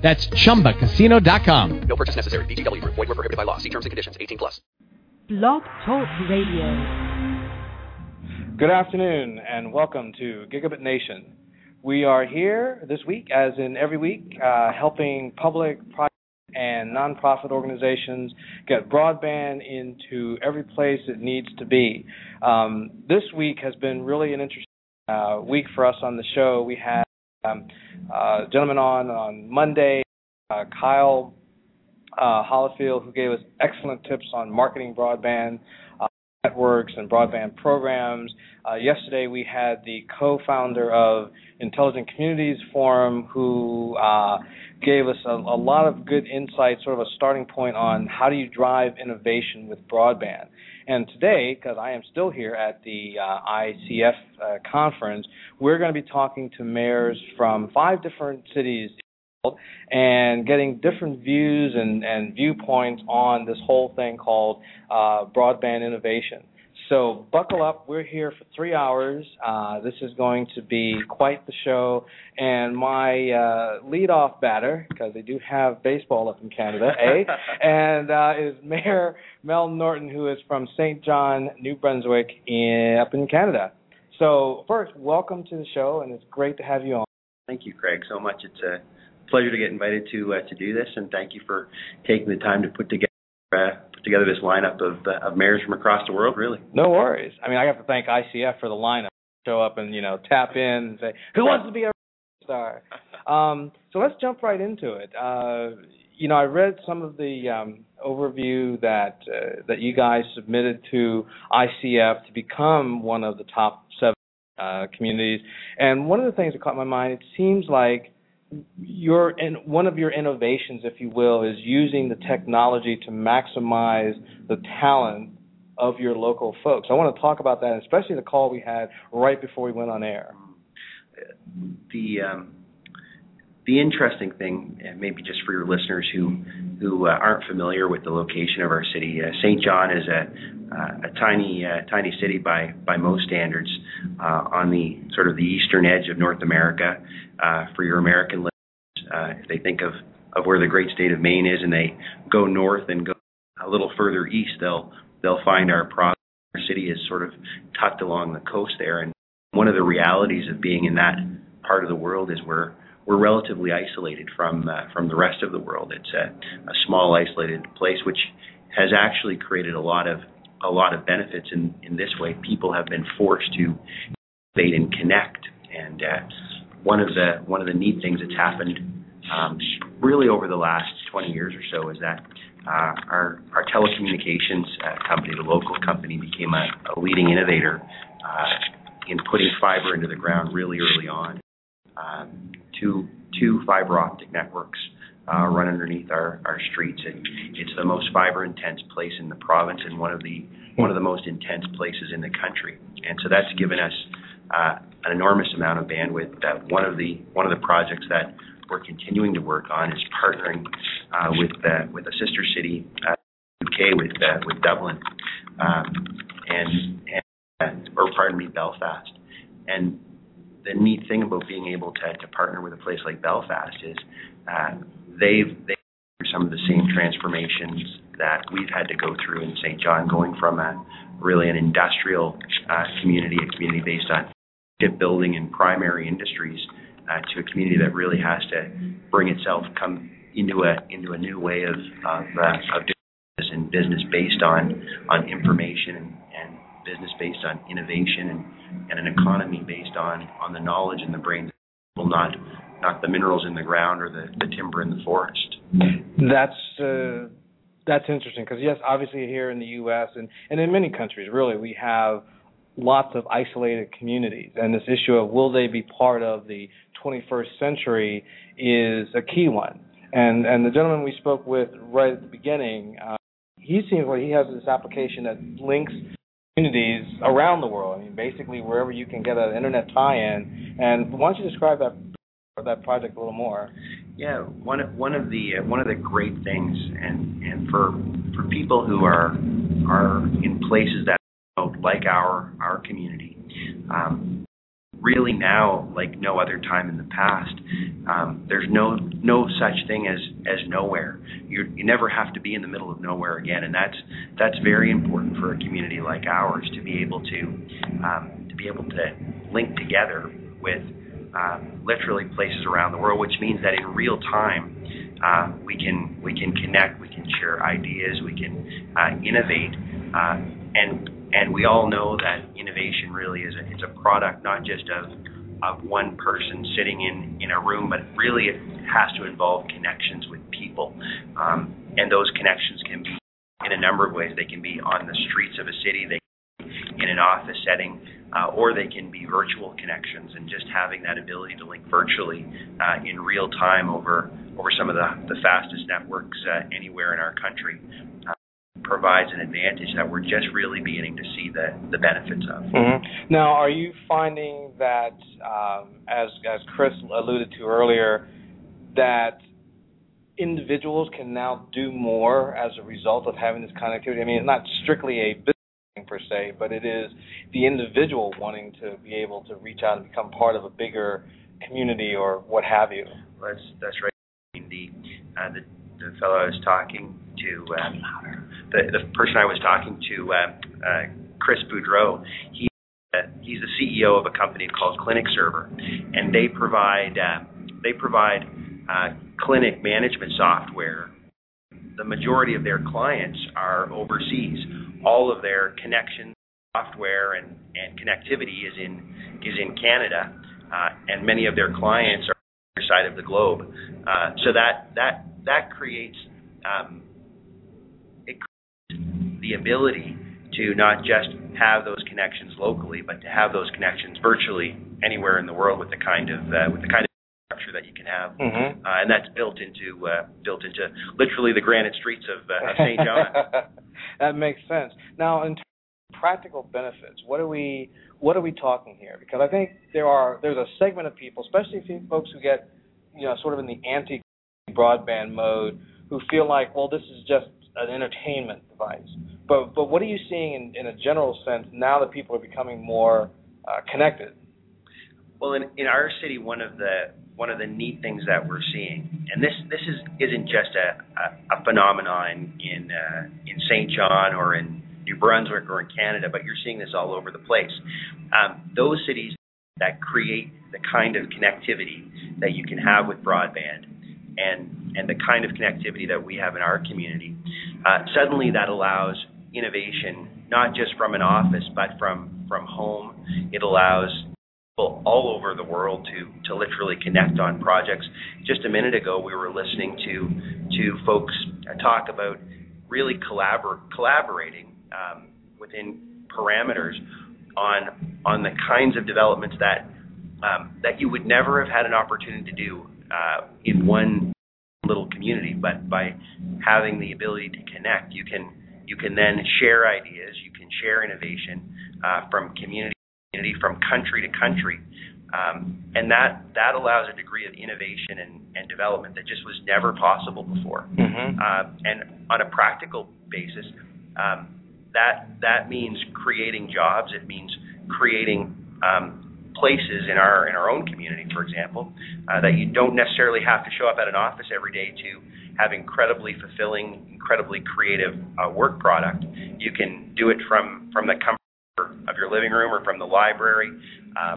That's chumbacasino.com. No purchase necessary. VGW Group. Void were prohibited by law. See terms and conditions. 18 plus. Blog Talk Radio. Good afternoon and welcome to Gigabit Nation. We are here this week, as in every week, uh, helping public, private, and nonprofit organizations get broadband into every place it needs to be. Um, this week has been really an interesting uh, week for us on the show. We had um, uh, gentleman on on Monday, uh, Kyle uh, Hollifield, who gave us excellent tips on marketing broadband uh, networks and broadband programs. Uh, yesterday, we had the co-founder of Intelligent Communities Forum, who uh, gave us a, a lot of good insights, sort of a starting point on how do you drive innovation with broadband. And today, because I am still here at the uh, ICF uh, conference, we're going to be talking to mayors from five different cities and getting different views and, and viewpoints on this whole thing called uh, broadband innovation. So buckle up. We're here for three hours. Uh, this is going to be quite the show. And my uh, leadoff batter, because they do have baseball up in Canada, eh? and uh, is Mayor Mel Norton, who is from St. John, New Brunswick, in, up in Canada. So first, welcome to the show, and it's great to have you on. Thank you, Craig, so much. It's a pleasure to get invited to uh, to do this, and thank you for taking the time to put together uh, together this lineup of uh, of mayors from across the world. Really, no worries. I mean, I have to thank ICF for the lineup. Show up and you know tap in and say, "Who wants to be a star?" Um, so let's jump right into it. Uh, you know, I read some of the um, overview that uh, that you guys submitted to ICF to become one of the top seven uh, communities, and one of the things that caught my mind, it seems like your in, one of your innovations, if you will, is using the technology to maximize the talent of your local folks. I want to talk about that, especially the call we had right before we went on air. The um, the interesting thing, maybe just for your listeners who who uh, aren't familiar with the location of our city, uh, St. John is a uh, a tiny uh, tiny city by by most standards uh, on the sort of the eastern edge of North America. Uh, for your American listeners, if they think of of where the great state of Maine is, and they go north and go a little further east, they'll they'll find our province. Our city is sort of tucked along the coast there, and one of the realities of being in that part of the world is we're we're relatively isolated from uh, from the rest of the world. It's a, a small, isolated place, which has actually created a lot of a lot of benefits in in this way. People have been forced to innovate and connect, and uh, one of the one of the neat things that's happened um, really over the last 20 years or so is that uh, our our telecommunications uh, company, the local company, became a, a leading innovator uh, in putting fiber into the ground really early on. Um, two two fiber optic networks uh, run underneath our, our streets. And it's the most fiber intense place in the province and one of the one of the most intense places in the country. And so that's given us uh, an enormous amount of bandwidth. That one of the one of the projects that we're continuing to work on is partnering uh, with uh, with a sister city, uh, UK, with uh, with Dublin, um, and, and or pardon me, Belfast. And the neat thing about being able to, to partner with a place like Belfast is uh, they've they through some of the same transformations that we've had to go through in St. John, going from a really an industrial uh, community, a community based on shipbuilding and primary industries, uh, to a community that really has to bring itself come into a into a new way of of, uh, of doing business and business based on on information and, and business based on innovation and and an economy based on on the knowledge and the brain will not not the minerals in the ground or the, the timber in the forest. That's uh, that's interesting because yes, obviously here in the U.S. and and in many countries, really, we have lots of isolated communities, and this issue of will they be part of the 21st century is a key one. And and the gentleman we spoke with right at the beginning, uh, he seems like he has this application that links communities around the world. I mean, basically wherever you can get an internet tie-in. And why don't you describe that that project a little more? Yeah, one of one of the uh, one of the great things, and and for for people who are are in places that like our our community, um, really now like no other time in the past. Um, there's no no such thing as as nowhere. You you never have to be in the middle of nowhere again, and that's that's very important for a community like ours to be able to um, to be able to link together with um, literally places around the world, which means that in real time uh, we can we can connect, we can share ideas, we can uh, innovate, uh, and and we all know that innovation really is a, it's a product not just of of one person sitting in in a room, but really it has to involve connections with people, um, and those connections can be in a number of ways. They can be on the streets of a city, they in an office setting, uh, or they can be virtual connections. And just having that ability to link virtually uh, in real time over over some of the the fastest networks uh, anywhere in our country provides an advantage that we're just really beginning to see the, the benefits of. Mm-hmm. Now, are you finding that, um, as as Chris alluded to earlier, that individuals can now do more as a result of having this connectivity? I mean, it's not strictly a business thing per se, but it is the individual wanting to be able to reach out and become part of a bigger community or what have you. That's that's right. The uh, the the fellow I was talking to, um, the, the person I was talking to, uh, uh, Chris Boudreau, he uh, he's the CEO of a company called Clinic Server, and they provide uh, they provide uh, clinic management software. The majority of their clients are overseas. All of their connection software and, and connectivity is in is in Canada, uh, and many of their clients are side of the globe. Uh, so that that that creates um, it creates the ability to not just have those connections locally, but to have those connections virtually anywhere in the world with the kind of uh, with the kind of structure that you can have, mm-hmm. uh, and that's built into uh, built into literally the granite streets of, uh, of St. John. that makes sense. Now, in practical benefits, what are we what are we talking here? Because I think there are there's a segment of people, especially folks who get you know sort of in the anti broadband mode who feel like, well, this is just an entertainment device. But but what are you seeing in, in a general sense now that people are becoming more uh, connected? Well, in, in our city, one of the one of the neat things that we're seeing, and this this is isn't just a, a, a phenomenon in uh, in St. John or in New Brunswick or in Canada, but you're seeing this all over the place. Um, those cities that create the kind of connectivity that you can have with broadband and and the kind of connectivity that we have in our community, uh, suddenly that allows innovation not just from an office but from from home. It allows people all over the world to to literally connect on projects. Just a minute ago, we were listening to to folks talk about really collabor- collaborating um, within parameters on on the kinds of developments that um, that you would never have had an opportunity to do uh, in one little community, but by having the ability to connect, you can you can then share ideas, you can share innovation uh, from community to community, from country to country, um, and that that allows a degree of innovation and, and development that just was never possible before. Mm-hmm. Uh, and on a practical basis, um, that that means creating jobs. It means creating um, places in our in our own community, for example, uh, that you don't necessarily have to show up at an office every day to have incredibly fulfilling, incredibly creative uh, work product. You can do it from from the comfort of your living room or from the library, uh,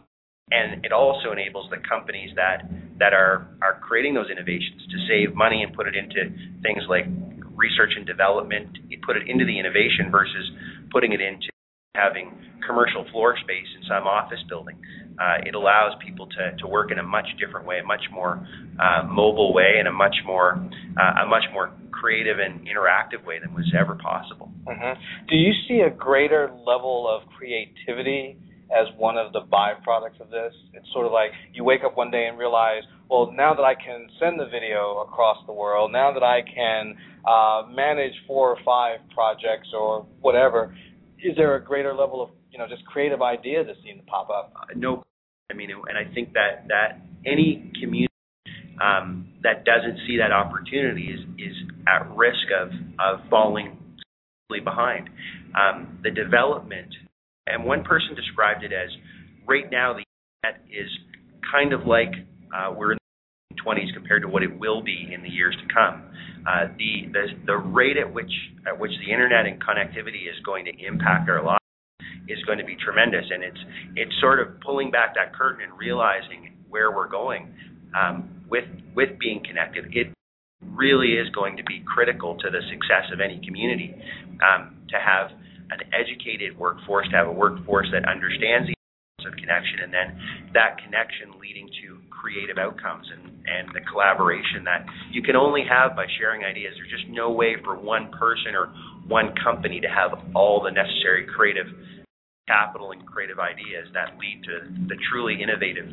and it also enables the companies that that are are creating those innovations to save money and put it into things like research and development. You put it into the innovation versus putting it into having commercial floor space in some office building. Uh, it allows people to, to work in a much different way, a much more uh, mobile way, and a much more uh, a much more creative and interactive way than was ever possible. Mm-hmm. Do you see a greater level of creativity as one of the byproducts of this? It's sort of like you wake up one day and realize, well, now that I can send the video across the world, now that I can uh, manage four or five projects or whatever, is there a greater level of you know just creative ideas that seem to pop up? Uh, no, I mean, and I think that that any community um, that doesn't see that opportunity is is at risk of of falling behind. Um, the development, and one person described it as right now the internet is kind of like we're in the 20s compared to what it will be in the years to come. Uh, the, rate at which the internet and connectivity is going to impact our lives is going to be tremendous, and it's it's sort of pulling back that curtain and realizing where we're going um, with with being connected. It really is going to be critical to the success of any community um, to have an educated workforce, to have a workforce that understands the importance of connection, and then that connection leading to creative outcomes and, and the collaboration that you can only have by sharing ideas. There's just no way for one person or one company to have all the necessary creative capital and creative ideas that lead to the truly innovative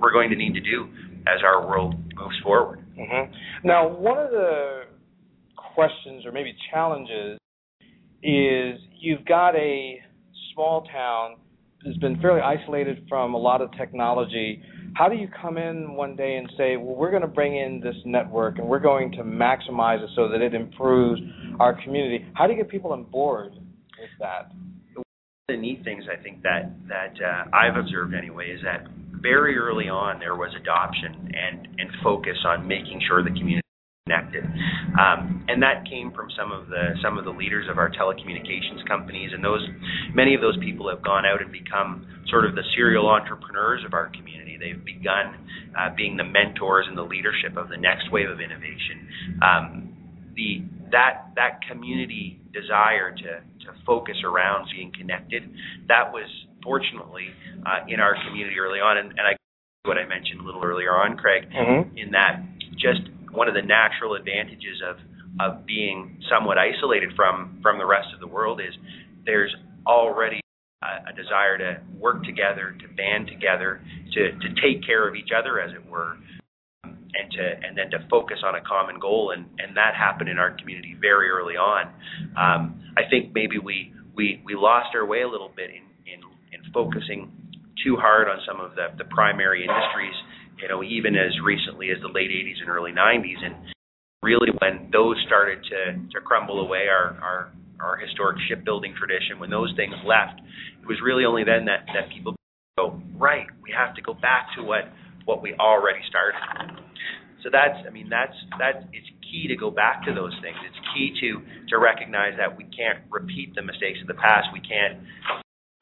we're going to need to do as our world moves forward. Mm-hmm. Now, one of the questions or maybe challenges is you've got a small town that's been fairly isolated from a lot of technology. How do you come in one day and say, well, we're going to bring in this network and we're going to maximize it so that it improves our community? How do you get people on board with that? One of the neat things I think that that uh, I've observed anyway is that very early on there was adoption and and focus on making sure the community connected. Um, and that came from some of the some of the leaders of our telecommunications companies, and those many of those people have gone out and become sort of the serial entrepreneurs of our community. They've begun uh, being the mentors and the leadership of the next wave of innovation. Um, the that that community desire to to focus around being connected, that was fortunately uh, in our community early on, and, and I what I mentioned a little earlier on, Craig, mm-hmm. in that just one of the natural advantages of of being somewhat isolated from from the rest of the world is there's already a, a desire to work together, to band together, to to take care of each other, as it were, and to and then to focus on a common goal, and and that happened in our community very early on. Um, I think maybe we we we lost our way a little bit in in in focusing too hard on some of the the primary industries you know, even as recently as the late 80s and early 90s. And really, when those started to, to crumble away, our, our, our historic shipbuilding tradition, when those things left, it was really only then that, that people go, right, we have to go back to what, what we already started. So that's, I mean, that's, that, it's key to go back to those things. It's key to, to recognize that we can't repeat the mistakes of the past. We can't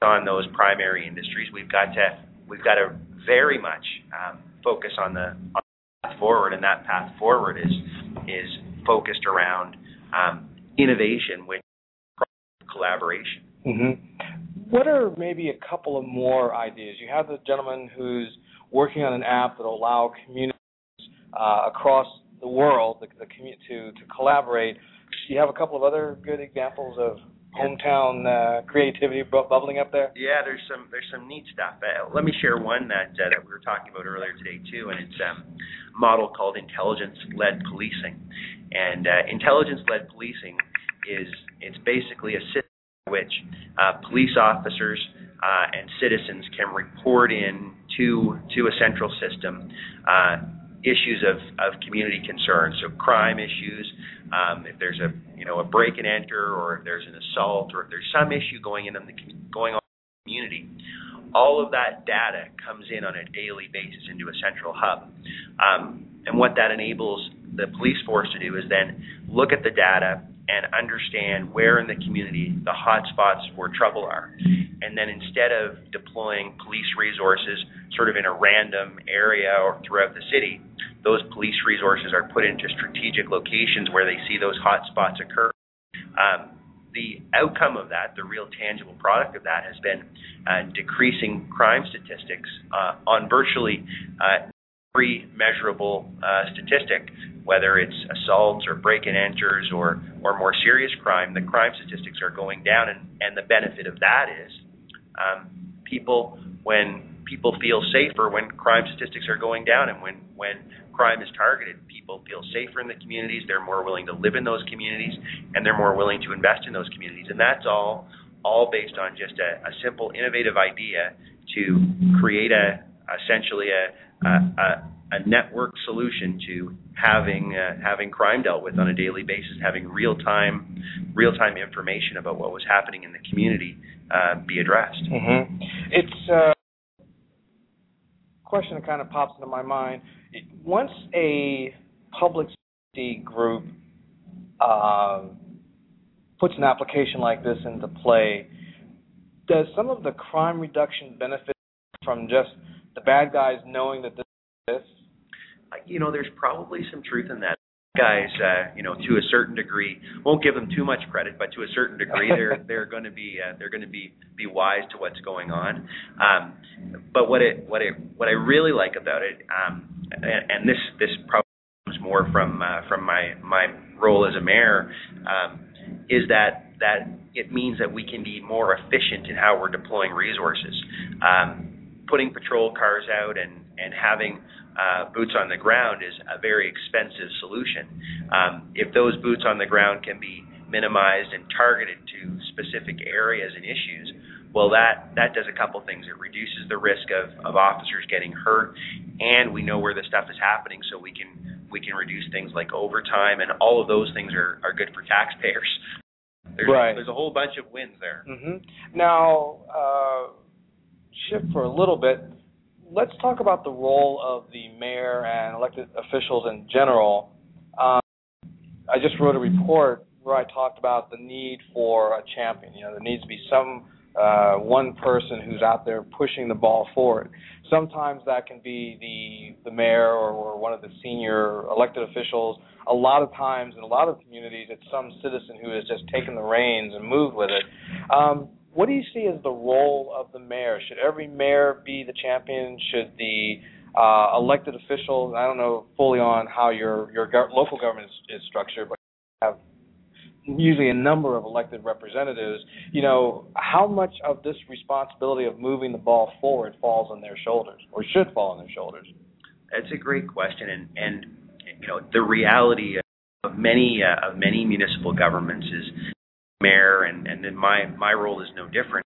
on those primary industries. We've got to, we've got to very much um, focus on the, on the path forward, and that path forward is is focused around um, innovation with collaboration. Mm-hmm. What are maybe a couple of more ideas? You have the gentleman who's working on an app that will allow communities uh, across the world the, the commu- to to collaborate. Do you have a couple of other good examples of hometown uh, creativity bu- bubbling up there? Yeah, there's some there's some neat stuff. Uh, let me share one that uh, that we were talking about earlier today too, and it's um, a model called intelligence-led policing. And uh, intelligence-led policing is it's basically a system which uh, police officers uh, and citizens can report in to to a central system uh, issues of, of community concern. So crime issues, um, if there's a you know a break and enter, or if there's an assault, or if there's some issue going in on the going on in the community, all of that data comes in on a daily basis into a central hub. Um, and what that enables the police force to do is then look at the data and understand where in the community the hot spots where trouble are. And then instead of deploying police resources sort of in a random area or throughout the city, those police resources are put into strategic locations where they see those hot spots occur. Um, the outcome of that, the real tangible product of that, has been uh, decreasing crime statistics uh, on virtually uh, every measurable uh, statistic, whether it's assaults or break and enters or, or more serious crime, the crime statistics are going down. And, and the benefit of that is um, people, when people feel safer when crime statistics are going down and when when crime is targeted. People feel safer in the communities. They're more willing to live in those communities, and they're more willing to invest in those communities. And that's all all based on just a, a simple, innovative idea to create a essentially a, a, network solution to having uh, having crime dealt with on a daily basis, having real time real time information about what was happening in the community uh, be addressed. Mm-hmm. It's a question that kind of pops into my mind. Once a public safety group uh, puts an application like this into play, does some of the crime reduction benefit from just the bad guys knowing that this exists? You know, there's probably some truth in that. Guys, uh, you know, to a certain degree, won't give them too much credit, but to a certain degree, they're they're going to be uh, they're going to be be wise to what's going on. Um, but what it what it what I really like about it, um, and, and this this probably comes more from uh, from my my role as a mayor, um, is that that it means that we can be more efficient in how we're deploying resources. Um, putting patrol cars out and and having uh, boots on the ground is a very expensive solution. Um, if those boots on the ground can be minimized and targeted to specific areas and issues, well, that that does a couple things. It reduces the risk of of officers getting hurt, and we know where the stuff is happening, so we can we can reduce things like overtime, and all of those things are are good for taxpayers. There's, right. there's a whole bunch of wins there. Mm-hmm. Now, uh, shift for a little bit. Let's talk about the role of the mayor and elected officials in general. Um, I just wrote a report where I talked about the need for a champion. You know, there needs to be some uh, one person who's out there pushing the ball forward. Sometimes that can be the the mayor or, or one of the senior elected officials. A lot of times, in a lot of communities, it's some citizen who has just taken the reins and moved with it. Um, what do you see as the role of the mayor? Should every mayor be the champion? Should the uh, elected officials? I don't know fully on how your your go- local government is, is structured, but have usually a number of elected representatives. You know, how much of this responsibility of moving the ball forward falls on their shoulders, or should fall on their shoulders? That's a great question, and and you know the reality of many uh, of many municipal governments is mayor, and and then my my role is no different.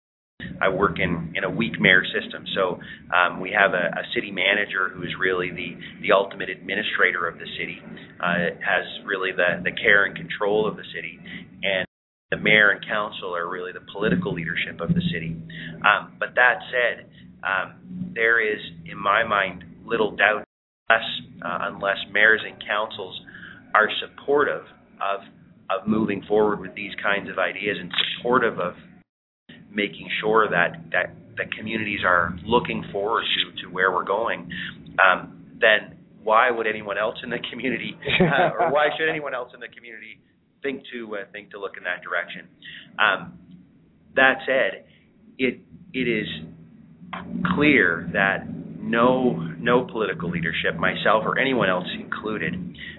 I work in in a weak mayor system, so um, we have a, a city manager who is really the the ultimate administrator of the city, uh, has really the the care and control of the city, and the mayor and council are really the political leadership of the city. Um, but that said, um, there is, in my mind, little doubt unless uh, unless mayors and councils are supportive of of moving forward with these kinds of ideas and supportive of making sure that that the communities are looking forward to to where we're going, um, then why would anyone else in the community, uh, or why should anyone else in the community think to uh, think to look in that direction? Um, that said, it it is clear that no no political leadership, myself or anyone else included,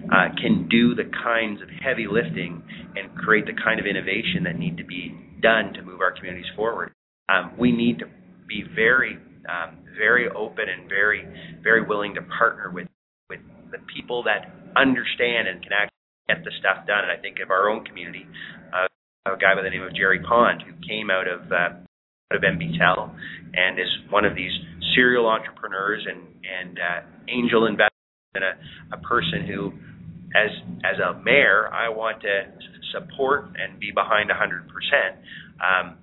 uh, can do the kinds of heavy lifting and create the kind of innovation that need to be done to move our communities forward. Um, we need to be very um, very open and very very willing to partner with with the people that understand and can actually get the stuff done. And I think of our own community, uh, a guy by the name of Gerry Pond who came out of uh, of NBTel and is one of these serial entrepreneurs and and uh, angel investors and a, a person who, as as a mayor, I want to support and be behind 100%. Um,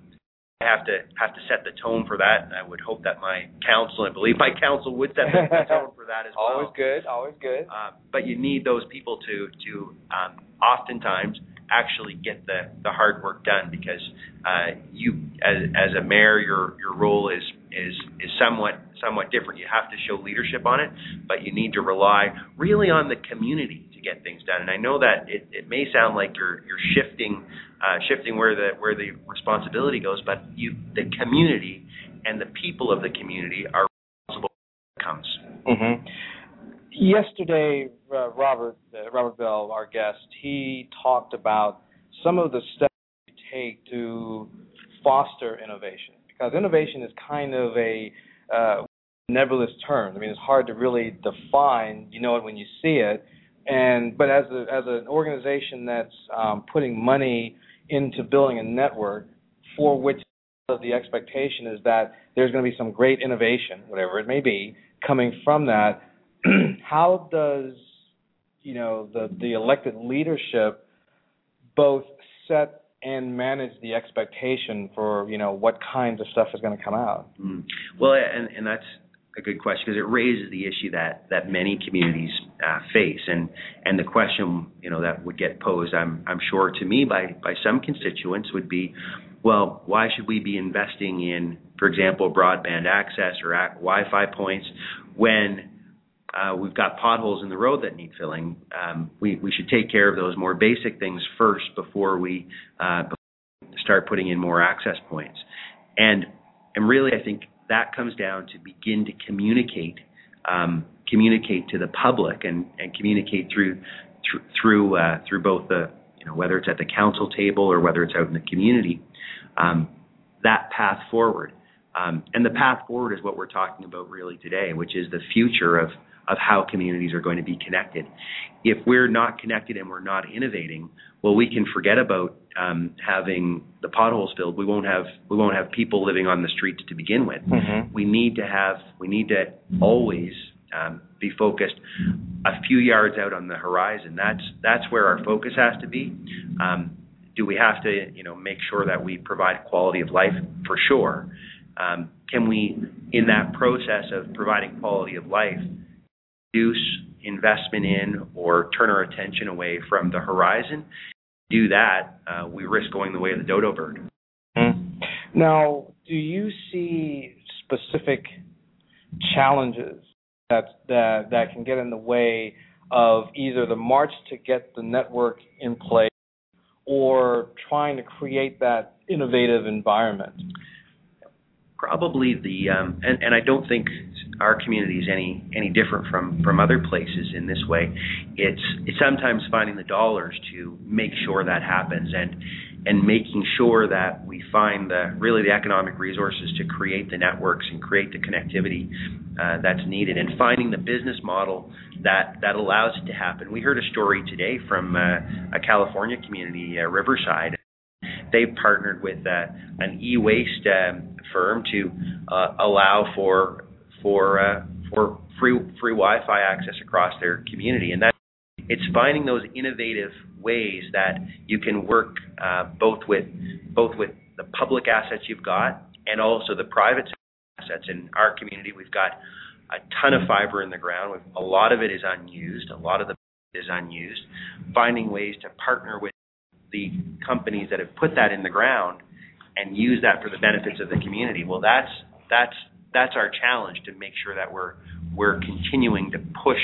I have to have to set the tone for that, and I would hope that my council, I believe my council would set the tone for that as well. Always good, always good. Uh, but you need those people to to um, oftentimes actually get the the hard work done because uh, you as as a mayor your your role is is is somewhat somewhat different. You have to show leadership on it, but you need to rely really on the community to get things done. And I know that it, it may sound like you're you're shifting uh, shifting where the where the responsibility goes, but you the community and the people of the community are responsible for comes. Mm-hmm. Yesterday, uh, Robert uh, Robert Bell, our guest, he talked about some of the steps you take to foster innovation because innovation is kind of a uh, nebulous term. I mean, it's hard to really define. You know it when you see it. And but as a, as an organization that's um, putting money into building a network for which the expectation is that there's going to be some great innovation, whatever it may be, coming from that. How does you know the the elected leadership both set and manage the expectation for you know what kinds of stuff is going to come out? Mm. Well, and and that's a good question because it raises the issue that that many communities uh, face, and and the question you know that would get posed, I'm I'm sure to me by by some constituents would be, well, why should we be investing in, for example, broadband access or Wi-Fi points when uh, we've got potholes in the road that need filling. Um, we, we should take care of those more basic things first before we uh, start putting in more access points. And and really, I think that comes down to begin to communicate um, communicate to the public and, and communicate through through through, uh, through both the you know whether it's at the council table or whether it's out in the community um, that path forward. Um, and the path forward is what we're talking about really today, which is the future of of how communities are going to be connected. If we're not connected and we're not innovating, well, we can forget about um, having the potholes filled. We won't have we won't have people living on the streets to begin with. Mm-hmm. We need to have we need to always um, be focused a few yards out on the horizon. That's that's where our focus has to be. Um, do we have to you know make sure that we provide quality of life for sure? Um, can we, in that process of providing quality of life, reduce investment in or turn our attention away from the horizon, do that, uh, we risk going the way of the dodo bird. Mm-hmm. Now, do you see specific challenges that that that can get in the way of either the march to get the network in place or trying to create that innovative environment? Probably the um, and, and I don't think our community is any any different from from other places in this way. It's it's sometimes finding the dollars to make sure that happens and and making sure that we find the really the economic resources to create the networks and create the connectivity uh, that's needed and finding the business model that that allows it to happen. We heard a story today from uh, a California community, uh, Riverside. They've partnered with uh, an e-waste um, firm to uh, allow for for uh, for free free Wi-Fi access across their community, and that it's finding those innovative ways that you can work uh, both with both with the public assets you've got and also the private assets. In our community, we've got a ton of fiber in the ground. A lot of it is unused. A lot of the is unused. Finding ways to partner with the companies that have put that in the ground and use that for the benefits of the community. Well, that's that's that's our challenge to make sure that we're we're continuing to push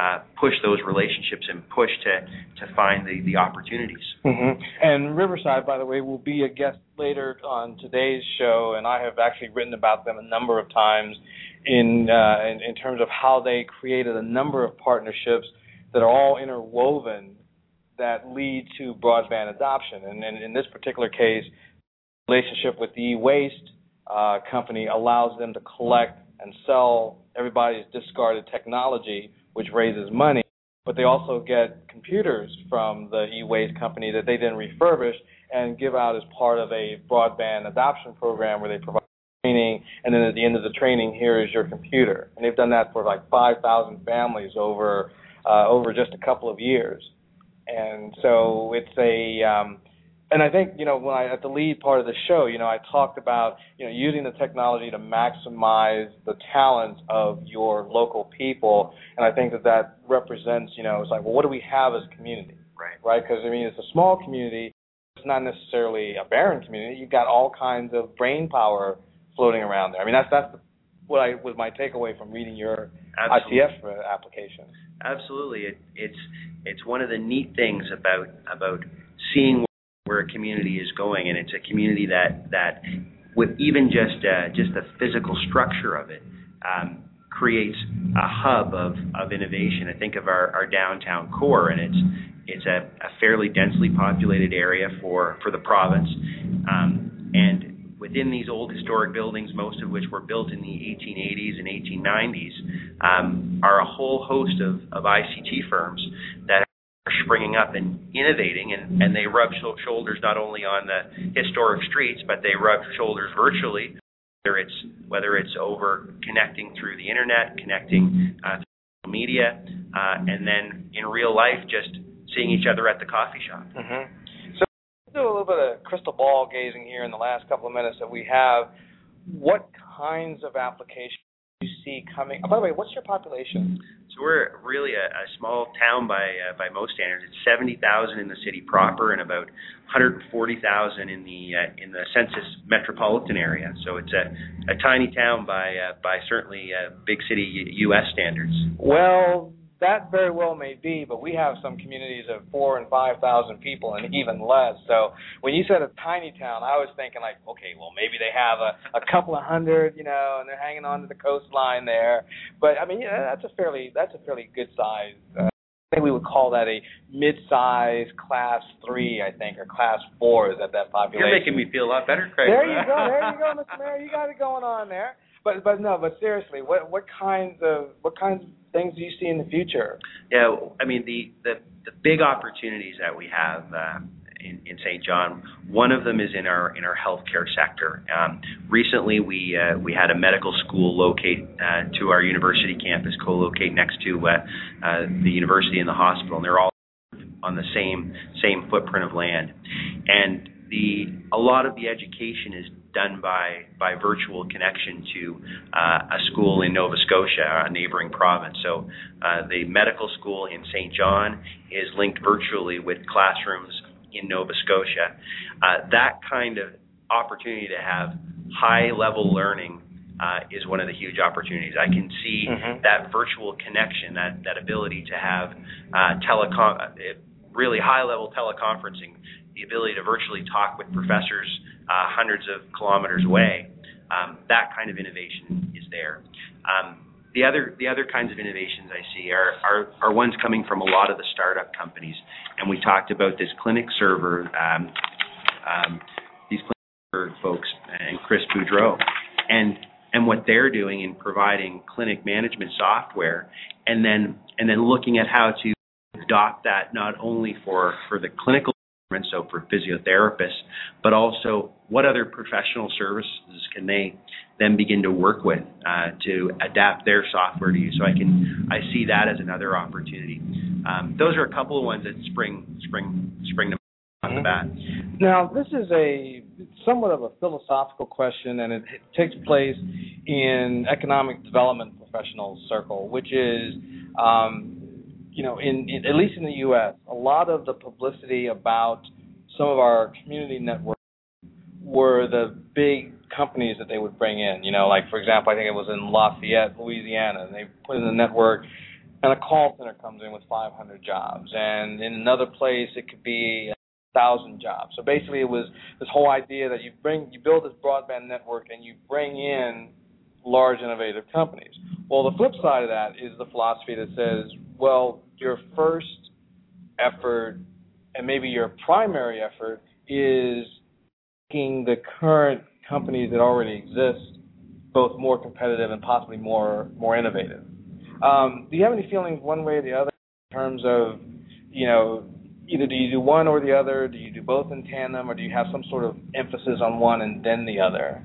uh, push those relationships and push to to find the the opportunities. Mm-hmm. And Riverside, by the way, will be a guest later on today's show, and I have actually written about them a number of times in uh, in, in terms of how they created a number of partnerships that are all interwoven that lead to broadband adoption. And, and in this particular case, relationship with the e-waste uh, company allows them to collect and sell everybody's discarded technology, which raises money. But they also get computers from the e-waste company that they then refurbish and give out as part of a broadband adoption program where they provide training, and then at the end of the training, here is your computer. And they've done that for like 5,000 families over uh, over just a couple of years. And so it's a um, and I think you know when I at the lead part of the show, you know, I talked about you know using the technology to maximize the talents of your local people, and I think that that represents you know it's like well what do we have as a community, right? Right, because I mean it's a small community, it's not necessarily a barren community. You've got all kinds of brain power floating around there. I mean that's that's what I was my takeaway from reading your Absolutely. ICF application. Absolutely, it, it's it's one of the neat things about about seeing where a community is going, and it's a community that that with even just uh, just the physical structure of it um, creates a hub of of innovation. I think of our, our downtown core, and it's it's a, a fairly densely populated area for for the province, um, and within these old historic buildings, most of which were built in the 1880s and 1890s, um, are a whole host of, of ICT firms that are springing up and innovating, and, and they rub sh- shoulders not only on the historic streets, but they rub shoulders virtually. Whether it's whether it's over connecting through the internet, connecting uh, through media, uh, and then in real life, just seeing each other at the coffee shop. Mm-hmm. Do a little bit of crystal ball gazing here in the last couple of minutes that we have. What kinds of applications do you see coming? Oh, by the way, what's your population? So we're really a, a small town by uh, by most standards. It's seventy thousand in the city proper, and about one hundred forty thousand in the uh, in the census metropolitan area. So it's a, a tiny town by uh, by certainly uh, big city U.S. standards. Well, that very well may be, but we have some communities of four and five thousand people, and even less. So when you said a tiny town, I was thinking like, okay, well maybe they have a, a couple of hundred, you know, and they're hanging on to the coastline there. But I mean, yeah, that's a fairly that's a fairly good size. Uh, I think we would call that a mid-size class three, I think, or class four is at that population. You're making me feel a lot better, Craig. There you go, there you go, Mr. Mayor. You got it going on there. But but no, but seriously, what what kinds of what kinds of things you see in the future? Yeah, I mean the the, the big opportunities that we have. Uh, in, in St. John. One of them is in our in our healthcare sector. Um, recently, we uh, we had a medical school locate uh, to our university campus, co-locate next to uh, uh, the university and the hospital, and they're all on the same same footprint of land. And the a lot of the education is done by by virtual connection to uh, a school in Nova Scotia, a neighboring province. So uh, the medical school in St. John is linked virtually with classrooms in Nova Scotia. Uh, that kind of opportunity to have high level learning uh, is one of the huge opportunities. I can see Mhm. that virtual connection, that that ability to have uh, telecom, uh, really high level teleconferencing, the ability to virtually talk with professors uh, hundreds of kilometers away. Um, that kind of innovation is there. Um, the other the other kinds of innovations I see are, are are ones coming from a lot of the startup companies, and we talked about this clinic server. Um, um, these clinic server folks and Chris Boudreau, and and what they're doing in providing clinic management software, and then and then looking at how to adopt that not only for for the clinical department, so for physiotherapists, but also what other professional services can they then begin to work with uh, to adapt their software to you. So I can I see that as another opportunity. Um, those are a couple of ones that spring spring spring to off the bat. Now, this is a somewhat of a philosophical question, and it takes place in economic development professional circle, which is, um, you know, in, in at least in the U.S., a lot of the publicity about some of our community networks were the big companies that they would bring in. You know, like for example, I think it was in Lafayette, Louisiana, and they put in the network, and a call center comes in with 500 jobs, and in another place it could be a thousand jobs. So basically, it was this whole idea that you bring, you build this broadband network, and you bring in large innovative companies. Well, the flip side of that is the philosophy that says, well, your first effort and maybe your primary effort is making the current companies that already exist both more competitive and possibly more more innovative. Um, do you have any feelings one way or the other in terms of, you know, either do you do one or the other? Do you do both in tandem, or do you have some sort of emphasis on one and then the other?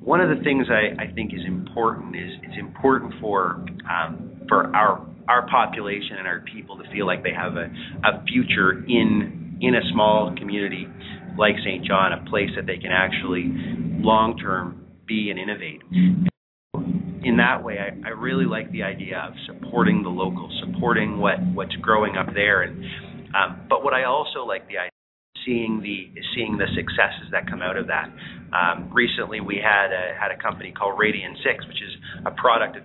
One of the things I, I think is important is it's important for um, for our our population and our people to feel like they have a, a future in in a small community like St. John, a place that they can actually long term be and innovate. In that way, I, I really like the idea of supporting the local, supporting what, what's growing up there, and um, but what I also like the idea seeing the seeing the successes that come out of that. Um, recently, we had a, had a company called Radian6, which is a product of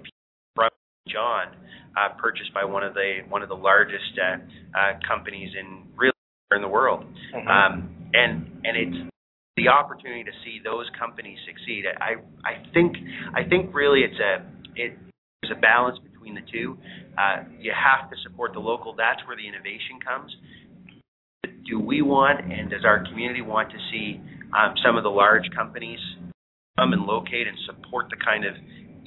John, uh, purchased by one of the one of the largest uh, uh, companies in really in the world, um, and and it's the opportunity to see those companies succeed. I I think I think really it's a it there's a balance between the two. Uh, you have to support the local. That's where the innovation comes. Do we want and does our community want to see um, some of the large companies come and locate and support the kind of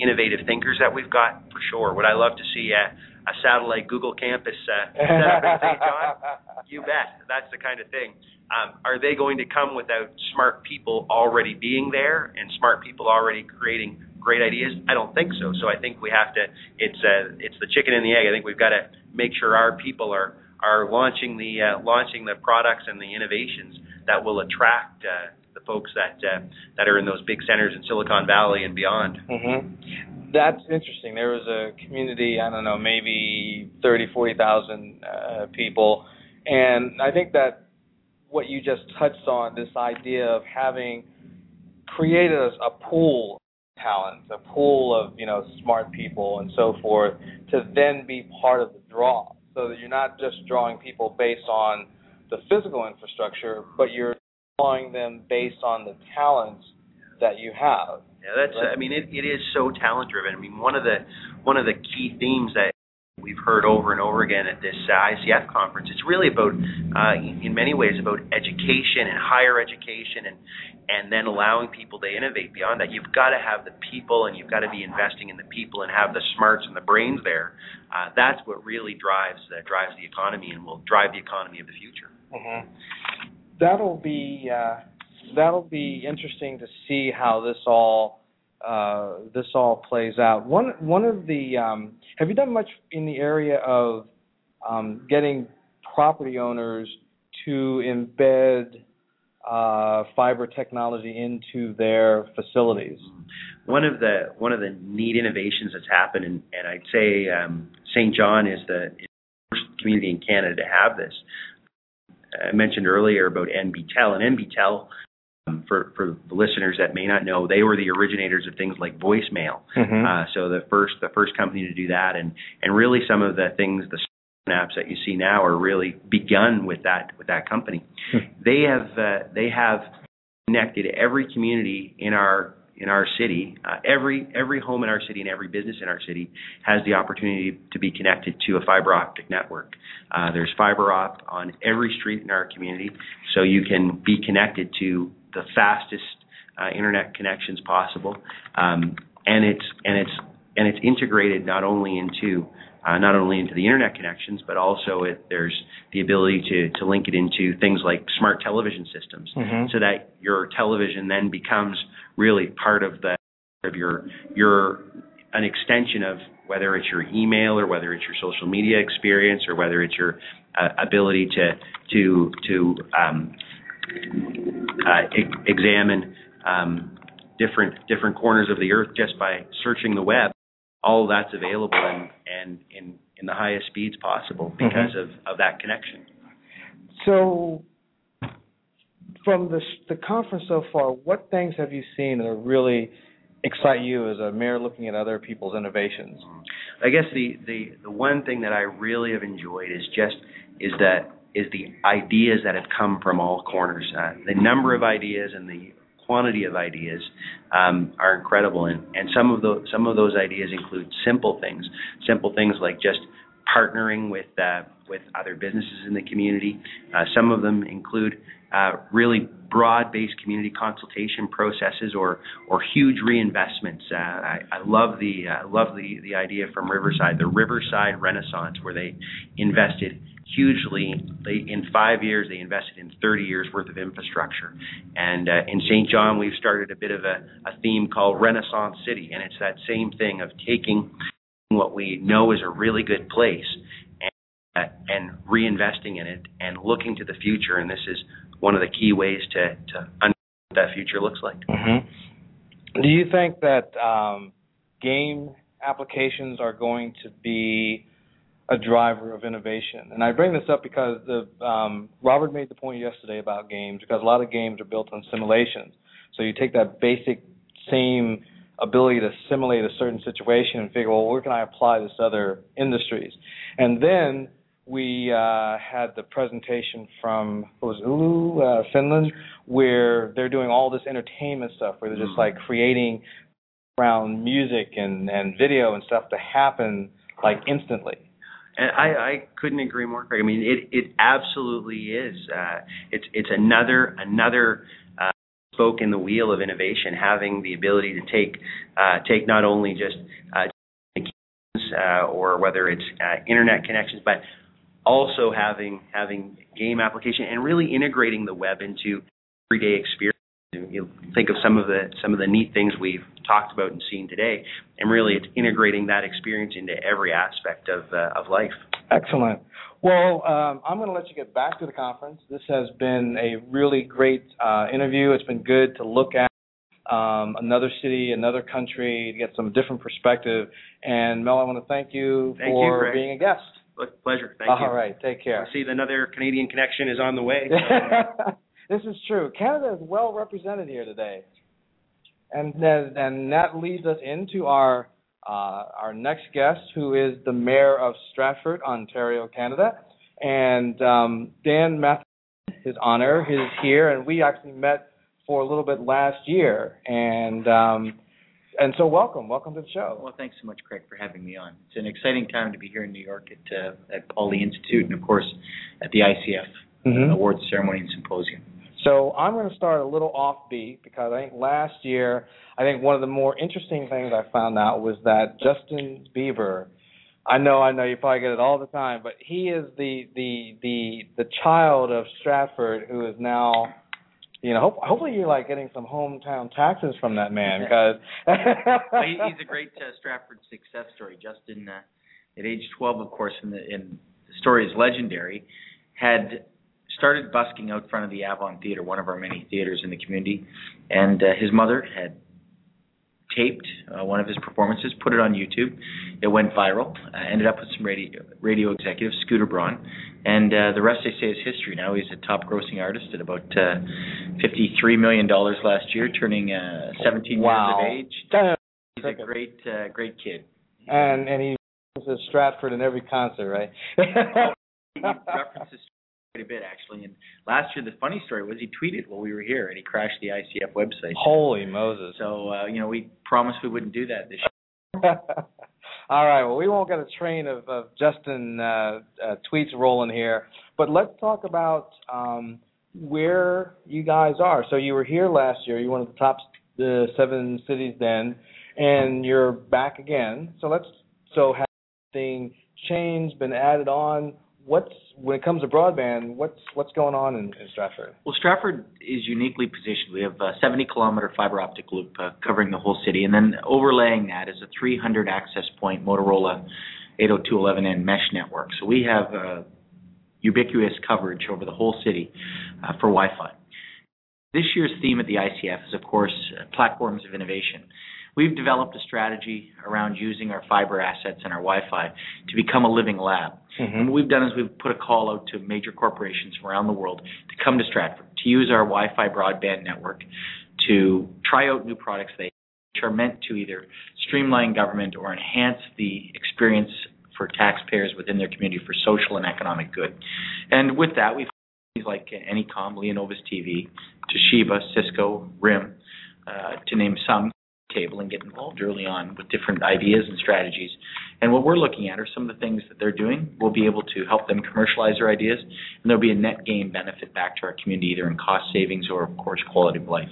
innovative thinkers that we've got for sure. Would I love to see a, a satellite Google campus uh, set up in St. John? You bet. That's the kind of thing. Um, are they going to come without smart people already being there and smart people already creating great ideas? I don't think so. So I think we have to. It's uh, it's the chicken and the egg. I think we've got to make sure our people are are launching the uh, launching the products and the innovations that will attract uh, the folks that uh, that are in those big centers in Silicon Valley and beyond. Mm-hmm. That's interesting. There was a community, I don't know, maybe thirty, forty thousand uh, people, and I think that what you just touched on, this idea of having created a, a pool of talent, a pool of you know smart people and so forth, to then be part of the draw, so that you're not just drawing people based on the physical infrastructure, but you're drawing them based on the talents that you have. Yeah, that's. Right? I mean, it, it is so talent driven. I mean, one of the one of the key themes that we've heard over and over again at this ICF conference. It's really about, uh, in many ways, about education and higher education, and and then allowing people to innovate beyond that. You've got to have the people, and you've got to be investing in the people, and have the smarts and the brains there. Uh, that's what really drives uh, drives the economy, and will drive the economy of the future. Mm-hmm. That'll be uh, that'll be interesting to see how this all uh, this all plays out. One one of the um, have you done much in the area of um, getting property owners to embed uh, fiber technology into their facilities? One of the one of the neat innovations that's happened, and, and I'd say um, St. John is the first community in Canada to have this. I mentioned earlier about NBTel, and NBTel for for the listeners that may not know, they were the originators of things like voicemail. Mm-hmm. Uh, so the first the first company to do that, and and really some of the things the apps that you see now are really begun with that with that company. Hmm. They have uh, they have connected every community in our in our city, uh, every every home in our city and every business in our city has the opportunity to be connected to a fiber optic network. Uh, there's fiber op on every street in our community, so you can be connected to the fastest uh, internet connections possible, um, and it's and it's and it's integrated not only into uh, not only into the internet connections, but also it, there's the ability to to link it into things like smart television systems, mm-hmm. so that your television then becomes really part of the of your your an extension of whether it's your email or whether it's your social media experience or whether it's your uh, ability to to to um, examine um, different different corners of the earth just by searching the web. All that's available and and in in the highest speeds possible because Mhm. of of that connection. So, from the the conference so far, what things have you seen that really excite you as a mayor looking at other people's innovations? I guess the the the one thing that I really have enjoyed is just is that is the ideas that have come from all corners. Uh, the number of ideas and the quantity of ideas um, are incredible, and and some of those some of those ideas include simple things, simple things like just partnering with uh, with other businesses in the community. Uh, some of them include uh, really broad-based community consultation processes or or huge reinvestments. Uh, I, I love the uh, love the the idea from Riverside, the Riverside Renaissance, where they invested hugely. They in five years they invested in 30 years worth of infrastructure. And uh, in St. John, we've started a bit of a, a theme called Renaissance City, and it's that same thing of taking what we know is a really good place and, uh, and reinvesting in it and looking to the future. And this is one of the key ways to to understand what that future looks like. Mm-hmm. Do you think that um, game applications are going to be a driver of innovation? And I bring this up because the um, Robert made the point yesterday about games because a lot of games are built on simulations. So you take that basic same ability to simulate a certain situation and figure, well, where can I apply this to other industries? And then we uh, had the presentation from what was Oulu, uh, Finland, where they're doing all this entertainment stuff, where they're just like creating around music and and video and stuff to happen like instantly. And I, I couldn't agree more, Craig. I mean, it it absolutely is. Uh, it's it's another another uh, spoke in the wheel of innovation, having the ability to take uh, take not only just uh, uh, or whether it's uh, internet connections, but also having having game application and really integrating the web into everyday experience. You think of some of the some of the neat things we've talked about and seen today, and really it's integrating that experience into every aspect of uh, of life. Excellent. Well, um, I'm going to let you get back to the conference. This has been a really great uh, interview. It's been good to look at um, another city, another country, to get some different perspective. And Mel, I want to thank you Thank for you, being a guest. Look, pleasure. Thank All you. All right. take care. I see another Canadian connection is on the way. this is true. Canada is well represented here today, and then- and that leads us into our uh, our next guest, who is the mayor of Stratford, Ontario, Canada, and um, Dan Mathieson, his honor, is here, and we actually met for a little bit last year, and um, and so welcome, welcome to the show. Well, thanks so much, Craig, for having me on. It's an exciting time to be here in New York at uh, at Poly Institute, and of course at the ICF Mhm. Awards Ceremony and Symposium. So I'm going to start a little offbeat because I think last year, I think one of the more interesting things I found out was that Justin Bieber. I know, I know, you probably get it all the time, but he is the the the the child of Stratford who is now, you know, hope, hopefully you're like getting some hometown taxes from that man because. Well, he, he's a great uh, Stratford success story. Justin, uh, at age 12, of course, and the, and the story is legendary, had started busking out front of the Avon Theater, one of our many theaters in the community, and uh, his mother had taped uh, one of his performances, put it on YouTube. It went viral. Uh, ended up with some radio radio executive, Scooter Braun, and uh, the rest they say is history. Now he's a top grossing artist at about uh, fifty-three million dollars last year, turning uh, 17 Wow. years of age. He's a great uh, great kid. and and he says Stratford in every concert, right? He references quite a bit actually. And last year, the funny story was he tweeted while we were here, and he crashed the ICF website. Holy Moses. So uh, you know, we promised we wouldn't do that this year. All right. Well, we won't get a train of, of Justin uh, uh, tweets rolling here, but let's talk about um, where you guys are. So you were here last year. You were one of the top the seven cities then, and you're back again. So let's. So has anything changed? Been added on? What's when it comes to broadband? What's what's going on in, in Stratford? Well, Stratford is uniquely positioned. We have a 70 kilometer fiber optic loop uh, covering the whole city, and then overlaying that is a 300 access point Motorola 802.11n mesh network. So we have uh, ubiquitous coverage over the whole city uh, for Wi-Fi. This year's theme at the ICF is, of course, uh, platforms of innovation. We've developed a strategy around using our fiber assets and our Wi-Fi to become a living lab. And what we've done is we've put a call out to major corporations from around the world to come to Stratford to use our Wi-Fi broadband network to try out new products they which are meant to either streamline government or enhance the experience for taxpayers within their community for social and economic good. And with that, we've companies like Anycom, Leonovus TV, Toshiba, Cisco, RIM, uh, to name some, table and get involved early on with different ideas and strategies. And what we're looking at are some of the things that they're doing. We'll be able to help them commercialize their ideas, and there'll be a net gain benefit back to our community, either in cost savings or, of course, quality of life.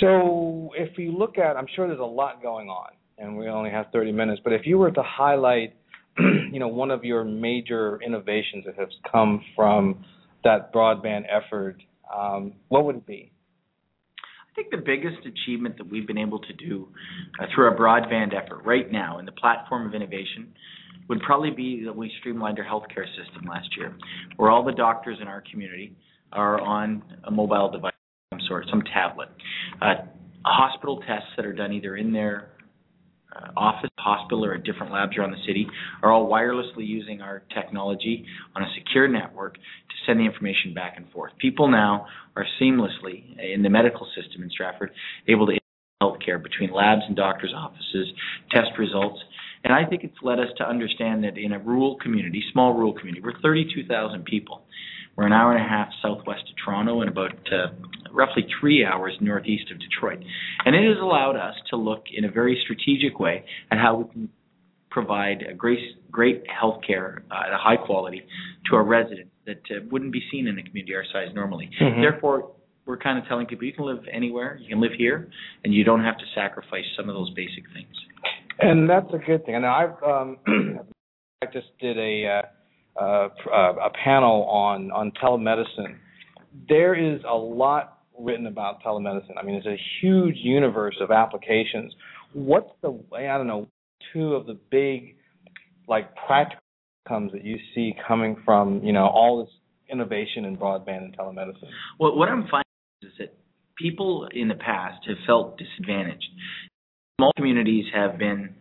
So if you look at, I'm sure there's a lot going on, and we only have 30 minutes. But if you were to highlight, you know, one of your major innovations that has come from that broadband effort, um, what would it be? I think the biggest achievement that we've been able to do uh, through our broadband effort right now in the platform of innovation would probably be that we streamlined our healthcare system last year, where all the doctors in our community are on a mobile device of some sort, some tablet. Uh, hospital tests that are done either in their uh, office, hospital, or at different labs around the city are all wirelessly using our technology on a secure network to send the information back and forth. People now are seamlessly in the medical system in Stratford able to healthcare between labs and doctors' offices, test results. And I think it's led us to understand that in a rural community, small rural community, we're 32,000 people. We're an hour and a half southwest of Toronto and about uh, roughly three hours northeast of Detroit. And it has allowed us to look in a very strategic way at how we can provide a great, great health care uh, at a high quality to our residents that uh, wouldn't be seen in a community our size normally. Mhm. Therefore, we're kind of telling people you can live anywhere, you can live here, and you don't have to sacrifice some of those basic things. And that's a good thing. And I've um, I just did a uh, uh, a panel on on telemedicine. There is a lot written about telemedicine. I mean, it's a huge universe of applications. What's the I don't know two of the big like practical outcomes that you see coming from you know all this innovation in broadband and telemedicine? Well, what I'm finding is that people in the past have felt disadvantaged. Small communities have been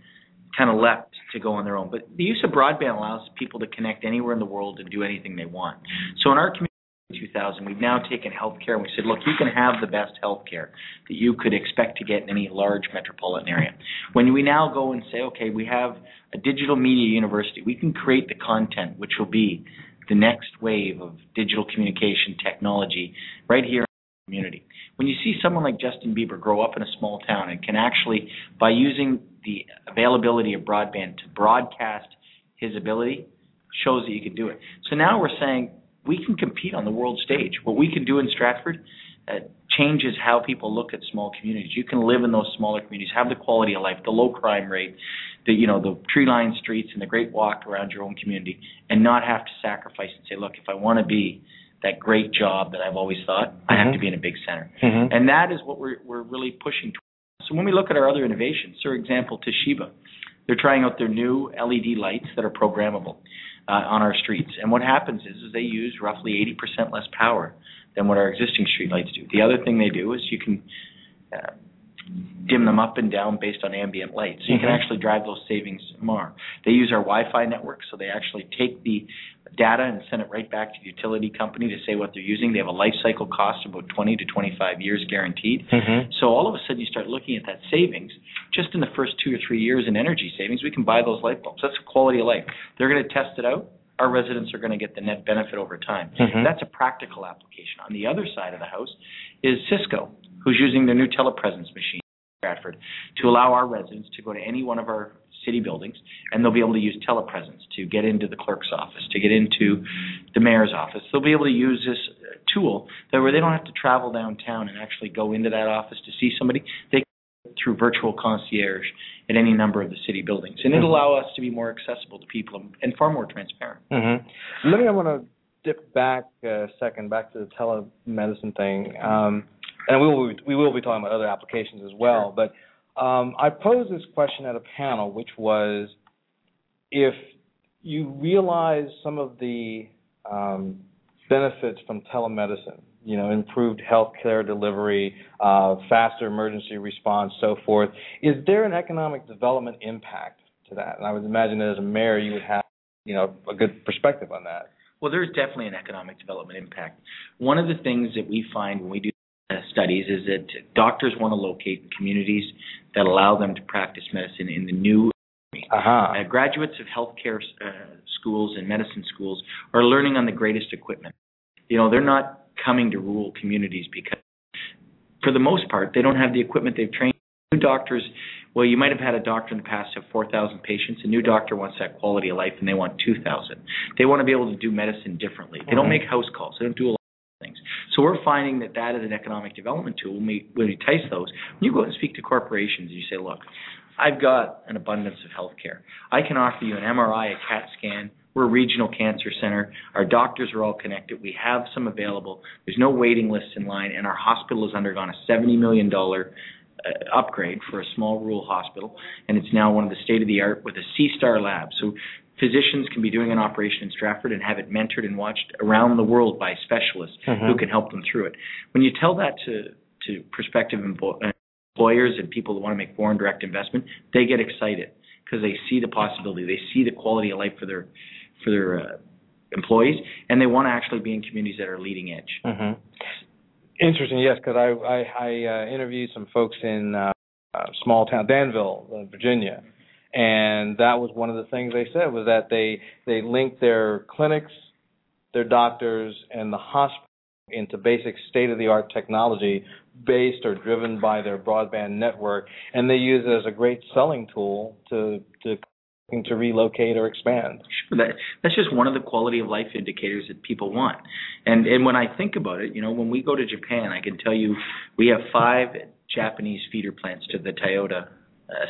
kind of left to go on their own, but the use of broadband allows people to connect anywhere in the world and do anything they want. So in our community. in 2000, we've now taken healthcare and we said, look, you can have the best healthcare that you could expect to get in any large metropolitan area. When we now go and say, okay, we have a digital media university, we can create the content which will be the next wave of digital communication technology right here community. When you see someone like Justin Bieber grow up in a small town and can actually, by using the availability of broadband to broadcast his ability, shows that you can do it. So now we're saying we can compete on the world stage. What we can do in Stratford uh, changes how people look at small communities. You can live in those smaller communities, have the quality of life, the low crime rate, the you know the tree-lined streets, and the great walk around your own community, and not have to sacrifice and say, look, if I want to be that great job that I've always thought, mm-hmm. I have to mm-hmm. be in a big center, mm-hmm. and that is what we're we're really pushing towards. So when we look at our other innovations, for example, Toshiba, they're trying out their new LED lights that are programmable uh, on our streets. And what happens is, is they use roughly 80% less power than what our existing streetlights do. The other thing they do is you can uh, dim them up and down based on ambient light. So you mm-hmm. can actually drive those savings more. They use our Wi-Fi network, so they actually take the data and send it right back to the utility company to say what they're using. They have a life cycle cost of about 20 to 25 years guaranteed. Mm-hmm. So all of a sudden you start looking at that savings. Just in the first two or three years in energy savings, we can buy those light bulbs. That's quality of life. They're going to test it out. Our residents are going to get the net benefit over time. Mm-hmm. That's a practical application. On the other side of the house is Cisco, who's using their new telepresence machine. Stratford to allow our residents to go to any one of our city buildings and they'll be able to use telepresence to get into the clerk's office, to get into the mayor's office. They'll be able to use this uh, tool that where they don't have to travel downtown and actually go into that office to see somebody. They can through virtual concierge at any number of the city buildings. And it'll mm-hmm. allow us to be more accessible to people and far more transparent. Mm-hmm. Let me I want to dip back a second back to the telemedicine thing. Um, and we will we will be talking about other applications as well. But um, I posed this question at a panel, which was if you realize some of the um, benefits from telemedicine, you know, improved healthcare delivery, uh, faster emergency response, so forth. Is there an economic development impact to that? And I would imagine that as a mayor, you would have, you know, a good perspective on that. Well, there's definitely an economic development impact. One of the things that we find when we do studies is that doctors want to locate communities that allow them to practice medicine in the new uh-huh. uh, graduates of healthcare uh, schools and medicine schools are learning on the greatest equipment. You know, they're not coming to rural communities because, for the most part, they don't have the equipment they've trained. New doctors, well, you might have had a doctor in the past have 4,000 patients. A new doctor wants that quality of life, and they want 2,000. They want to be able to do medicine differently. They don't make house calls. They don't do a lot of things. So we're finding that that is an economic development tool. When we, when we entice those, when you go and speak to corporations, you say, look, I've got an abundance of health care. I can offer you an MRI, a CAT scan. We're a regional cancer center. Our doctors are all connected. We have some available. There's no waiting lists in line, and our hospital has undergone a $70 million upgrade for a small rural hospital, and it's now one of the state of the art with a C star lab. So physicians can be doing an operation in Stratford and have it mentored and watched around the world by specialists mm-hmm. who can help them through it. When you tell that to to prospective employers and people who want to make foreign direct investment, they get excited because they see the possibility, they see the quality of life for their for their uh, employees, and they want to actually be in communities that are leading edge. Mm-hmm. Interesting, yes, because I I, I uh, interviewed some folks in uh, uh, small town Danville, uh, Virginia and that was one of the things they said was that they they linked their clinics, their doctors, and the hospital into basic state of the art technology based or driven by their broadband network, and they use it as a great selling tool to to relocate or expand. Sure, that that's just one of the quality of life indicators that people want. And and when I think about it, you know, when we go to Japan, I can tell you we have five Japanese feeder plants to the Toyota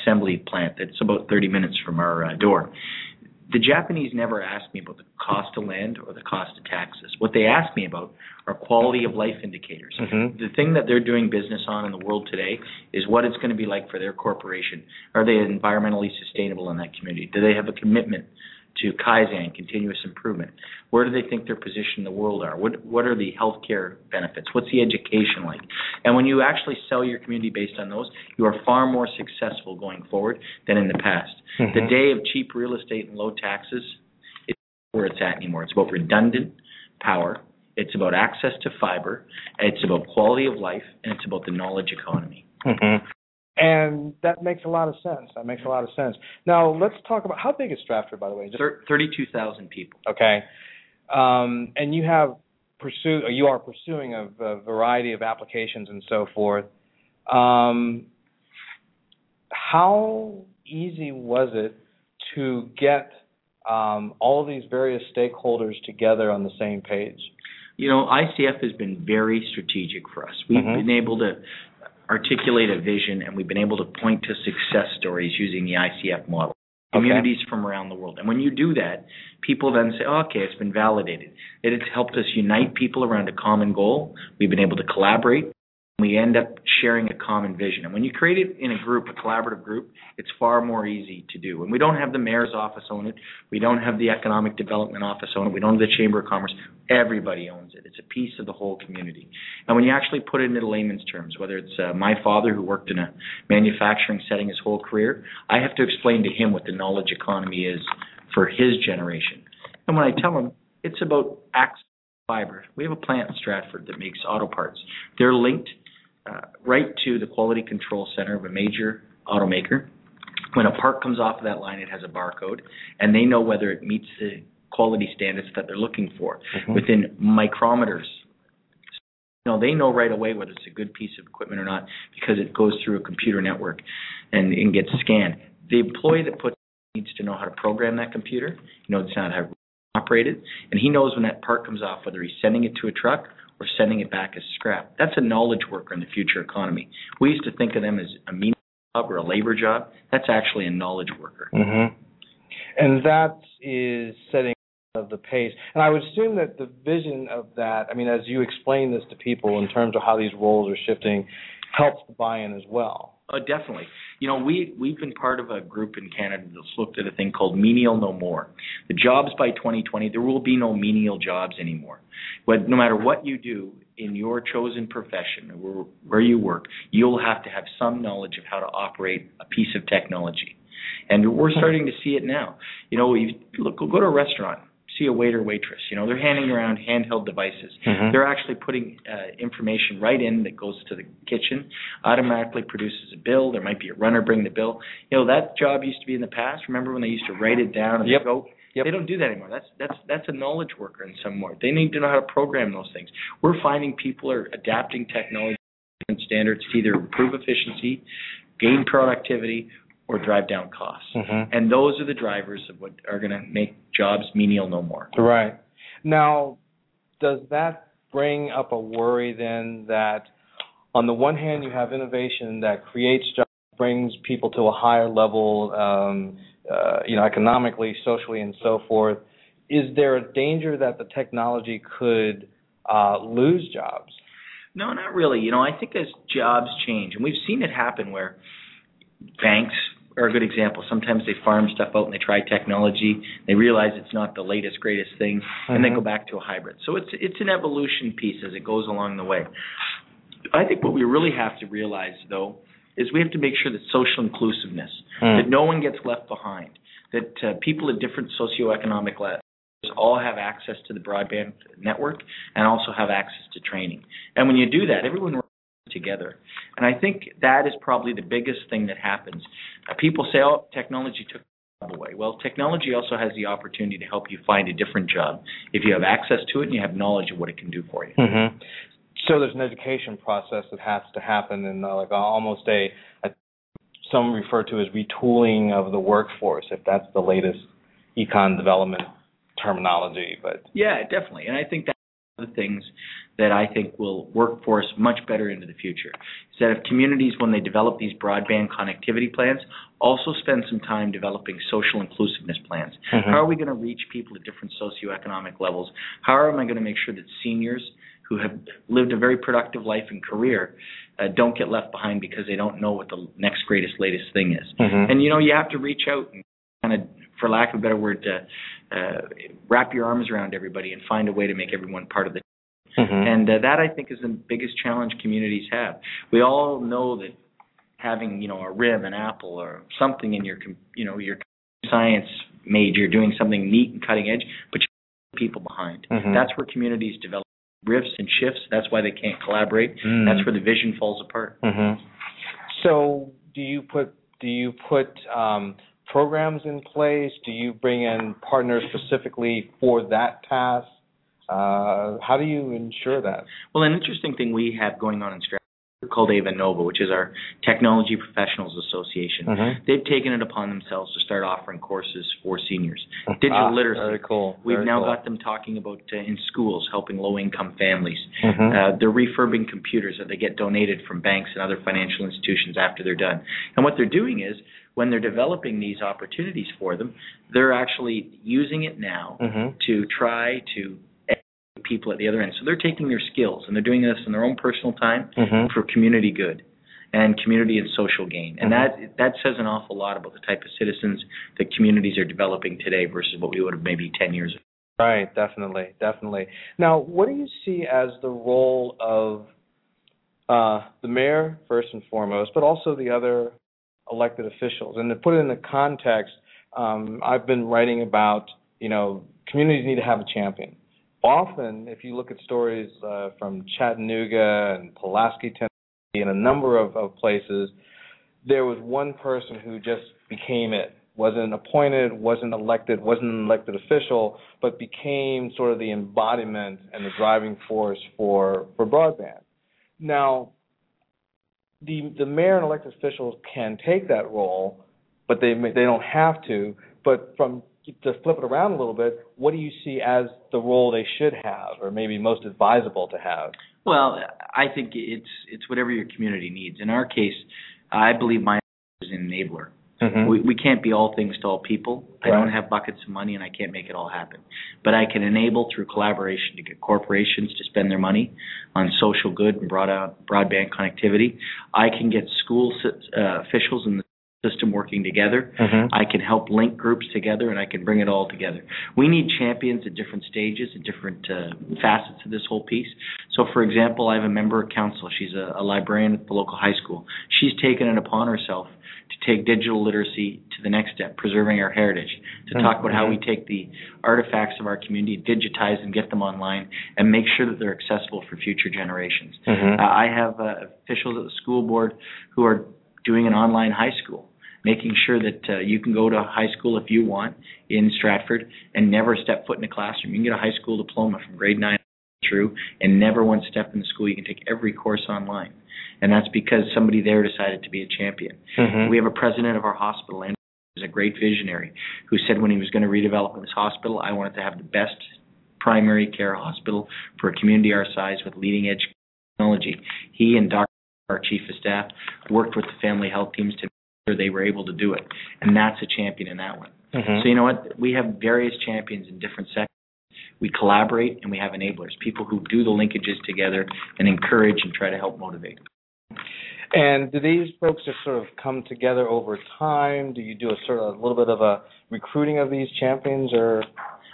assembly plant that's about 30 minutes from our uh, door. The Japanese never ask me about the cost of land or the cost of taxes. What they ask me about are quality of life indicators. Mm-hmm. The thing that they're doing business on in the world today is what it's going to be like for their corporation. Are they environmentally sustainable in that community? Do they have a commitment to Kaizen, continuous improvement? Where do they think their position in the world are? What what are the healthcare benefits? What's the education like? And when you actually sell your community based on those, you are far more successful going forward than in the past. Mhm. The day of cheap real estate and low taxes is where it's at anymore. It's about redundant power. It's about access to fiber. It's about quality of life, and it's about the knowledge economy. Mm-hmm. And that makes a lot of sense. That makes a lot of sense. Now let's talk about how big is Stratford, by the way? Just, Thirty-two thousand people. okay. Um, and you have pursue, or you are pursuing a, a variety of applications and so forth. Um, how easy was it to get um, all of these various stakeholders together on the same page? You know, ICF has been very strategic for us. We've Mhm. been able to articulate a vision, and we've been able to point to success stories using the ICF model. Okay. Communities from around the world. And when you do that, people then say, oh, okay, it's been validated. It has helped us unite people around a common goal. We've been able to collaborate. We end up sharing a common vision. And when you create it in a group, a collaborative group, it's far more easy to do. And we don't have the mayor's office own it. We don't have the economic development office own it. We don't have the chamber of commerce. Everybody owns it. It's a piece of the whole community. And when you actually put it into layman's terms, whether it's uh, my father who worked in a manufacturing setting his whole career, I have to explain to him what the knowledge economy is for his generation. And when I tell him, it's about access fiber. We have a plant in Stratford that makes auto parts. They're linked right to the quality control center of a major automaker. When a part comes off of that line, it has a barcode, and they know whether it meets the quality standards that they're looking for Mhm. within micrometers. You know, they know right away whether it's a good piece of equipment or not because it goes through a computer network and, and gets scanned. The employee that puts needs to know how to program that computer. He knows how to operate it, and he knows when that part comes off whether he's sending it to a truck or sending it back as scrap. That's a knowledge worker in the future economy. We used to think of them as a mean job or a labor job. That's actually a knowledge worker. Mm-hmm. And that is setting of the pace. And I would assume that the vision of that, I mean, as you explain this to people in terms of how these roles are shifting, helps the buy-in as well. Oh, definitely. You know, we we've been part of a group in Canada that's looked at a thing called menial no more. The jobs by 2020, there will be no menial jobs anymore. But no matter what you do in your chosen profession or where, you work, you'll have to have some knowledge of how to operate a piece of technology. And we're starting to see it now. You know, you look, go to a restaurant, see a waiter, waitress. You know, they're handing around handheld devices. Mhm. They're actually putting uh, information right in that goes to the kitchen, automatically produces a bill. There might be a runner bring the bill. You know, that job used to be in the past. Remember when they used to write it down and Yep. they go? Yep. They don't do that anymore. That's that's that's a knowledge worker in some way. They need to know how to program those things. We're finding people are adapting technology and standards to either improve efficiency, gain productivity, or drive down costs. Mm-hmm. And those are the drivers of what are going to make jobs menial no more. Right. Now, does that bring up a worry then that on the one hand you have innovation that creates jobs, brings people to a higher level, um, uh, you know, economically, socially, and so forth. Is there a danger that the technology could uh, lose jobs? No, not really. You know, I think as jobs change, and we've seen it happen where banks are a good example. Sometimes they farm stuff out and they try technology, they realize it's not the latest greatest thing, and they go back to a hybrid. So it's it's an evolution piece as it goes along the way. I think what we really have to realize though is we have to make sure that social inclusiveness, Hmm. that no one gets left behind, that uh, people at different socioeconomic levels all have access to the broadband network and also have access to training. And when you do that, everyone together. And I think that is probably the biggest thing that happens. Uh, people say, "Oh, technology took the job away." Well, technology also has the opportunity to help you find a different job if you have access to it and you have knowledge of what it can do for you. Mm-hmm. So there's an education process that has to happen, and uh, like almost a, a some refer to as retooling of the workforce, if that's the latest econ development terminology. But yeah, definitely, and I think of the things that I think will work for us much better into the future. Is that if communities, when they develop these broadband connectivity plans, also spend some time developing social inclusiveness plans. Mhm. How are we going to reach people at different socioeconomic levels? How am I going to make sure that seniors who have lived a very productive life and career uh, don't get left behind because they don't know what the next greatest, latest thing is? Mhm. And you know, you have to reach out and kind of, for lack of a better word, uh, uh, wrap your arms around everybody and find a way to make everyone part of the Mhm. and uh, that I think is the biggest challenge communities have. We all know that having you know a RIM, an Apple, or something in your you know your science major, doing something neat and cutting edge, but you leave people behind. Mhm. That's where communities develop rifts and shifts. That's why they can't collaborate. Mm. That's where the vision falls apart. hmm So, do you put do you put um, programs in place? Do you bring in partners specifically for that task? Uh, how do you ensure that? Well, an interesting thing we have going on in Stratford called Ava Nova, which is our Technology Professionals Association. Mhm. They've taken it upon themselves to start offering courses for seniors. Digital Ah, literacy. Very cool. We've Very now cool. got them talking about uh, in schools helping low income families. Mhm. Uh, they're refurbing computers that they get donated from banks and other financial institutions after they're done. And what they're doing is when they're developing these opportunities for them, they're actually using it now Mhm. to try to educate people at the other end. So they're taking their skills and they're doing this in their own personal time Mhm. for community good and community and social gain. And Mhm. that that says an awful lot about the type of citizens that communities are developing today versus what we would have maybe 10 years ago. Right, definitely, definitely. Now, what do you see as the role of uh, the mayor first and foremost, but also the other elected officials? And to put it in the context, um, I've been writing about you know communities need to have a champion. Often, if you look at stories uh, from Chattanooga and Pulaski, Tennessee, and a number of, of places, there was one person who just became it. Wasn't appointed, wasn't elected, wasn't an elected official, but became sort of the embodiment and the driving force for for broadband. Now, the the mayor and elected officials can take that role, but they they don't have to. But from to flip it around a little bit, what do you see as the role they should have, or maybe most advisable to have? Well, I think it's it's whatever your community needs. In our case, I believe my is an enabler. Mm-hmm. We, we can't be all things to all people. I don't have buckets of money and I can't make it all happen. But I can enable through collaboration to get corporations to spend their money on social good and broad out, broadband connectivity. I can get school uh, officials in the system working together. Mhm. I can help link groups together and I can bring it all together. We need champions at different stages, at different uh, facets of this whole piece. So, for example, I have a member of council. She's a, a librarian at the local high school. She's taken it upon herself to take digital literacy to the next step, preserving our heritage, to talk about how we take the artifacts of our community, digitize and get them online, and make sure that they're accessible for future generations. Mhm. Uh, I have uh, officials at the school board who are doing an online high school, making sure that uh, you can go to high school if you want in Stratford and never step foot in a classroom. You can get a high school diploma from grade nine through and never once step in the school. You can take every course online. And that's because somebody there decided to be a champion. Mhm. We have a president of our hospital, and who's a great visionary, who said when he was going to redevelop this hospital, I wanted to have the best primary care hospital for a community our size with leading edge technology. He and Dr. our chief of staff worked with the family health teams to they were able to do it, and that's a champion in that one. Mhm. So you know what? We have various champions in different sectors. We collaborate and we have enablers, people who do the linkages together and encourage and try to help motivate. And do these folks just sort of come together over time? Do you do a sort of a little bit of a recruiting of these champions, or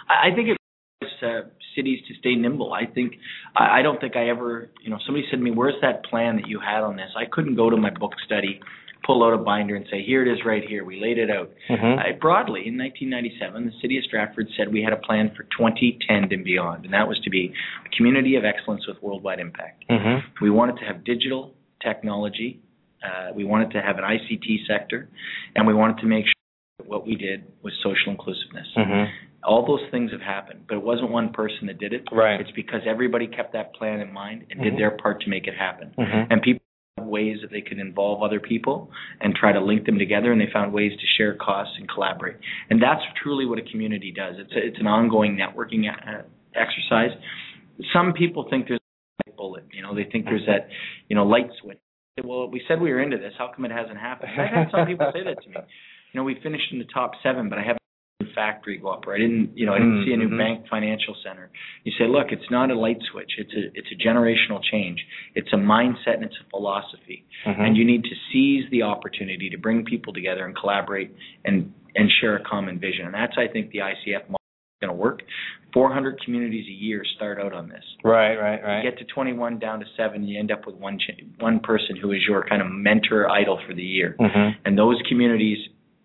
I think it requires uh, cities to stay nimble. I think I I don't think I ever, you know, somebody said to me, "Where's that plan that you had on this?" I couldn't go to my book study, pull out a binder, and say, "Here it is, right here. We laid it out." Mhm. I, broadly, in 1997, the city of Stratford said we had a plan for 2010 and beyond, and that was to be a community of excellence with worldwide impact. Mhm. We wanted to have digital technology. Uh, we wanted to have an ICT sector, and we wanted to make sure that what we did was social inclusiveness. Mhm. All those things have happened, but it wasn't one person that did it. Right. It's because everybody kept that plan in mind and did Mhm. their part to make it happen. Mhm. And people ways that they could involve other people and try to link them together and they found ways to share costs and collaborate. And that's truly what a community does. It's a, it's an ongoing networking uh, exercise. Some people think there's a bullet you know they think there's that you know light switch. Well we said we were into this. How come it hasn't happened? I've had some people say that to me. You know we finished in the top 7 but i haven't factory go up or I didn't you know I didn't see a new Mm-hmm. bank financial center. You say, look, it's not a light switch. It's a it's a generational change. It's a mindset and it's a philosophy. Mhm. And you need to seize the opportunity to bring people together and collaborate and and share a common vision. And that's I think the ICF model is going to work. 400 communities a year start out on this. Right, right, right. You get to 21 down to 7, you end up with one ch- one person who is your kind of mentor idol for the year Mhm. and those communities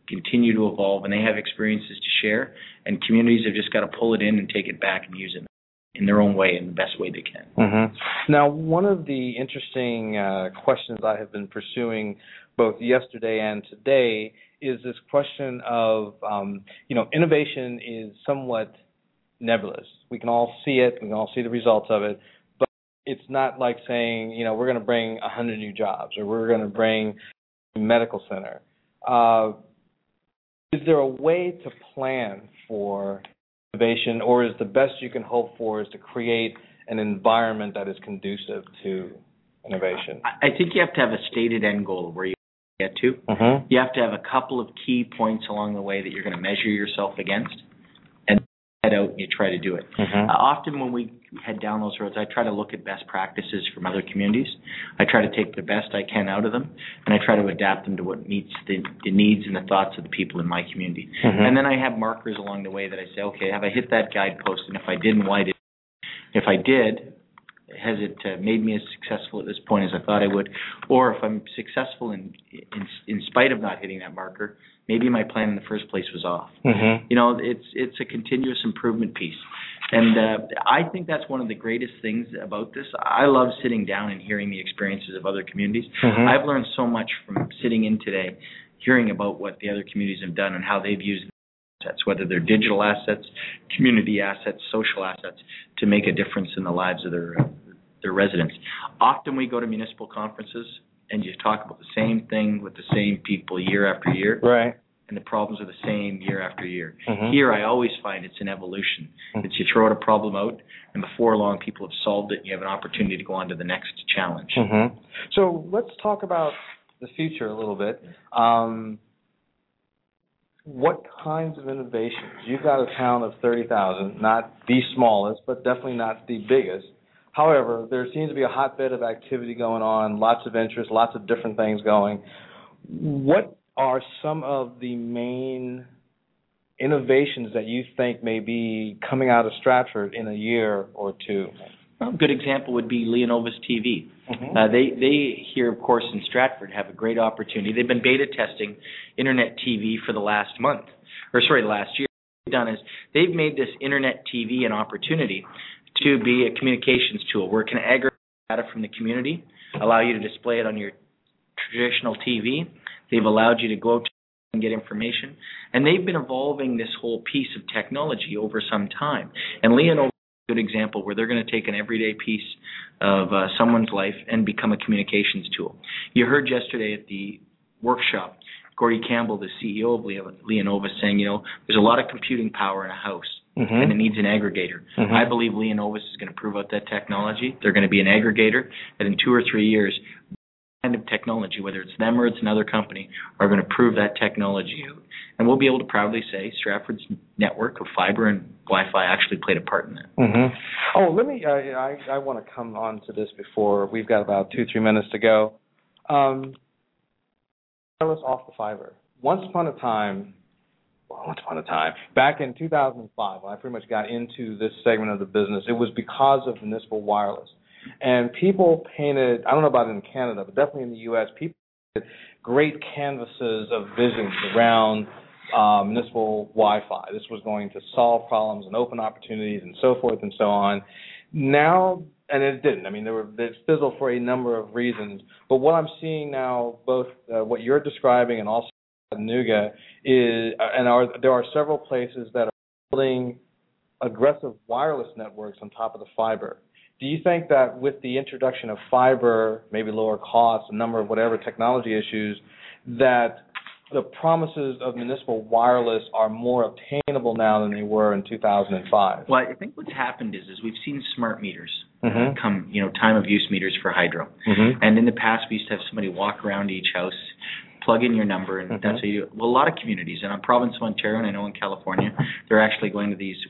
continue to evolve and they have experiences to share and communities have just got to pull it in and take it back and use it in their own way in the best way they can hmm Now, one of the interesting uh, questions I have been pursuing both yesterday and today is this question of, um, you know, innovation is somewhat nebulous. We can all see it, we can all see the results of it, but it's not like saying, you know, we're going to bring 100 new jobs or we're going to bring a medical center. Uh, is there a way to plan for innovation, or is the best you can hope for is to create an environment that is conducive to innovation? I think you have to have a stated end goal where you get to Mm-hmm. you have to have a couple of key points along the way that you're going to measure yourself against and head out and you try to do it Mm-hmm. Uh, often when we head down those roads, I try to look at best practices from other communities. I try to take the best I can out of them, and I try to adapt them to what meets the, the needs and the thoughts of the people in my community. Mhm. And then I have markers along the way that I say, okay, have I hit that guidepost? And if I didn't, why did? If I did, has it uh, made me as successful at this point as I thought I would? Or if I'm successful in, in in spite of not hitting that marker, maybe my plan in the first place was off Mm-hmm. you know it's it's a continuous improvement piece and uh, i think that's one of the greatest things about this i love sitting down and hearing the experiences of other communities Mhm. i've learned so much from sitting in today hearing about what the other communities have done and how they've used assets whether they're digital assets community assets social assets to make a difference in the lives of their uh, their residents often we go to municipal conferences and you talk about the same thing with the same people year after year Right. And the problems are the same year after year. Mhm. Here, I always find it's an evolution. Mhm. It's you throw out a problem out, and before long, people have solved it, and you have an opportunity to go on to the next challenge. Mm-hmm. So let's talk about the future a little bit. Um, what kinds of innovations? You've got a town of 30,000, not the smallest, but definitely not the biggest. However, there seems to be a hotbed of activity going on, lots of interest, lots of different things going. What are some of the main innovations that you think may be coming out of Stratford in a year or two? A good example would be Leonovus TV. Mhm. Uh, they they here, of course, in Stratford have a great opportunity. They've been beta testing internet TV for the last month, or sorry, last year. What they've done is they've made this internet TV an opportunity to be a communications tool where it can aggregate data from the community, allow you to display it on your traditional TV. They've allowed you to go out and get information, and they've been evolving this whole piece of technology over some time. And Leonovus is a good example where they're going to take an everyday piece of uh, someone's life and become a communications tool. You heard yesterday at the workshop, Gordy Campbell, the CEO of Leo- Leonovus, saying, you know, there's a lot of computing power in a house. Mhm. And it needs an aggregator. Mhm. I believe Leonovus is going to prove out that technology. They're going to be an aggregator, and in two or three years, kind of technology, whether it's them or it's another company, are going to prove that technology out. And we'll be able to proudly say Stratford's network of fiber and Wi-Fi actually played a part in that. Mm-hmm. Oh, let me. I I, I want to come on to this before we've got about two three minutes to go. Um, wireless off the fiber. Once upon a time, well, once upon a time, back in 2005, when I pretty much got into this segment of the business, it was because of municipal wireless, and people painted. I don't know about in Canada, but definitely in the U.S., people painted great canvases of visions around uh, municipal Wi-Fi. This was going to solve problems and open opportunities and so forth and so on. Now, and it didn't. I mean, there were it fizzled for a number of reasons. But what I'm seeing now, both uh, what you're describing and also Chattanooga, is uh, and are there are several places that are building aggressive wireless networks on top of the fiber. Do you think that with the introduction of fiber, maybe lower costs, a number of whatever technology issues, that the promises of municipal wireless are more obtainable now than they were in 2005? Well, I think what's happened is is we've seen smart meters Mhm. come, you know, time of use meters for hydro. Mhm. And in the past, we used to have somebody walk around each house, plug in your number, and Mhm. that's how you. Well, a lot of communities, and on province of Ontario, and I know in California, they're actually going to these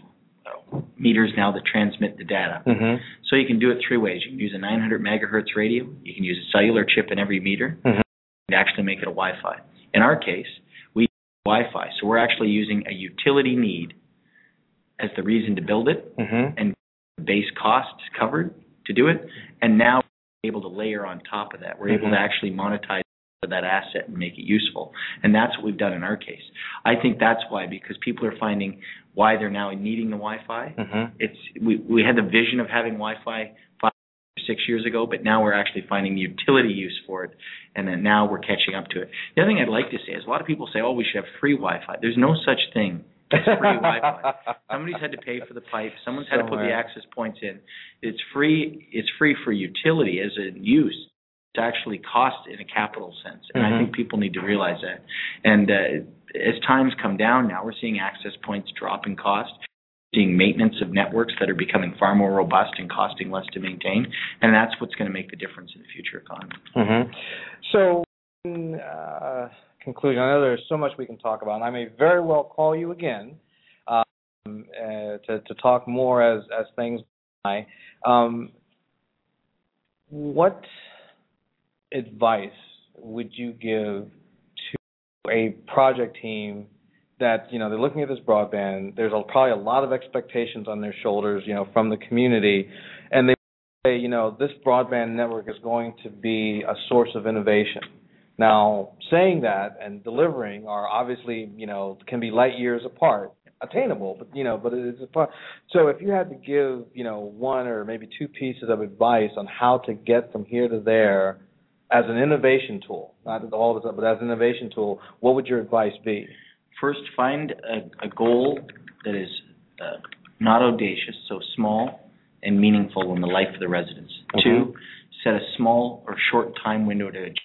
meters now that transmit the data. Mhm. So you can do it three ways. You can use a 900 megahertz radio. You can use a cellular chip in every meter. Mhm. And actually make it a Wi-Fi. In our case, we use Wi-Fi, so we're actually using a utility need as the reason to build it, Mhm. and the base costs covered to do it, and now we're able to layer on top of that. We're able to actually monetize that asset and make it useful, and that's what we've done in our case. I think that's why because people are finding why they're now needing the Wi-Fi. Mhm. It's we we had the vision of having Wi-Fi five or six years ago, but now we're actually finding the utility use for it, and then now we're catching up to it. The other thing I'd like to say is a lot of people say, "Oh, we should have free Wi-Fi." There's no such thing as free Wi-Fi. Somebody's had to pay for the pipe. Someone's had to put the access points in. It's free. It's free for utility as a use. It's actually cost in a capital sense, and I Mhm. think people need to realize that. And uh, as times come down now, we're seeing access points drop in cost. Seeing maintenance of networks that are becoming far more robust and costing less to maintain, and that's what's going to make the difference in the future economy. hmm So, in uh, conclusion, I know there's so much we can talk about, and I may very well call you again um, uh, to, to talk more as as things. go Um, what advice would you give to a project team that you know they're looking at this broadband? There's a, probably a lot of expectations on their shoulders, you know, from the community, and they say, you know, this broadband network is going to be a source of innovation. Now, saying that and delivering are obviously, you know, can be light years apart, attainable, but you know, but it's a part. So, if you had to give, you know, one or maybe two pieces of advice on how to get from here to there as an innovation tool, not all of it, but as an innovation tool, what would your advice be? First, find a, a goal that is uh, not audacious, so small and meaningful in the life of the residents. Two, set a small or short time window to achieve.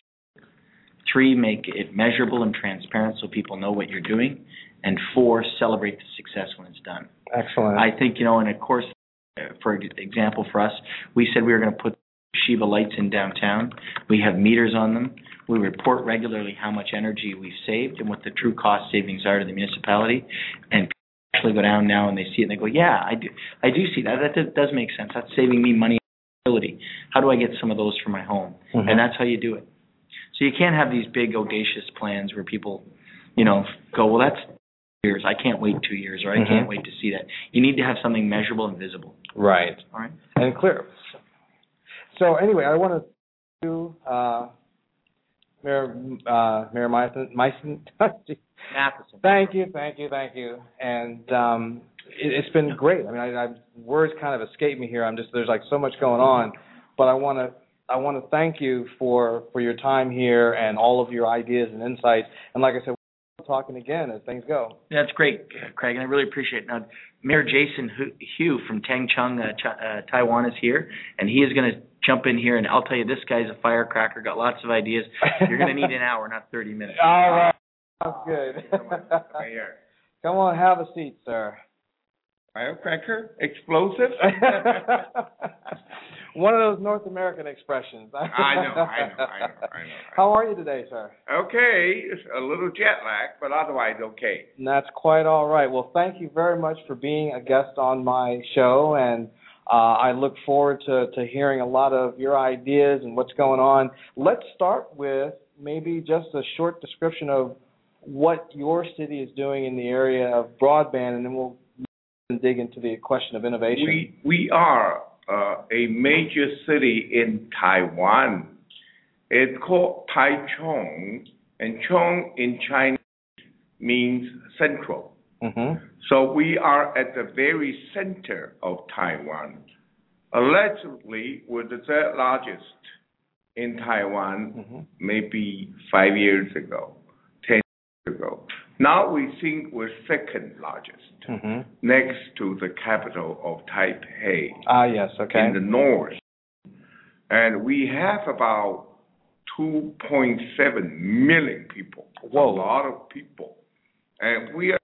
Three, make it measurable and transparent so people know what you're doing. And four, celebrate the success when it's done. Excellent. I think, you know, and of course, uh, for example, for us, we said we were going to put Shiva lights in downtown. We have meters on them. We report regularly how much energy we've saved and what the true cost savings are to the municipality. And people actually go down now and they see it and they go, "Yeah, I do. I do see that. That does- does make sense. That's saving me money. and utility. How do I get some of those for my home?" Mhm. And that's how you do it. So you can't have these big audacious plans where people, you know, go, "Well, that's years. I can't wait two years, or I Mhm. can't wait to see that." You need to have something measurable and visible. right. All right. and clear. So anyway, I want to do uh, Mayor uh, Mayor Meisen. Meisen Mathieson. thank you, thank you, thank you. And um, it, it's been great. I mean, I, I, words kind of escape me here. I'm just there's like so much going on, but I want to I want to thank you for for your time here and all of your ideas and insights. And like I said, we're talking again as things go. That's great, Craig, and I really appreciate it. Now, Mayor Jason Hu- Hugh from Taichung, uh, Ch- uh, Taiwan, is here, and he is going to jump in here. And I'll tell you, this guy's a firecracker. Got lots of ideas. You're going to need an hour, not 30 minutes. All right, sounds good. Mayor. Come on, have a seat, sir. Firecracker? Explosive? One of those North American expressions. I know, I know, I know, I know. How are you today, sir? Okay, a little jet lag, but otherwise okay. And that's quite all right. Well, thank you very much for being a guest on my show, and uh, I look forward to, to hearing a lot of your ideas and what's going on. Let's start with maybe just a short description of what your city is doing in the area of broadband, and then we'll dig into the question of innovation. We we are uh, a major city in Taiwan. It's called Taichung, and Chong in Chinese means central. Hmm So we are at the very center of Taiwan. Allegedly, we're the third largest in Taiwan, hmm maybe five years ago, ten years ago. Now we think we're second largest. hmm next to the capital of Taipei Ah, yes. Okay. in the north. And we have about 2.7 million people. Whoa. A lot of people. And we are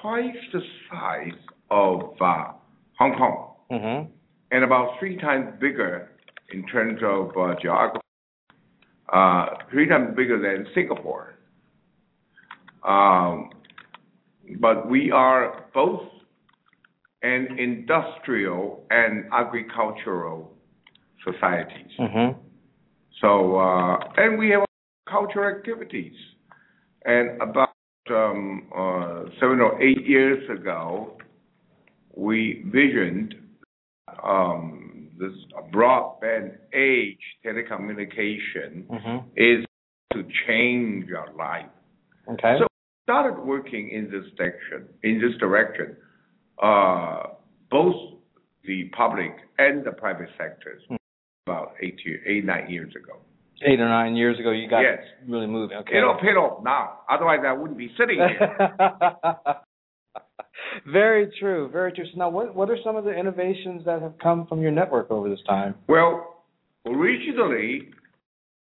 twice the size of uh, Hong Kong hmm and about three times bigger in terms of uh, geography, uh, three times bigger than Singapore. Um, but we are both an industrial and agricultural societies. hmm So, uh, and we have cultural activities. And about seven or eight years ago, we visioned um, this broadband age telecommunication hmm is to change our life. Okay. So started working in this direction, in this direction, uh, both the public and the private sectors, about eight, year, eight nine years ago. Eight or nine years ago, you got Yes. really moving. Okay. It'll pay off now. Otherwise, I wouldn't be sitting here. very true. Very true. So now, what what are some of the innovations that have come from your network over this time? well, originally,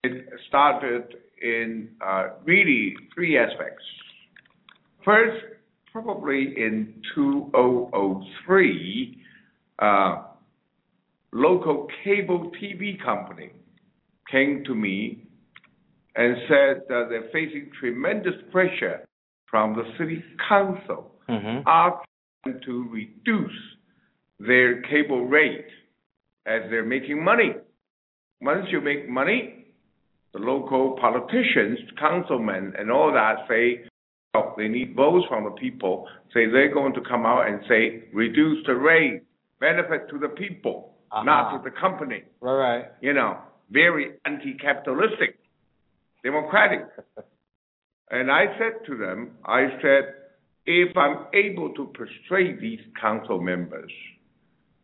it started in uh, really three aspects. First, probably in 2003, uh, local cable TV company came to me and said that they're facing tremendous pressure from the city council Mm-hmm. them to reduce their cable rate as they're making money. Once you make money, the local politicians, councilmen, and all that say oh, they need votes from the people. Say they're going to come out and say reduce the rate, benefit to the people, Uh-huh. not to the company. Right. Right. You know, very anti-capitalistic, democratic. And I said to them, I said, if I'm able to persuade these council members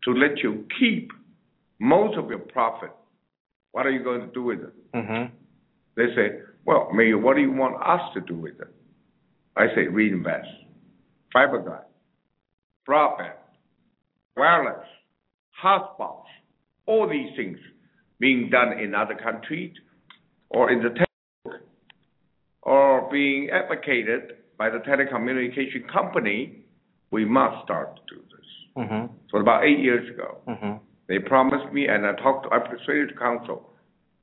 to let you keep most of your profit, what are you going to do with it? Mm-hmm. They say, well, Mayor, what do you want us to do with it? I say, reinvest. Fiberglass, broadband, wireless, hotspots, all these things being done in other countries or in the textbook or being advocated by the telecommunication company, we must start to do this. Mm-hmm. So about eight years ago, Mm-hmm. they promised me, and I talked. I persuaded the council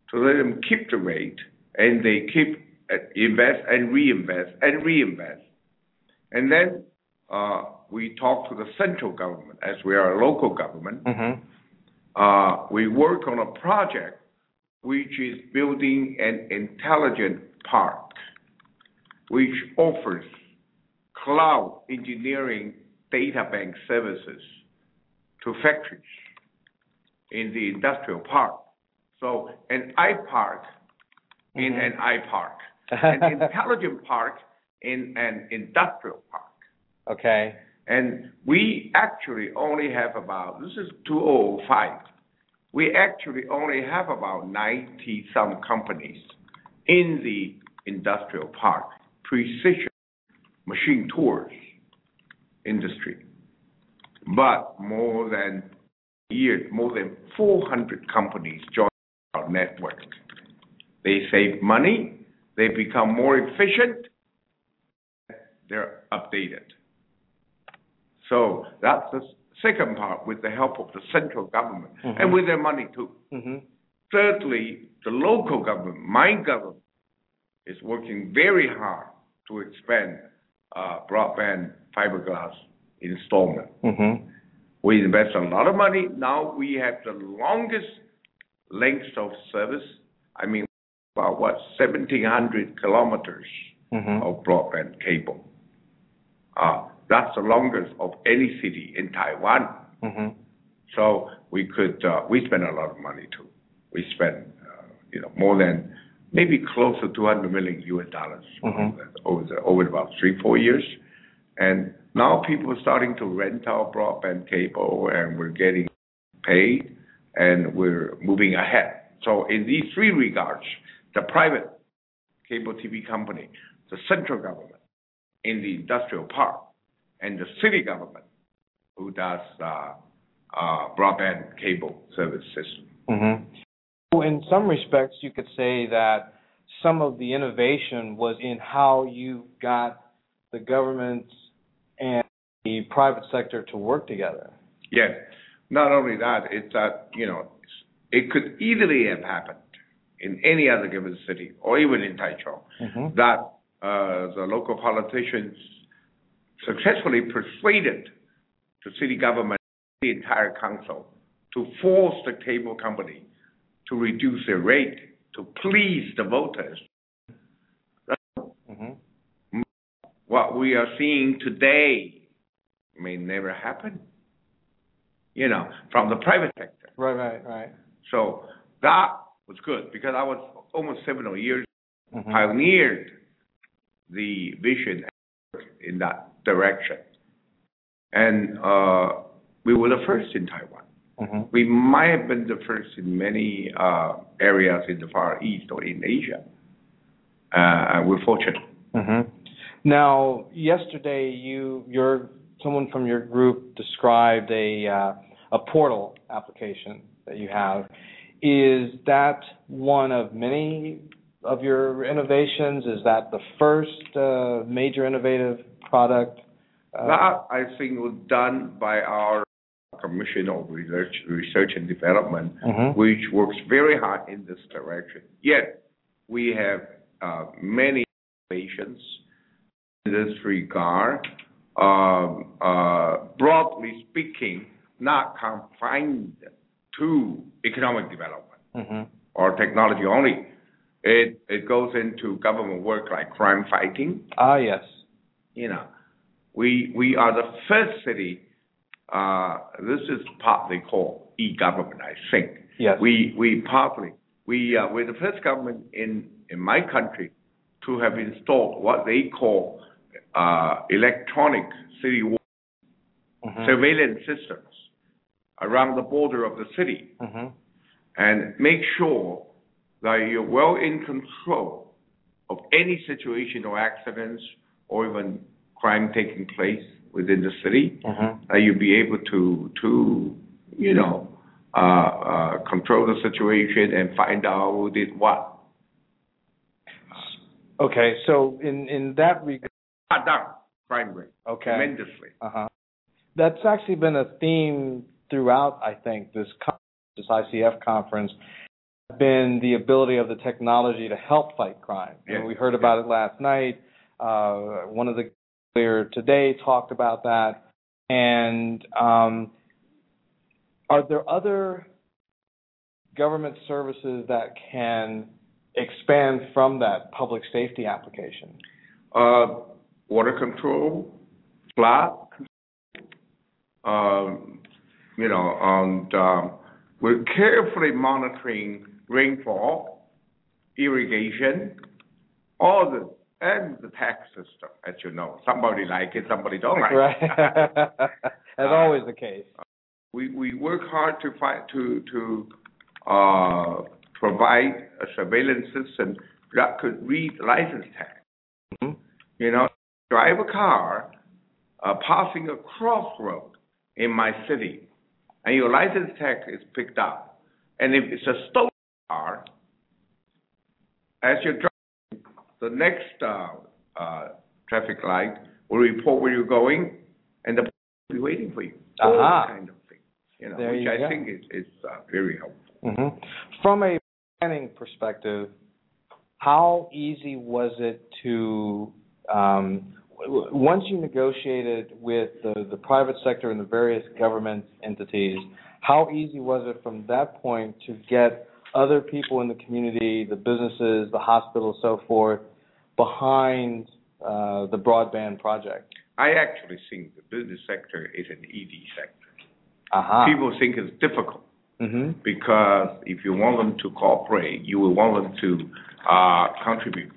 to let them keep the rate, and they keep uh, invest and reinvest and reinvest. And then uh, we talked to the central government, as we are a local government. Mm-hmm. Uh, we work on a project which is building an intelligent park, which offers cloud engineering data bank services to factories in the industrial park. So an iPark in Mhm. an iPark, an intelligent park in an industrial park. Okay. And we actually only have about, this is 2005, we actually only have about 90 some companies in the industrial park, precision machine tools industry. But more than years, more than 400 companies join our network. They save money, they become more efficient, they're updated. So that's the second part with the help of the central government Mhm. and with their money too. Mm-hmm. Thirdly, the local government, my government, is working very hard to expand uh, broadband fiberglass installment. Mm-hmm. We invest a lot of money. Now we have the longest length of service. I mean, about what, 1,700 kilometers Mm-hmm. of broadband cable. Uh, that's the longest of any city in Taiwan. Mm-hmm. So we could, uh, we spend a lot of money too. We spend, uh, you know, more than maybe close to 200 million US dollars Mhm. over the, over about three, four years. And now people are starting to rent our broadband cable and we're getting paid and we're moving ahead. So in these three regards, the private cable TV company, the central government in the industrial park, and the city government who does uh, uh, broadband cable service system. Mm-hmm. So in some respects, you could say that some of the innovation was in how you got the government and the private sector to work together. Yes. Not only that, it's that, you know, it could easily have happened in any other given city or even in Taichung Mm-hmm. that uh, the local politicians successfully persuaded the city government, the entire council, to force the cable company to reduce their rate to please the voters. Mm-hmm. What we are seeing today may never happen, you know, from the private sector. Right, right, right. So that was good because I was almost seven years Mhm. pioneered the vision in that direction. And uh, we were the first in Taiwan. Mhm. We might have been the first in many uh, areas in the Far East or in Asia. Uh, we're fortunate. hmm Now, yesterday, you, your, someone from your group described a a portal application that you have. Is that one of many of your innovations? Is that the first major innovative product? Uh, That, I think, was done by our Commission of Research, Research and Development, Mhm. which works very hard in this direction. Yet, we have uh, many innovations in this regard. Um, uh, broadly speaking, not confined to economic development mhm. or technology only. It it goes into government work like crime fighting, Ah, yes. You know, we we are the first city. Uh, this is partly called e-government, I think. Yes. We we partly we uh, we're the first government in in my country to have installed what they call uh, electronic city Mhm. surveillance systems around the border of the city Mhm. and make sure that you're well in control of any situation or accidents or even crime taking place within the city, that you'll be able to, to you know, uh, uh, control the situation and find out who did what. Okay, so in in that regard, Cut down crime rate okay. tremendously. Uh-huh. That's actually been a theme throughout, I think, this con- this ICF conference, been the ability of the technology to help fight crime. And we heard about it last night. Uh, one of the earlier today talked about that. And um, are there other government services that can expand from that public safety application? Uh, water control, flood, um, you know, and um, we're carefully monitoring rainfall, irrigation, all the and the tax system, as you know. Somebody like it, somebody don't like it. Right. it. As always the case. we we work hard to find to to uh, provide a surveillance system that could read license tag. Mhm. You know, drive a car uh, passing a crossroad in my city, and your license tag is picked up, and if it's a stolen car, as you're driving, the next uh, uh, traffic light will report where you're going, and the police will be waiting for you. That kind of thing, you know, There which you I go. think is is uh, very helpful. hmm From a planning perspective, how easy was it to um, once you negotiated with the, the private sector and the various government entities? How easy was it from that point to get other people in the community, the businesses, the hospitals, so forth, behind uh, the broadband project? I actually think the business sector is an easy sector. Aha. People think it's difficult hmm because if you want them to cooperate, you will want them to uh, contribute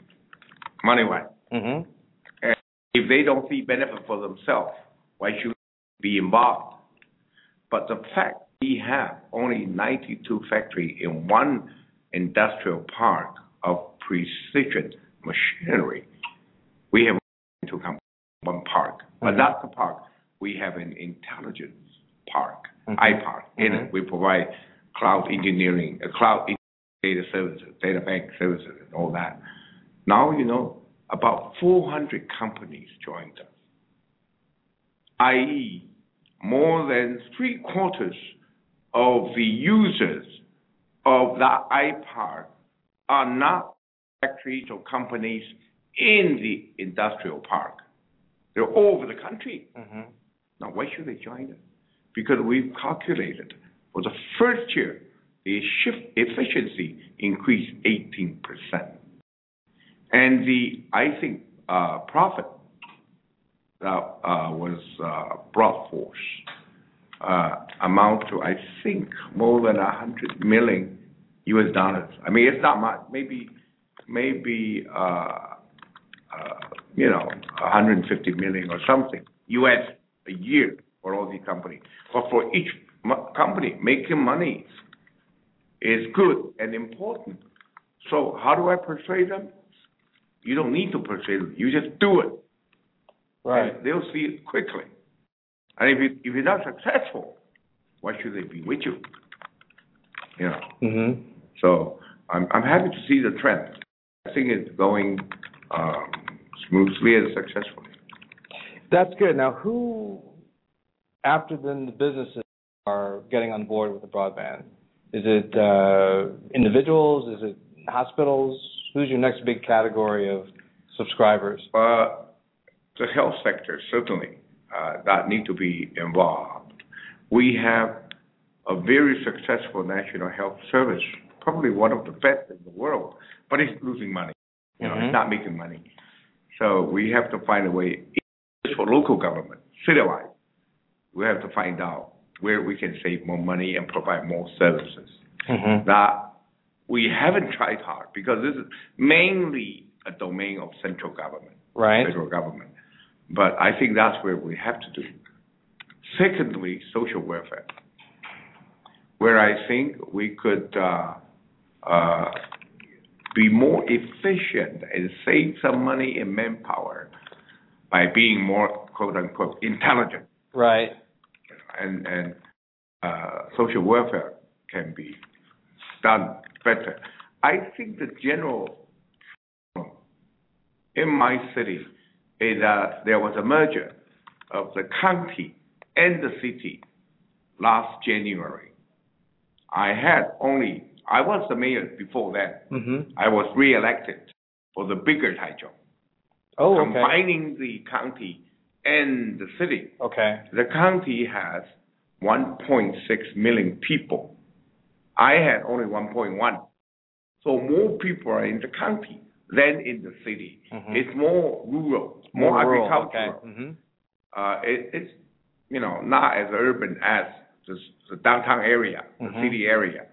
money-wise. hmm If they don't see benefit for themselves, why should they be involved? But the fact we have only 92 factories in one industrial park of precision machinery, we have to come. one park, but Mhm. that's the park. We have an intelligence park, Mhm. iPark. In Mhm. we provide cloud engineering, uh, cloud data services, data bank services, and all that. Now you know about 400 companies joined us, i.e., more than three quarters of the users of that iPark are not factories or companies in the industrial park. They're all over the country. Mhm. Now, why should they join us? Because we've calculated for the first year, the shift efficiency increased 18%. And the, I think, uh, profit that uh, was uh, brought forth uh, amount to, I think, more than 100 million US dollars. I mean, it's not much, maybe, maybe, uh, uh, you know, 150 million or something US a year for all these companies. But for each company, making money is good and important. So how do I persuade them? You don't need to persuade them. You just do it. Right. They'll see it quickly. And if, you, if you're not successful, why should they be with you? You know. Mhm. So I'm I'm happy to see the trend. I think it's going um, smoothly and successfully. That's good. Now, who, after then the businesses are getting on board with the broadband? Is it uh, individuals? Is it hospitals? Who's your next big category of subscribers? Uh, the health sector certainly uh, that need to be involved. We have a very successful national health service, probably one of the best in the world, but it's losing money. You know, Mhm. it's not making money. So we have to find a way. For local government, citywide. We have to find out where we can save more money and provide more services. Mm-hmm. that we haven't tried hard because this is mainly a domain of central government, Right. federal government. But I think that's where we have to do. Secondly, social welfare, where I think we could uh, uh, be more efficient and save some money in manpower by being more quote unquote intelligent Right. and and uh, social welfare can be done better. I think the general in my city is that there was a merger of the county and the city last January. I had only I was the mayor before that. Mm-hmm. I was re-elected for the bigger Taichung, Oh, okay. combining the county and the city. Okay. The county has 1.6 million people. I had only 1.1. So more people are in the county than in the city. Mhm. It's more rural, more, rural, agricultural. Okay. Mm-hmm. Uh, it, it's you know not as urban as the, the downtown area, the Mhm. city area.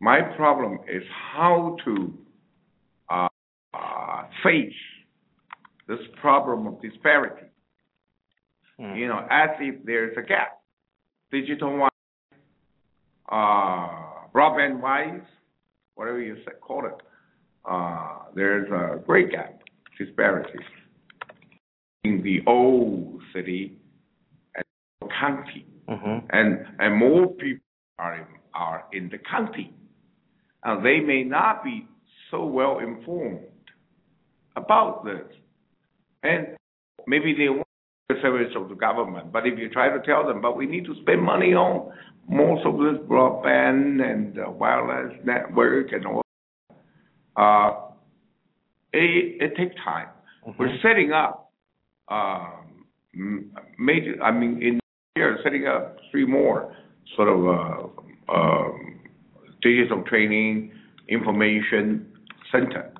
My problem is how to uh, uh, face this problem of disparity Mm-hmm. you know, as if there's a gap, digital wise, uh, broadband wise, whatever you say, call it, uh, there's a great gap, disparity in the old city and the county, Mm-hmm. and and more people are in, are in the county, and they may not be so well informed about this, and maybe they want the service of the government. But if you try to tell them, but we need to spend money on most of this broadband and uh, wireless network and all, uh, it, it takes time. We're setting up um, major. I mean, in here, setting up three more sort of uh, um, digital training information center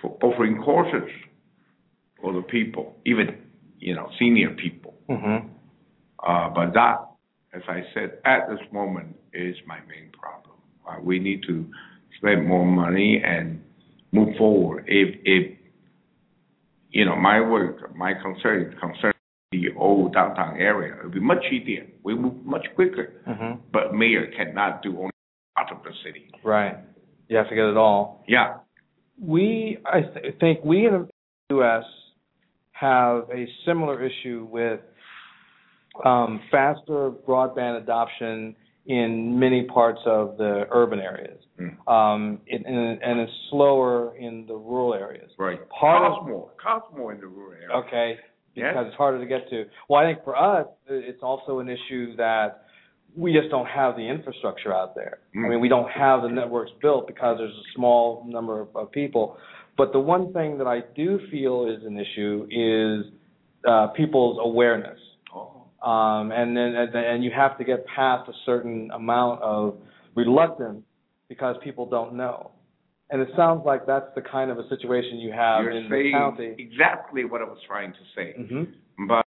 for offering courses for the people, even you know senior people. Mm-hmm. Uh, but that, as I said, at this moment is my main problem. Uh, we need to spend more money and move forward. If, if you know, my work, my concern concerns the old downtown area, it would be much easier. We move much quicker. Mm-hmm. But mayor cannot do only part of the city. Right. You have to get it all. Yeah. We, I th- think we in the U.S. have a similar issue with um, faster broadband adoption in many parts of the urban areas, Mm. um, it, and, and it's slower in the rural areas. Right. Part of- cost more. Cost more in the rural areas. Okay, Yes. because it's harder to get to. Well, I think for us, it's also an issue that we just don't have the infrastructure out there. Mm. I mean, we don't have the networks built because there's a small number of, of people. But the one thing that I do feel is an issue is uh, people's awareness. Oh. Um, and then and, and you have to get past a certain amount of reluctance because people don't know. And it sounds like that's the kind of a situation you have You're in the county. exactly what I was trying to say. hmm But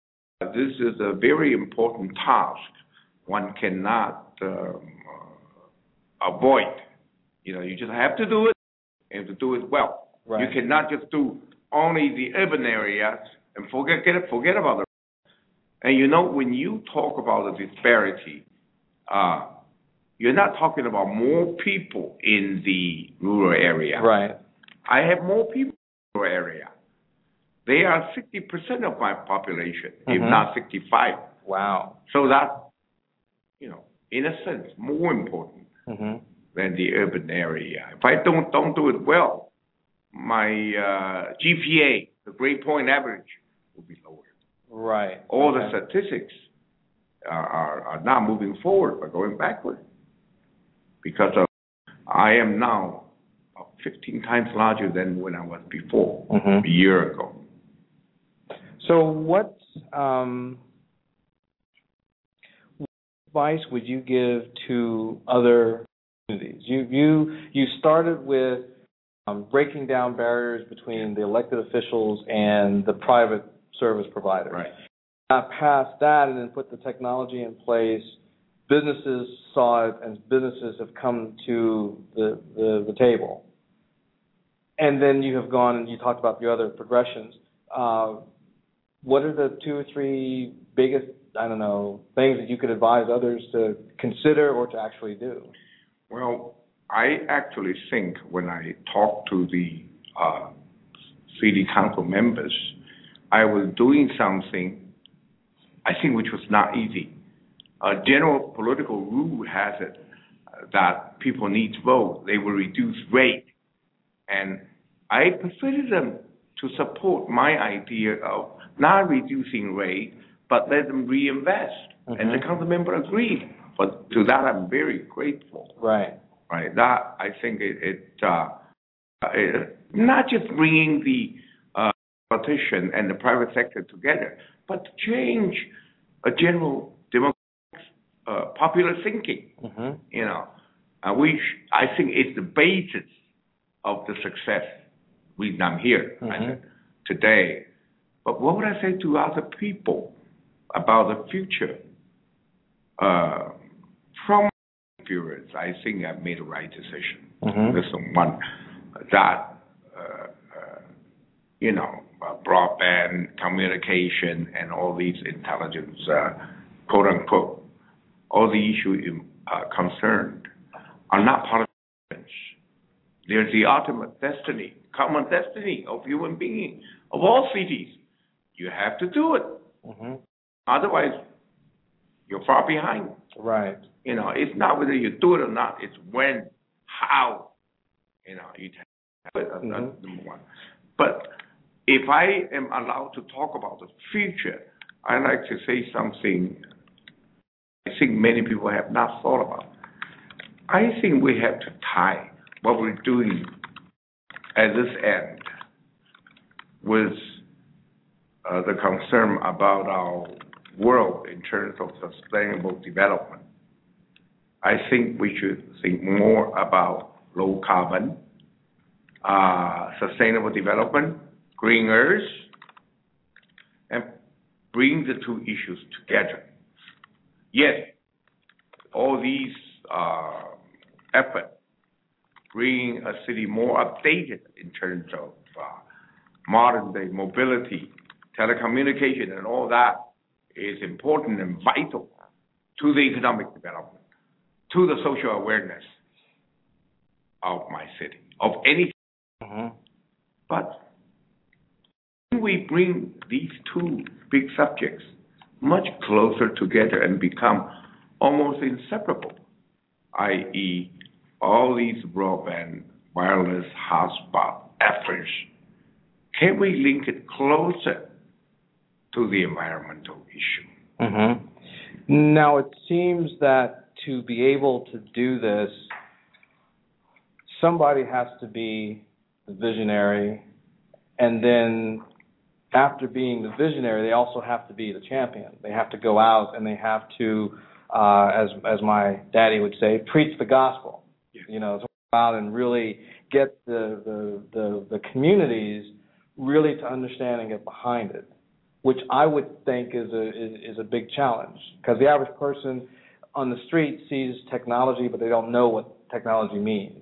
this is a very important task. One cannot um, uh, avoid. You know, you just have to do it and to do it well. Right. You cannot just do only the urban areas and forget get, forget about the. And you know, when you talk about the disparity, uh, you're not talking about more people in the rural area. Right. I have more people in the rural area. They are 60% of my population, if Mhm. not 65. Wow. So that's, you know, in a sense, more important hmm than the urban area. If I don't don't do it well, my uh, GPA, the grade point average, will be lower. Right. All Okay. the statistics are, are, are not moving forward, but going backward. Because of, I am now 15 times larger than when I was before, Mhm. a year ago. So what um, advice would you give to other communities? You you you started with um, breaking down barriers between the elected officials and the private service providers. Right. Got past that and then put the technology in place. Businesses saw it, and businesses have come to the, the, the table. And then you have gone and you talked about the other progressions. Uh, what are the two or three biggest, I don't know, things that you could advise others to consider or to actually do? Well, I actually think when I talk to the uh, city council members, I was doing something I think which was not easy. A general political rule has it uh, that people need to vote. They will reduce rate. And I persuaded them to support my idea of not reducing rate, but let them reinvest. And the Mhm. council member agreed. But to that, I'm very grateful Right. right? That I think it, it, uh, it not just bringing the uh, politician and the private sector together, but to change a general democratic uh, popular thinking. hmm You know, uh, which I think is the basis of the success reason I'm here Mhm. said, today. But what would I say to other people about the future? Uh, from experience, I think I've made the right decision. Mhm. This is one that uh, uh, you know broadband communication and all these intelligence, uh, quote unquote, all the issues uh, concerned are not part of science. They're the ultimate destiny, common destiny of human beings of all cities. You have to do it, hmm otherwise you're far behind. Right. You know, it's not whether you do it or not, it's when, how, you know, you have it. That's number one. But if I am allowed to talk about the future, I'd like to say something I think many people have not thought about. I think we have to tie what we're doing at this end with uh, the concern about our world in terms of sustainable development. I think we should think more about low carbon, uh, sustainable development, green earth, and bring the two issues together. Yes, all these uh, efforts bring a city more updated in terms of uh, modern day mobility, telecommunication, and all that is important and vital to the economic development, to the social awareness of my city, of any. hmm But we bring these two big subjects much closer together and become almost inseparable, i.e., all these broadband wireless hotspot efforts, can we link it closer to the environmental issue? Mm-hmm. Now, it seems that to be able to do this, somebody has to be the visionary, and then after being the visionary, they also have to be the champion. They have to go out and they have to, uh, as as my daddy would say, preach the gospel. You know, go out and really get the the the, the communities really to understand and get behind it, which I would think is a is, is a big challenge because the average person on the street sees technology, but they don't know what technology means.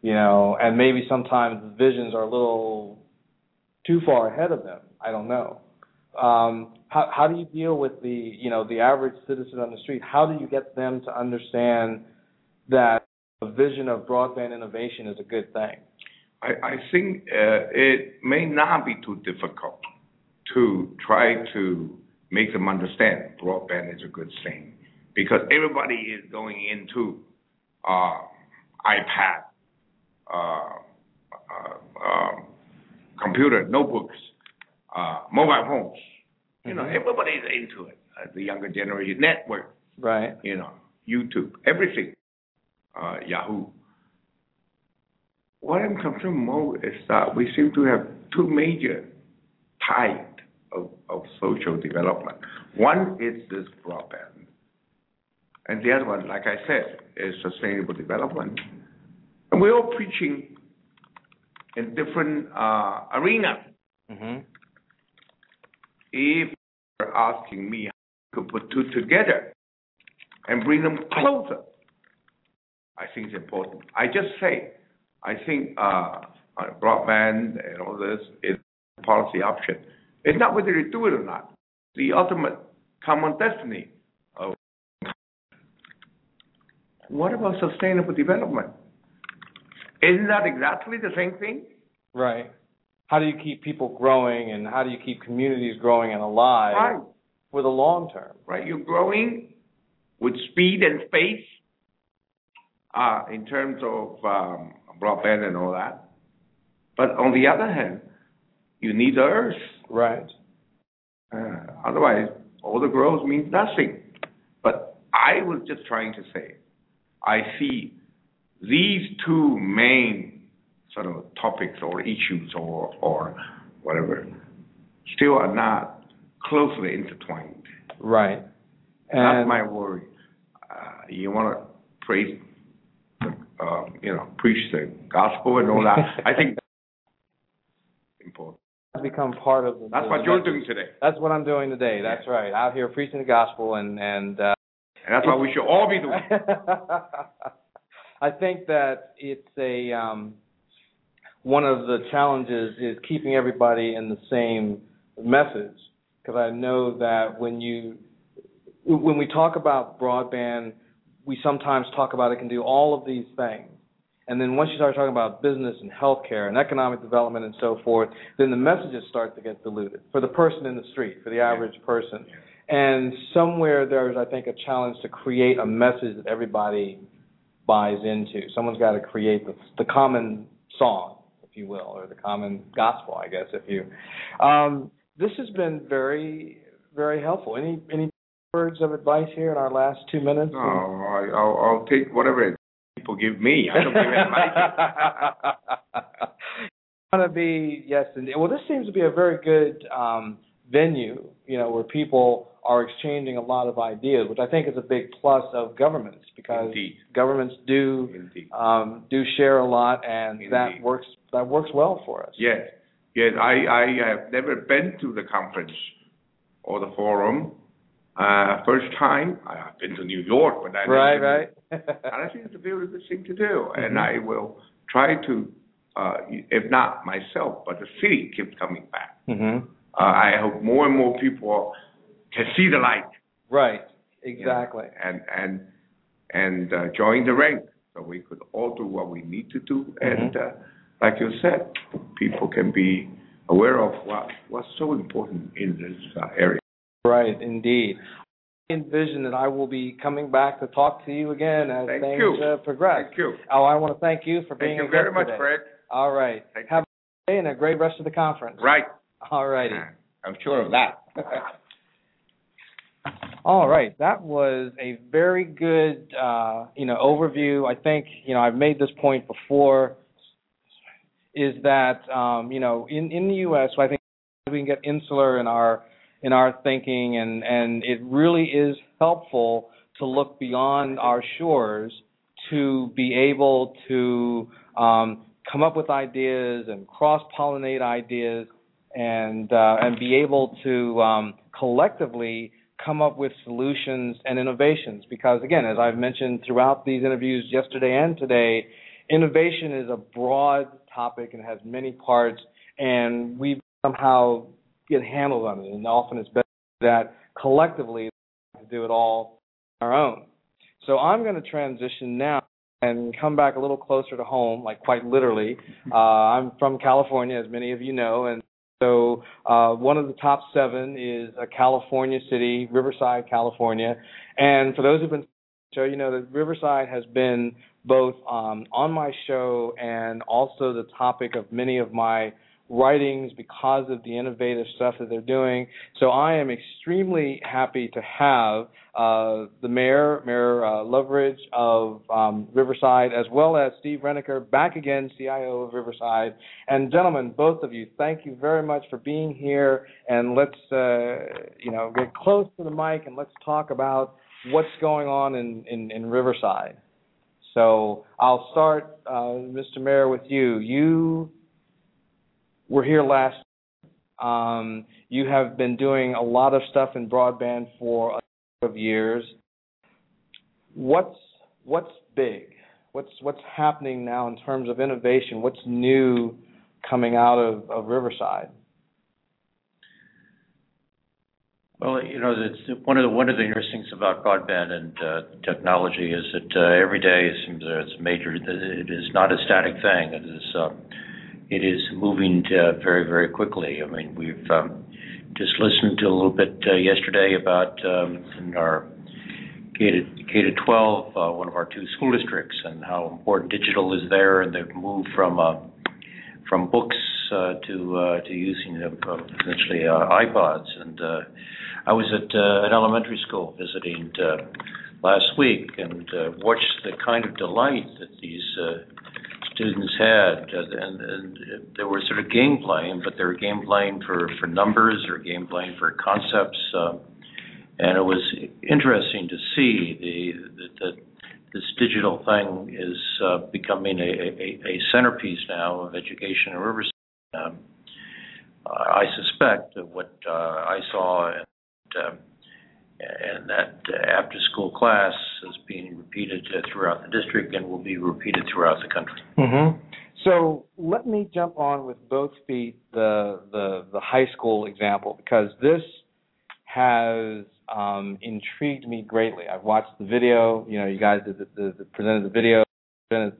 You know, and maybe sometimes visions are a little too far ahead of them. I don't know. Um, how how do you deal with the you know the average citizen on the street? How do you get them to understand that a vision of broadband innovation is a good thing? I, I think uh, it may not be too difficult to try to make them understand broadband is a good thing because everybody is going into uh, iPad, uh, uh, um, computer, notebooks, uh, mobile phones. You know, Mhm. everybody's into it. Uh, the younger generation, network, Right. you know, YouTube, everything, uh, Yahoo. What I'm concerned more is that we seem to have two major types of, of social development. One is this broadband, and the other one, like I said, is sustainable development. And we're all preaching in different uh, arenas. Mm-hmm. If you're asking me how to put two together and bring them closer, I think it's important. I just say, I think uh, uh, broadband and all this is a policy option. It's not whether you do it or not. The ultimate common destiny of what about sustainable development? Isn't that exactly the same thing? Right. How do you keep people growing, and how do you keep communities growing and alive Right. for the long term? right? You're growing with speed and space uh, in terms of um, broadband and all that. But on the other hand, you need the earth. Right. Uh, otherwise, all the growth means nothing. But I was just trying to say, I see these two main sort of topics or issues or, or whatever still are not closely intertwined. Right. That's my worry. Uh, you want to praise, the, you know, preach the gospel and all that. I think that's important. has become part of the. That's what you're doing today, That's what I'm doing today. That's right. Out here preaching the gospel and and. Uh, and that's what we should all be doing. I think that it's a um, one of the challenges is keeping everybody in the same message because I know that when you when we talk about broadband, we sometimes talk about it can do all of these things. And then once you start talking about business and healthcare and economic development and so forth, then the messages start to get diluted for the person in the street, for the average person. And somewhere there's, I think, a challenge to create a message that everybody buys into. Someone's got to create the, the common song, if you will, or the common gospel, I guess, if you. Um, this has been very, very helpful. Any any words of advice here in our last two minutes? No, I, I'll, I'll take whatever people give me. I don't give advice. want to be yes, and well, this seems to be a very good um, venue, you know, where people are exchanging a lot of ideas, which I think is a big plus of governments because Indeed. governments do um, do share a lot, and that works that works well for us. Yes, yes. I, I have never been to the conference or the forum. Uh, first time, I have been to New York, but I Right, right. And I think it's a very good thing to do, and Mhm. I will try to, uh, if not myself, but the city keeps coming back. hmm Uh, I hope more and more people can see the light. Right. you know, Exactly. and and and uh, join the rank, so we could all do what we need to do, Mm-hmm. and uh, like you said, people can be aware of what what's so important in this uh, area. Right, indeed. I envision that I will be coming back to talk to you again as Thank things you. Uh, progress. Thank you. Oh, I want to thank you for being here. Thank you very much, today. Fred. All right. Thank Have a good day and a great rest of the conference. Right. All righty. I'm sure of that. All right, that was a very good, uh, you know, overview. I think, you know, I've made this point before, is that, um, you know, in in the U.S., I think we can get insular in our in our thinking, and and it really is helpful to look beyond our shores to be able to um, come up with ideas and cross pollinate ideas and uh, and be able to um, collectively come up with solutions and innovations. Because again, as I've mentioned throughout these interviews yesterday and today, innovation is a broad topic and has many parts, and we somehow get handled on it. And often it's better that collectively to do it all on our own. So I'm going to transition now and come back a little closer to home, like quite literally. Uh, I'm from California, as many of you know, and so uh, one of the top seven is a California city, Riverside, California. And for those who've been show, you know that Riverside has been both um, on my show and also the topic of many of my writings because of the innovative stuff that they're doing. So I am extremely happy to have uh, the mayor, Mayor uh, Loveridge of um, Riverside, as well as Steve Reneker, back again, CIO of Riverside. And gentlemen, both of you, thank you very much for being here. And let's, uh, you know, get close to the mic and let's talk about what's going on in, in, in Riverside. So I'll start, uh, Mr. Mayor, with you. You were here last. Um, you have been doing a lot of stuff in broadband for a number of years. What's what's big? What's what's happening now in terms of innovation? What's new coming out of, of Riverside? Well, you know, it's one of the one of the interesting things about broadband and uh, technology is that uh, every day seems it's major. It is not a static thing. It is uh, it is moving uh, very very quickly. I mean, we've um, just listened to a little bit uh, yesterday about um, in our K to K to 12, uh, one of our two school districts, and how important digital is there, and they've moved from from books uh, to uh, to using uh, essentially uh, iPods. And uh, I was at uh, an elementary school visiting uh, last week and uh, watched the kind of delight that these uh, students had, and, and they were sort of game playing, but they were game playing for for numbers or game playing for concepts. Uh, and it was interesting to see the that the, this digital thing is uh, becoming a, a, a centerpiece now of education in Riverside. Um, I suspect that what uh, I saw and, uh, and that after school class is being repeated uh, throughout the district and will be repeated throughout the country. Mm-hmm. So let me jump on with both feet the the the high school example because this has um, intrigued me greatly. I've watched the video. You know, you guys did the, the, the presented the video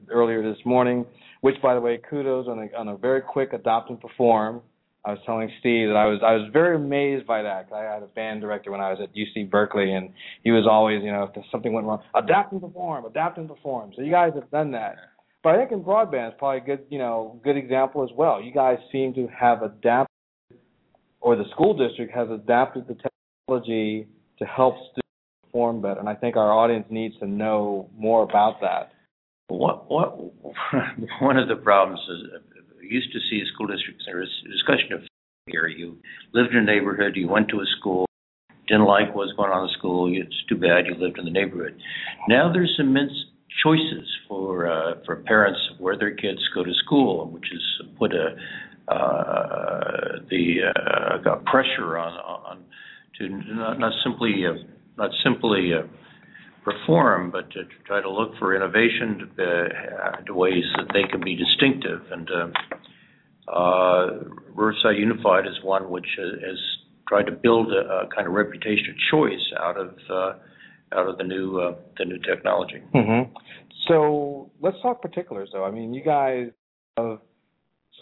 earlier this morning, which, by the way, kudos on a on a very quick adopt and perform. I was telling Steve that I was I was very amazed by that. Cause I had a band director when I was at UC Berkeley, and he was always, you know, if something went wrong, adapt and perform, adapt and perform. So you guys have done that. But I think in broadband it's probably a good, you know, good example as well. You guys seem to have adapted, or the school district has adapted the technology to help students perform better. And I think our audience needs to know more about that. What what one of the problems is used to see school districts there was a discussion of here. You lived in a neighborhood, you went to a school, didn't like what was going on in the school. It's too bad you lived in the neighborhood. Now there's immense choices for uh, for parents where their kids go to school, which has put a uh, the uh, pressure on on to not, not simply uh, not simply uh, perform, but to, try to look for innovation to, uh, to, ways that they can be distinctive. And uh, Riverside Unified is one which has tried to build a, kind of reputation of choice out of uh, out of the new uh, the new technology. Mm-hmm. So let's talk particulars, though. I mean, you guys have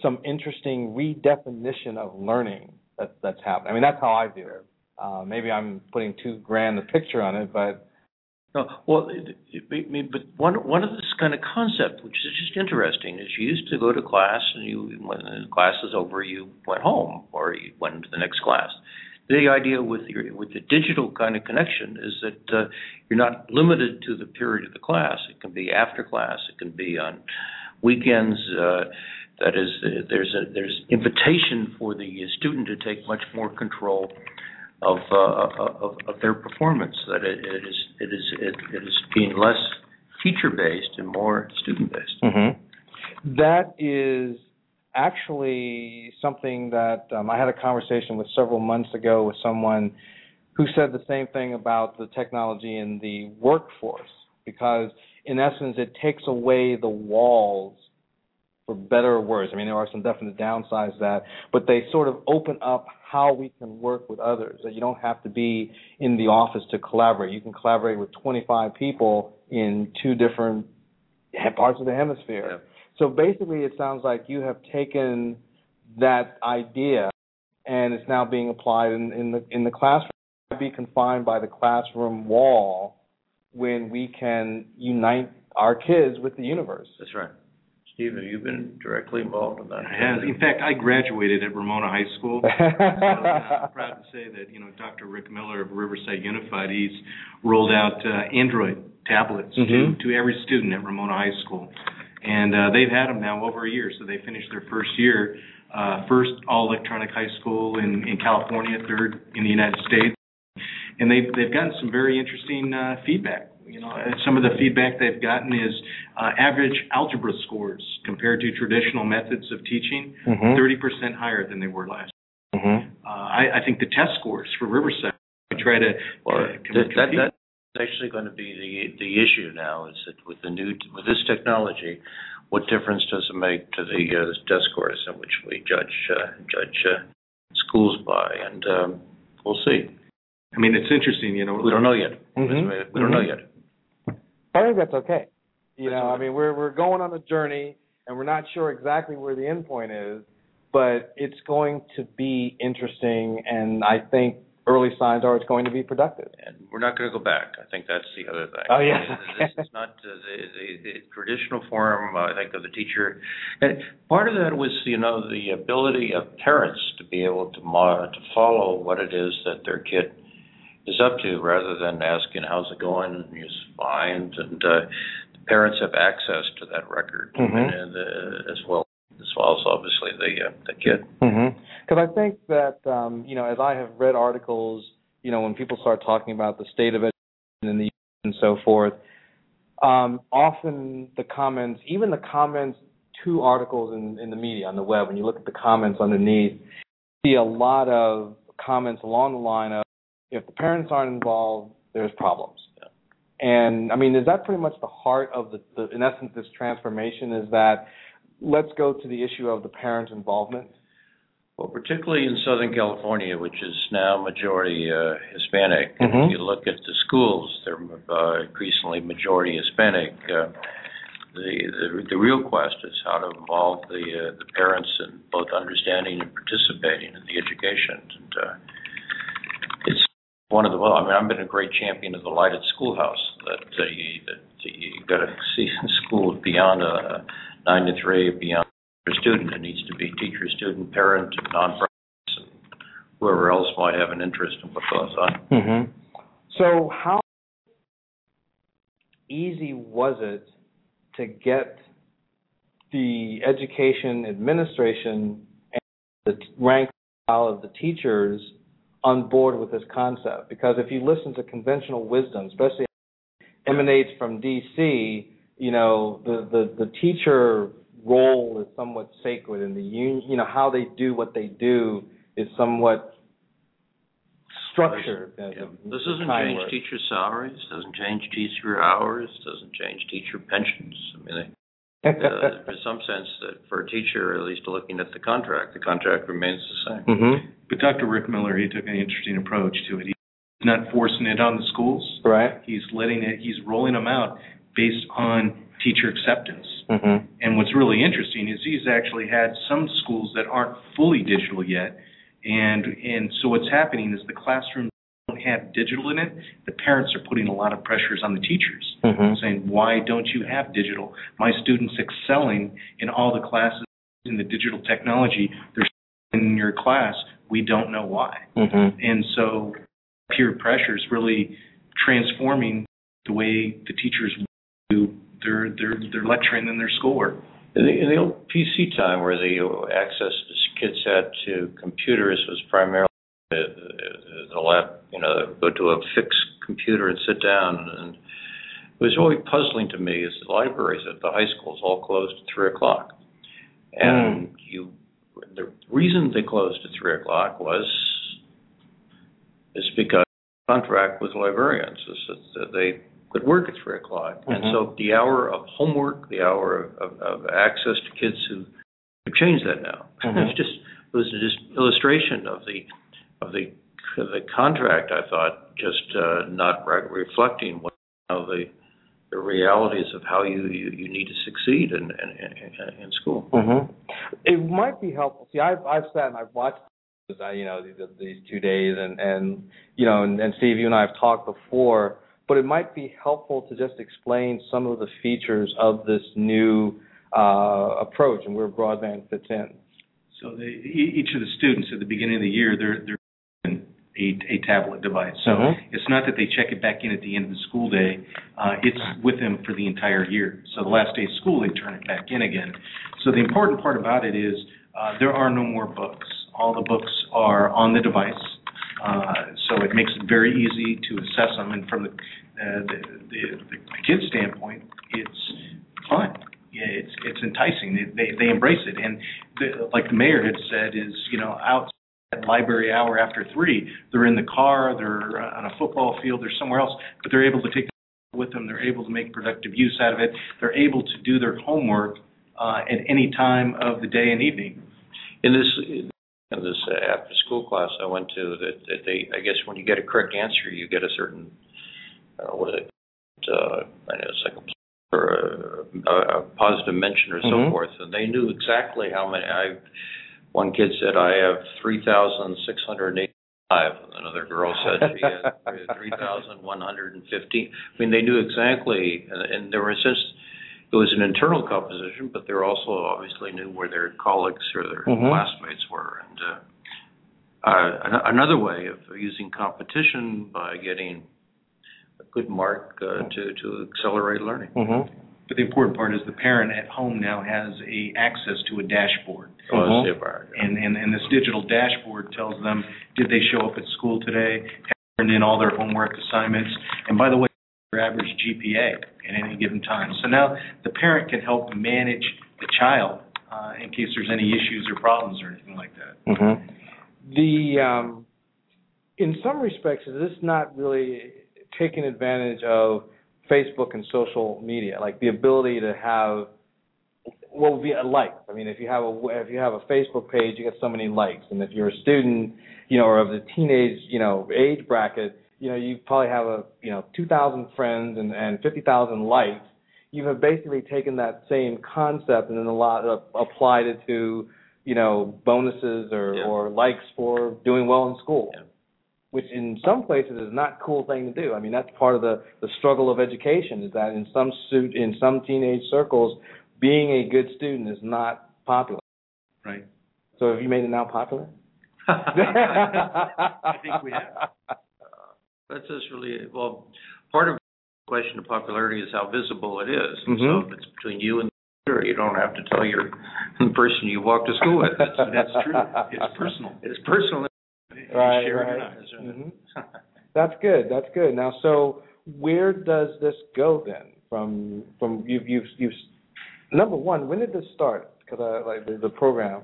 some interesting redefinition of learning that, that's happening. I mean, that's how I view it. Uh, maybe I'm putting too grand a picture on it, but no, well, it, it, but one one of this kind of concept, which is just interesting, is you used to go to class and you when the class is over, you went home or you went to the next class. The idea with your with the digital kind of connection is that uh, you're not limited to the period of the class. It can be after class. It can be on weekends. Uh, that is, there's a there's invitation for the student to take much more control of uh, of, of their performance. That it, it is it is it, it is being less teacher based and more student based. Mm-hmm. That is actually something that um, I had a conversation with several months ago with someone who said the same thing about the technology in the workforce because in essence it takes away the walls for better or worse. I mean, there are some definite downsides to that, but they sort of open up how we can work with others. That you don't have to be in the office to collaborate. You can collaborate with 25 people in two different parts of the hemisphere. Yeah. So basically, it sounds like you have taken that idea and it's now being applied in, in the in the classroom. Be confined by the classroom wall when we can unite our kids with the universe. That's right. Steve, have you been directly involved in that? I have. In fact, I graduated at Ramona High School. so, uh, I'm proud to say that you know Dr. Rick Miller of Riverside Unified, he's rolled out uh, Android tablets mm-hmm. to to every student at Ramona High School, and uh, they've had them now over a year. So they finished their first year, uh, first all electronic high school in in California, third in the United States, and they've they've gotten some very interesting uh, feedback you know, some of the feedback they've gotten is uh, average algebra scores compared to traditional methods of teaching, mm-hmm. 30% higher than they were last. Mm-hmm. Uh, I, I think the test scores for Riverside we try to well, uh, that, that, that's actually going to be the the issue now. Is that with the new with this technology, what difference does it make to the uh, test scores in which we judge uh, judge uh, schools by? And um, we'll see. I mean, it's interesting, you know. We don't know yet. Mm-hmm. We don't know yet. I think that's okay. You know, I mean, we're we're going on a journey, and we're not sure exactly where the end point is, but it's going to be interesting, and I think early signs are it's going to be productive. And we're not going to go back. I think that's the other thing. Oh yes, this is not uh, the, the, the traditional form. Uh, I think of the teacher. And part of that was, you know, the ability of parents to be able to mo- to follow what it is that their kid is up to rather than asking how's it going and he's fine and uh, the parents have access to that record mm-hmm. and, uh, as well as well as obviously the uh, the kid because mm-hmm. I think that um, you know as I have read articles you know when people start talking about the state of education in the and so forth um, often the comments even the comments to articles in, in the media on the web when you look at the comments underneath see a lot of comments along the line of if the parents aren't involved, there's problems. Yeah. And I mean, is that pretty much the heart of the, the, in essence, this transformation? Is that let's go to the issue of the parent involvement? Well, particularly in Southern California, which is now majority uh, Hispanic. Mm-hmm. If you look at the schools, they're uh, increasingly majority Hispanic. Uh, the, the the real quest is how to involve the uh, the parents in both understanding and participating in the education. And uh, it's one of the well, I mean, I've been a great champion of the lighted schoolhouse. That uh, you that you got to see schools beyond a nine to three, beyond a student. It needs to be teacher, student, parent, nonprofits, and whoever else might have an interest in what goes on. Mm-hmm. So, how easy was it to get the education administration and the rank of the teachers on board with this concept because if you listen to conventional wisdom, especially emanates from DC, you know the the the teacher role is somewhat sacred, and the union, you know how they do what they do is somewhat structured. Yeah. This doesn't change word. teacher salaries, doesn't change teacher hours, doesn't change teacher pensions. I mean, they, uh, there's some sense that for a teacher, at least looking at the contract, the contract remains the same. Mm-hmm. But Dr. Rick Miller, he took an interesting approach to it. He's not forcing it on the schools. Right. He's letting it. He's rolling them out based on teacher acceptance. Mm-hmm. And what's really interesting is he's actually had some schools that aren't fully digital yet, and and so what's happening is the classroom don't have digital in it. The parents are putting a lot of pressures on the teachers, Mhm. saying, "Why don't you have digital? My students excelling in all the classes in the digital technology. They're in your class. We don't know why." Mm-hmm. And so peer pressure is really transforming the way the teachers do their their their lecturing and their schoolwork. In the, in the old PC time, where the access the kids had to computers was primarily the, the, the lab, you know, go to a fixed computer and sit down. And it was really puzzling to me is the libraries at the high schools all closed at three o'clock, and you. The reason they closed at three o'clock was is because contract with librarians is that they could work at three o'clock, and Mhm. so the hour of homework, the hour of, of access to kids who have changed that now. Mhm. It's just it was just illustration of the of the the contract. I thought just uh, not re- reflecting what you know, the the realities of how you, you, you need to succeed in in, in, in school. Mm-hmm. It might be helpful. See, I've I've sat and I've watched, you know, these these two days, and and you know, and, and Steve, you and I have talked before. But it might be helpful to just explain some of the features of this new uh, approach and where broadband fits in. So the, e- each of the students at the beginning of the year, they're they're given a, a tablet device. So Mhm. it's not that they check it back in at the end of the school day. Uh, it's with them for the entire year. So the last day of school, they turn it back in again. So the important part about it is uh, there are no more books. All the books are on the device. Uh, so it makes it very easy to assess them. And from the, uh, the, the, the kid's standpoint, it's fun. Yeah, it's it's enticing. They they, they embrace it, and the, like the mayor had said, is you know out at library hour after three, they're in the car, they're uh, on a football field, they're somewhere else, but they're able to take it with them. They're able to make productive use out of it. They're able to do their homework uh, at any time of the day and evening. In this in this uh, after school class I went to, that, that they I guess when you get a correct answer, you get a certain uh, what is it, uh, I know it's like a or a, a positive mention or so Mhm. forth, and they knew exactly how many. I one kid said I have three thousand six hundred eighty five. Another girl said she had three thousand one hundred and fifteen. I mean, they knew exactly, and, and there was just it was an internal composition, but they also obviously knew where their colleagues or their Mhm. classmates were. And uh, uh, an- another way of using competition by getting a good mark uh, to to accelerate learning. Mm-hmm. But the important part is the parent at home now has a access to a dashboard. So let's Mhm. see And, and, and this digital dashboard tells them, did they show up at school today, have turned in all their homework assignments, and by the way, their average GPA at any given time. So now the parent can help manage the child uh, in case there's any issues or problems or anything like that. Mm-hmm. The um, in some respects, is this not really taking advantage of Facebook and social media, like the ability to have what would be a like? I mean, if you have a if you have a Facebook page, you get so many likes, and if you're a student, you know, or of the teenage, you know, age bracket, you know, you probably have a you know 2,000 friends and and 50,000 likes. You have basically taken that same concept and then a lot uh, applied it to you know bonuses or Yeah. or likes for doing well in school. Yeah. Which in some places is not a cool thing to do. I mean, that's part of the the struggle of education is that in some suit in some teenage circles, being a good student is not popular. Right. So have you made it now popular? I think we have. That's just really well. Part of the question of popularity is how visible it is. And So mm-hmm. if it's between you and the computer, you don't have to tell your the person you walk to school with. It's, That's true. It's personal. It's personal. Right, share right. not, isn't it? Mhm. That's good. That's good. Now, so where does this go then? From from you've you've you've number one. When did this start? Because I like the, the program.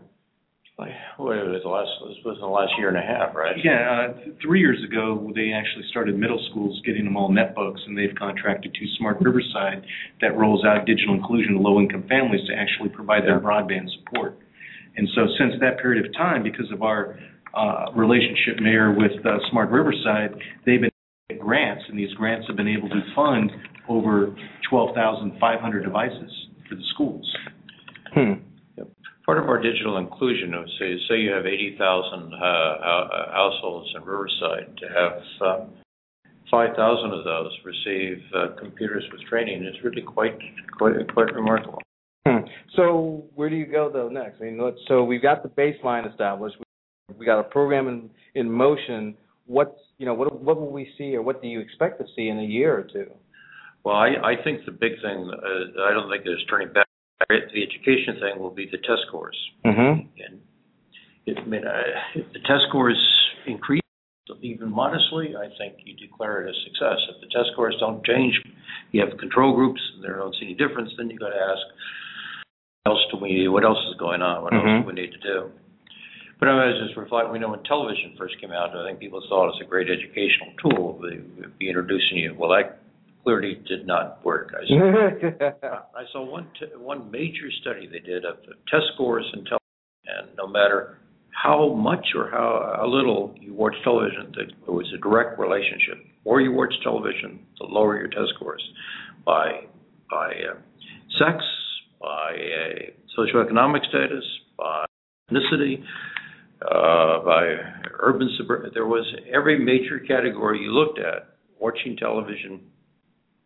Like, what was the last? This was the last year and a half, right? Yeah, uh, th- three years ago, they actually started middle schools getting them all netbooks, and they've contracted to Smart Riverside that rolls out digital inclusion to low-income families to actually provide their broadband support. And so since that period of time, because of our uh, relationship, Mayor, with uh, Smart Riverside, they've been grants, and these grants have been able to fund over 12,500 devices for the schools. Hmm. Part of our digital inclusion, is say, say you have 80,000 uh, households in Riverside, to have uh, 5,000 of those receive uh, computers with training is really quite quite quite remarkable. Hmm. So where do you go though next? I mean, let's, so we've got the baseline established. We got a program in in motion. What's you know what what will we see or what do you expect to see in a year or two? Well, I, I think the big thing uh, I don't think there's turning back. The education thing will be the test scores. Mm-hmm. And it, I mean, uh, if the test scores increase even modestly, I think you declare it a success. If the test scores don't change, you have control groups and they don't see any difference, then you got to ask, what else do we? What else is going on? What Mhm. else do we need to do? But I was just reflecting. We know when television first came out, I think people thought it was a great educational tool. They would be introducing you. Well, that clearly did not work. I saw, I saw one t- one major study they did of the test scores in television, and no matter how much or how, how little you watch television, there was a direct relationship. The more you watch television, the lower your test scores by by uh, sex, by uh, socioeconomic status, by ethnicity, uh, by urban suburban. There was every major category you looked at. Watching television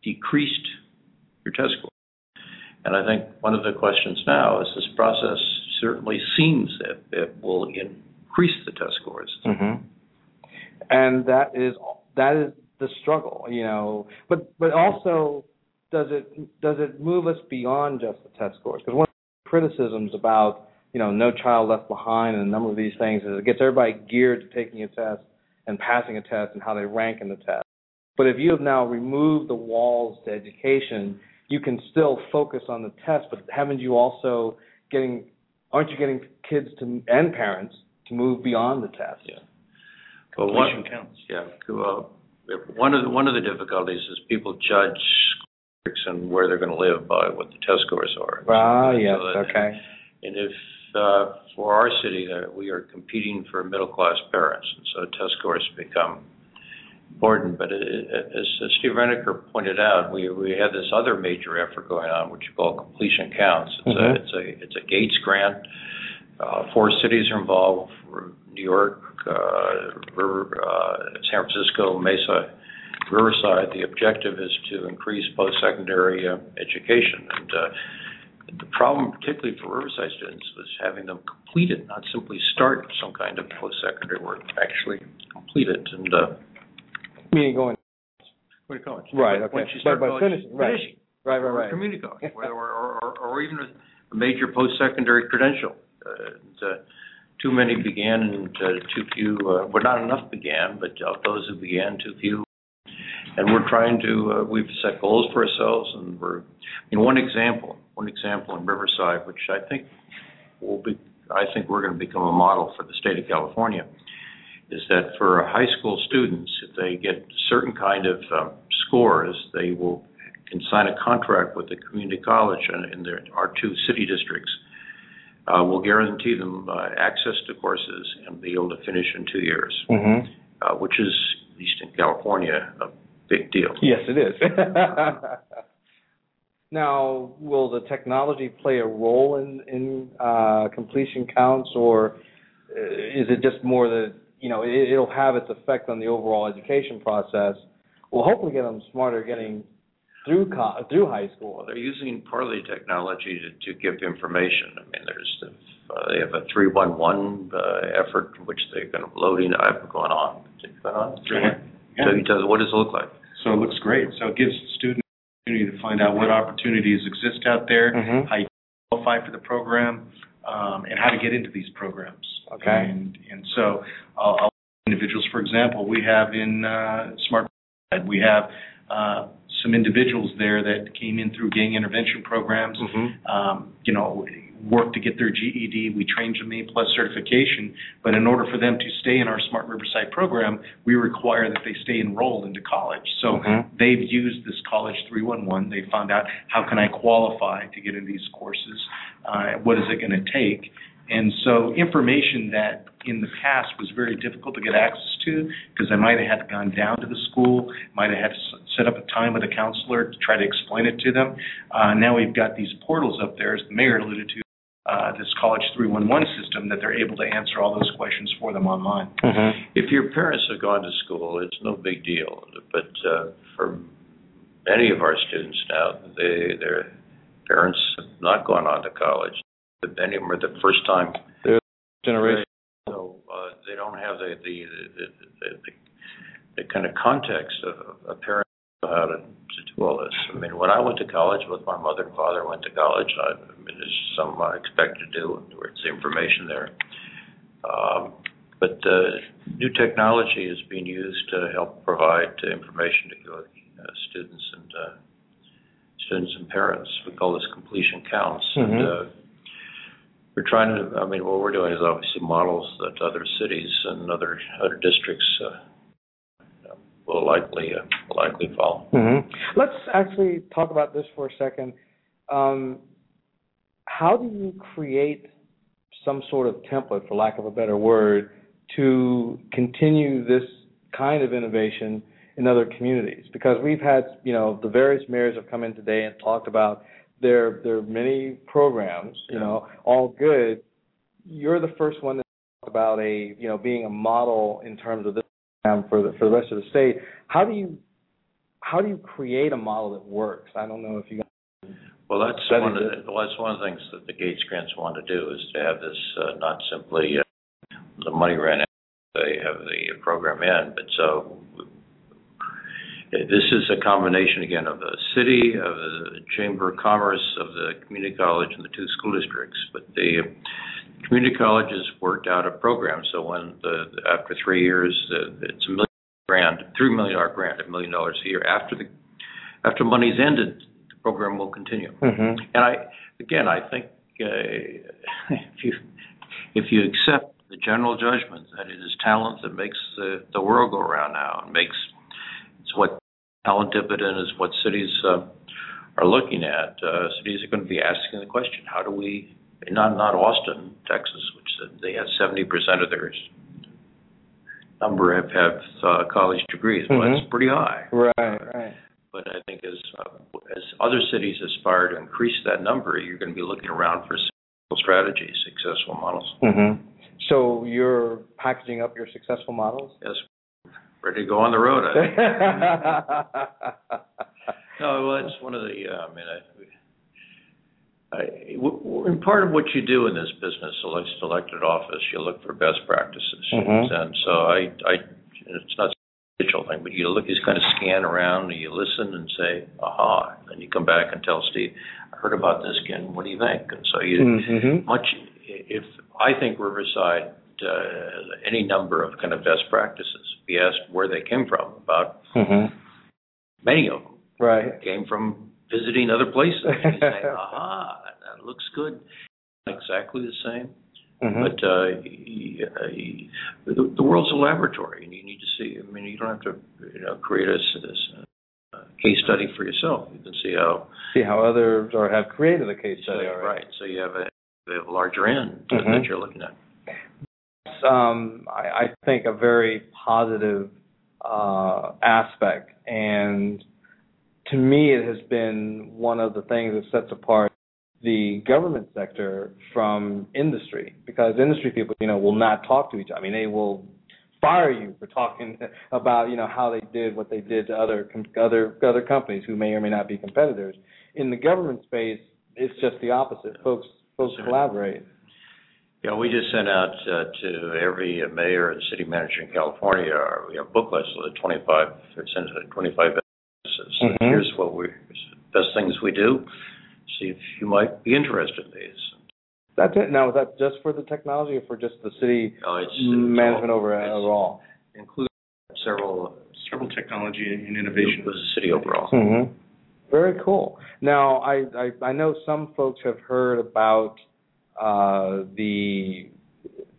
decreased your test score. And I think one of the questions now is this process certainly seems that it will increase the test scores. Mm-hmm. And that is that is the struggle, you know. But but also, does it does it move us beyond just the test scores? Because one of the criticisms about you know No Child Left Behind and a number of these things is it gets everybody geared to taking a test and passing a test and how they rank in the test. But if you have now removed the walls to education, you can still focus on the test. But haven't you also getting aren't you getting kids to and parents to move beyond the test? Yeah. Well, one, Completion counts. yeah. Well, one of the, one of the difficulties is people judge districts and where they're going to live by what the test scores are. Ah, yes, So that- okay. And if uh, for our city that we are competing for middle class parents, and so test scores become important. But it, it, as Steve Reneker pointed out, we we have this other major effort going on, which you call completion counts. It's Mhm. a it's a it's a Gates grant. Uh, four cities are involved: New York, uh, River, uh, San Francisco, Mesa, Riverside. The objective is to increase post-secondary uh, education, and uh, the problem, particularly for Riverside students, was having them complete it, not simply start some kind of post-secondary work, actually complete it. And uh, Meaning going go to college. Right, okay. Once you But start by college, finishing, right. finishing, right, right, or right. community college, or, or, or, or even a major post-secondary credential. Uh, and, uh, too many began, and uh, too few. Uh, well, not enough began, but of those who began, too few. And we're trying to. Uh, we've set goals for ourselves, and we're. I mean, one example. One example in Riverside, which I think will be. I think we're going to become a model for the state of California. Is that for high school students, if they get certain kind of um, scores, they will can sign a contract with the community college in, in their, our two city districts. Uh, will guarantee them uh, access to courses and be able to finish in two years, Mm-hmm. uh, which is, at least in California, a big deal. Yes, it is. now, will the technology play a role in in uh, completion counts, or uh, is it just more that you know it, it'll have its effect on the overall education process? We'll hopefully get them smarter getting through co- through high school. They're using partly technology to, to give information. I mean, there's the, uh, they have a 311 uh, effort in which they're going to loading. I've gone on. Gone on. Yeah. So he tells what does it look like? So it looks great. So it gives students an opportunity to find out what opportunities exist out there, Mhm. how you qualify for the program, um, and how to get into these programs. Okay. And and so I'll, I'll individuals, for example, we have in uh, Smart, we have uh, some individuals there that came in through gang intervention programs. Mm-hmm. Um, you know, worked to get their GED. We trained them A plus certification, but in order for them to stay in our Smart Riverside program, we require that they stay enrolled into college. So Mhm. they've used this College 311. They found out how can I qualify to get in these courses? Uh, what is it going to take? And so information that in the past was very difficult to get access to because I might have had to gone down to the school, might have had to set up a time with a counselor to try to explain it to them. Uh, now we've got these portals up there, as the mayor alluded to, uh, this College 311 system that they're able to answer all those questions for them online. Mm-hmm. If your parents have gone to school, it's no big deal. But uh, for many of our students now, they, their parents have not gone on to college. Many of them are the first time Generation. so uh, they don't have the the the, the, the, the kind of context of a parent know how to, to do all this. I mean, when I went to college, both my mother and father went to college. I, I mean, it's something I expected to do. There's the information there. Um, but uh, new technology is being used to help provide uh, information to uh, students and uh, students and parents. We call this completion counts. Mhm. And, uh, we're trying to. I mean, what we're doing is obviously models that other cities and other other districts uh, will likely uh, will likely follow. hmm Let's actually talk about this for a second. Um, how do you create some sort of template, for lack of a better word, to continue this kind of innovation in other communities? Because we've had, you know, the various mayors have come in today and talked about there are many programs, you know, all good. You're the first one to talk about a, you know, being a model in terms of this program for the for the rest of the state. How do you how do you create a model that works? I don't know if you Well, that's one of the, well, that's one of the things that the Gates grants want to do is to have this uh, not simply uh, the money ran out, they have the program in, but so this is a combination again of the city, of the Chamber of Commerce, of the community college, and the two school districts. But the community college has worked out a program, so when the after three years, it's a million grant, three million dollar grant, a million dollars a year. After the after money's ended, the program will continue. Mm-hmm. And I, again, I think uh, if you if you accept the general judgment that it is talent that makes the, the world go around now, and makes it's what talent dividend is what cities uh, are looking at. Uh, cities are going to be asking the question: How do we? Not not Austin, Texas, which they have seventy percent of their number have have uh, college degrees. Well, that's pretty high. Right, right. But I think as uh, as other cities aspire to increase that number, you're going to be looking around for successful strategies, successful models. Mm-hmm. So you're packaging up your successful models? Yes, ready to go on the road. I think. no, well, it's one of the. Uh, I mean, I, I, w- w- and part of what you do in this business, elect, elected office, you look for best practices, Mhm. and so I, I, it's not a digital thing, but you look, you just kind of scan around, and you listen and say, aha, and then you come back and tell Steve, I heard about this, Ken. What do you think? And so you Mhm. much. If I think Riverside uh, any number of kind of best practices, be asked where they came from. About Mhm. many of them Right. came from visiting other places. You say, aha, that looks good. Exactly the same. Mhm. But uh, y- the, the world's a laboratory, and you need to see. I mean, you don't have to, you know, create a, this, uh, case study for yourself. You can see how. See how others or have created a case study already. right. So you have a, you have a larger end Mhm. that you're looking at. Um, I, I think a very positive uh, aspect, and to me, it has been one of the things that sets apart the government sector from industry, because industry people, you know, will not talk to each other. I mean, they will fire you for talking about, you know, how they did what they did to other other other companies who may or may not be competitors. In the government space, it's just the opposite. Folks folks Sure. collaborate. Yeah, we just sent out uh, to every uh, mayor and city manager in California, our, we have booklets of the 25, we sent to 25 businesses. Mhm. Here's what we, best things we do. See if you might be interested in these. That's it. Now, is that just for the technology or for just the city Uh, it's, it's management all- overall? Include several, Several technology and it innovation. was the city overall. Mm-hmm. Very cool. Now, I, I I know some folks have heard about uh, the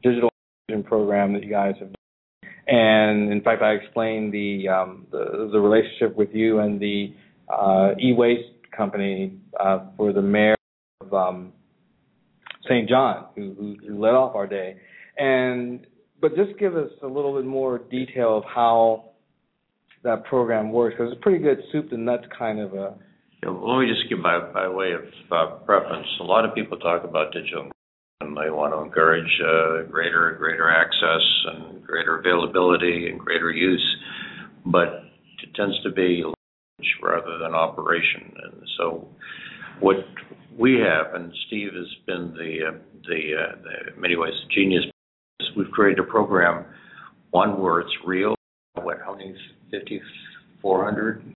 digital program that you guys have, done. and in fact, I explained the um, the, the relationship with you and the uh, e-waste company uh, for the mayor of um, St. John, who, who who led off our day, and but just give us a little bit more detail of how that program works because it's a pretty good soup to nuts kind of a. Let me just give by way of uh, preference. A lot of people talk about digital, and they want to encourage uh, greater greater access and greater availability and greater use, but it tends to be rather than operation. And so, what we have, and Steve has been the uh, the, in many ways the genius. We've created a program, one where it's real. What? How many? Fifty four hundred.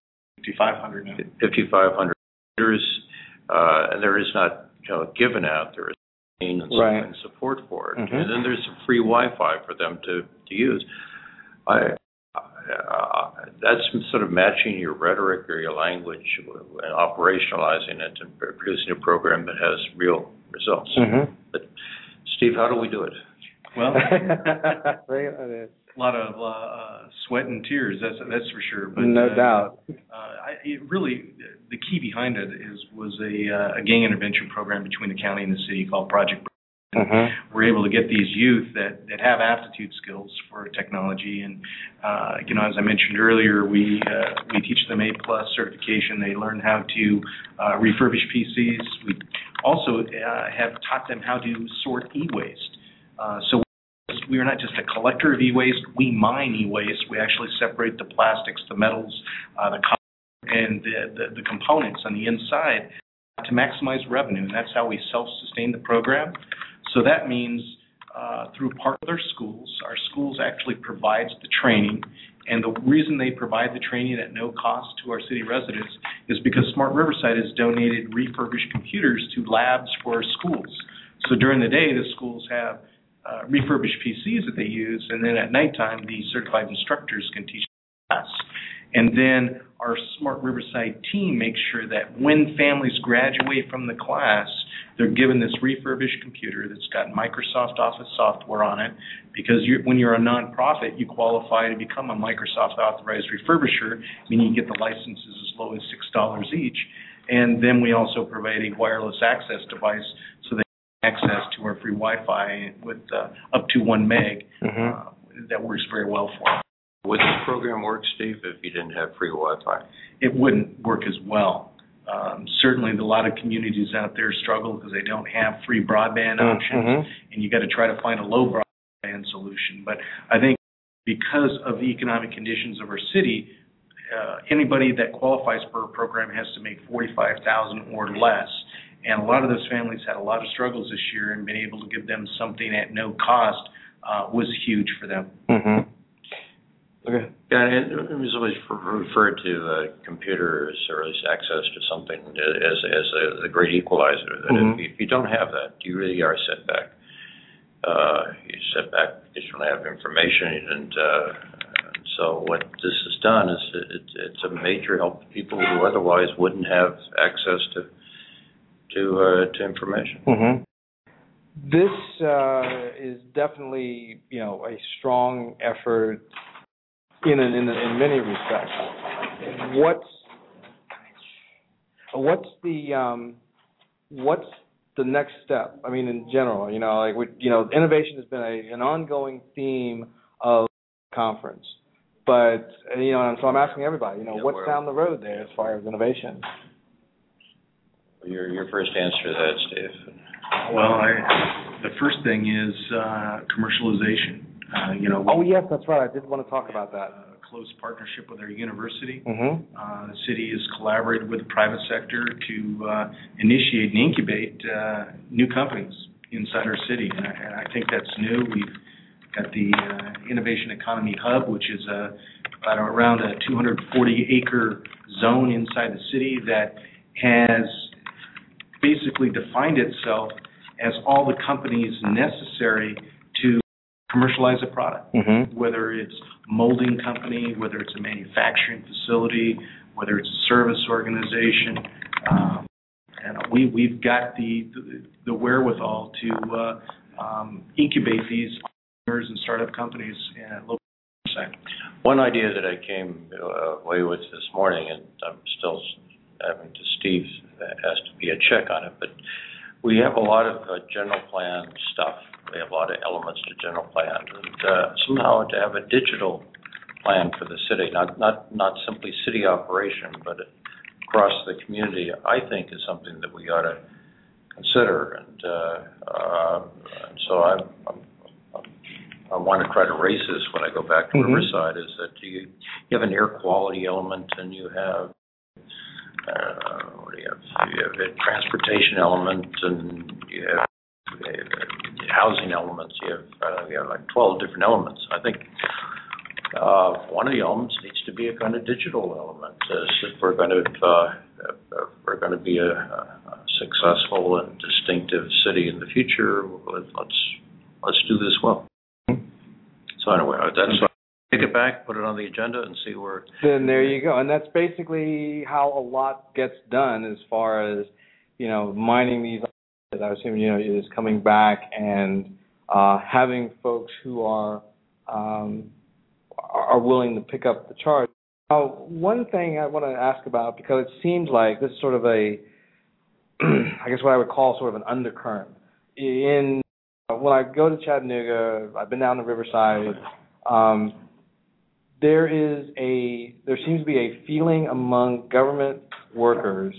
5,500 now. 5,500 meters, uh, and there is not you know given out. There is and, Right. and support for it, Mhm. and then there's some free Wi-Fi for them to to use. I. Uh, that's sort of matching your rhetoric or your language and operationalizing it and producing a program that has real results. Mm-hmm. But Steve, how do we do it? Well, Right on it. A lot of uh, sweat and tears. That's that's for sure. But no uh, doubt. Uh, I, it really, the key behind it is was a, uh, a gang intervention program between the county and the city called Project. Mm-hmm. We're able to get these youth that that have aptitude skills for technology, and uh, you know, as I mentioned earlier, we uh, we teach them A plus certification. They learn how to uh, refurbish PCs. We also uh, have taught them how to sort e-waste. Uh, so we are not just a collector of e-waste. We mine e-waste. We actually separate the plastics, the metals, uh, the copper, and the, the, the components on the inside to maximize revenue. And that's how we self-sustain the program. So that means uh, through part of their schools, our schools actually provides the training. And the reason they provide the training at no cost to our city residents is because Smart Riverside has donated refurbished computers to labs for schools. So during the day, the schools have uh, refurbished PCs that they use, and then at nighttime, the certified instructors can teach class. And then our Smart Riverside team makes sure that when families graduate from the class, they're given this refurbished computer that's got Microsoft Office software on it. Because you're, when you're a nonprofit, you qualify to become a Microsoft authorized refurbisher, meaning you get the licenses as low as six dollars each. And then we also provide a wireless access device so can access to our free Wi-Fi with uh, up to one meg. Mhm. Uh, that works very well for them. Would this program work, Steve, if you didn't have free Wi-Fi? it wouldn't work as well. Um, certainly, a lot of communities out there struggle because they don't have free broadband options, Mhm. and you got to try to find a low broadband solution. But I think because of the economic conditions of our city, uh, anybody that qualifies for a program has to make forty-five thousand or less. And a lot of those families had a lot of struggles this year, and being able to give them something at no cost uh, was huge for them. Mm-hmm. Okay. Yeah, and it was always referred to uh, computers or at least access to something as as a, the great equalizer. That Mhm. if, you, if you don't have that, you really are set back. Uh, you set back because you don't have information, and uh, so what this has done is it, it's a major help to people who otherwise wouldn't have access to to uh, to information. Mm-hmm. This uh, is definitely, you know, a strong effort in in in, in many respects. What's what's the um, what's the next step? I mean, in general, you know, like we, you know, innovation has been a, an ongoing theme of the conference. But you know, and so I'm asking everybody, you know, Yeah, what's down the road there as far as innovation? Your your first answer to that, Steve. Well, I, the first thing is uh, commercialization. Uh, you know, Oh yes, that's right. I did want to talk about that. a close partnership with our university. Mm-hmm. Uh, the city has collaborated with the private sector to uh, initiate and incubate uh, new companies inside our city, and I, and I think that's new. We've got the uh, Innovation Economy Hub, which is a, about around a 240 acre zone inside the city that has basically defined itself as all the companies necessary to commercialize a product Mm-hmm. whether it's molding company, whether it's a manufacturing facility, whether it's a service organization. Um, and we, we've got the, the, the wherewithal to uh, um, incubate these entrepreneurs and startup companies at local site. One idea that I came uh, away with this morning, and I'm still having to Steve has to be a check on it, but we have a lot of uh, general plan stuff. We have a lot of elements to general plan, and uh, somehow to have a digital plan for the city, not not not simply city operation, but across the community, I think is something that we ought to consider. And, uh, uh, and so I'm, I'm, i want to try to raise this when I go back to mm-hmm. Riverside. Is that you you have an air quality element, and you have uh, what do you have? You have a transportation element, and you have, housing elements. You have uh, you have like 12 different elements. I think uh, one of the elements needs to be a kind of digital element. Uh, if we're going to uh, if we're going to be a, a successful and distinctive city in the future, let's let's do this well. So anyway, that's take it back, put it on the agenda, and see where. Then there you go, and that's basically how a lot gets done as far as you know mining these. I assume you know is coming back and uh, having folks who are um, are willing to pick up the charge. Now, one thing I want to ask about because it seems like this is sort of a, I guess what I would call sort of an undercurrent in when I go to Chattanooga. I've been down the Riverside. Um, there is a there seems to be a feeling among government workers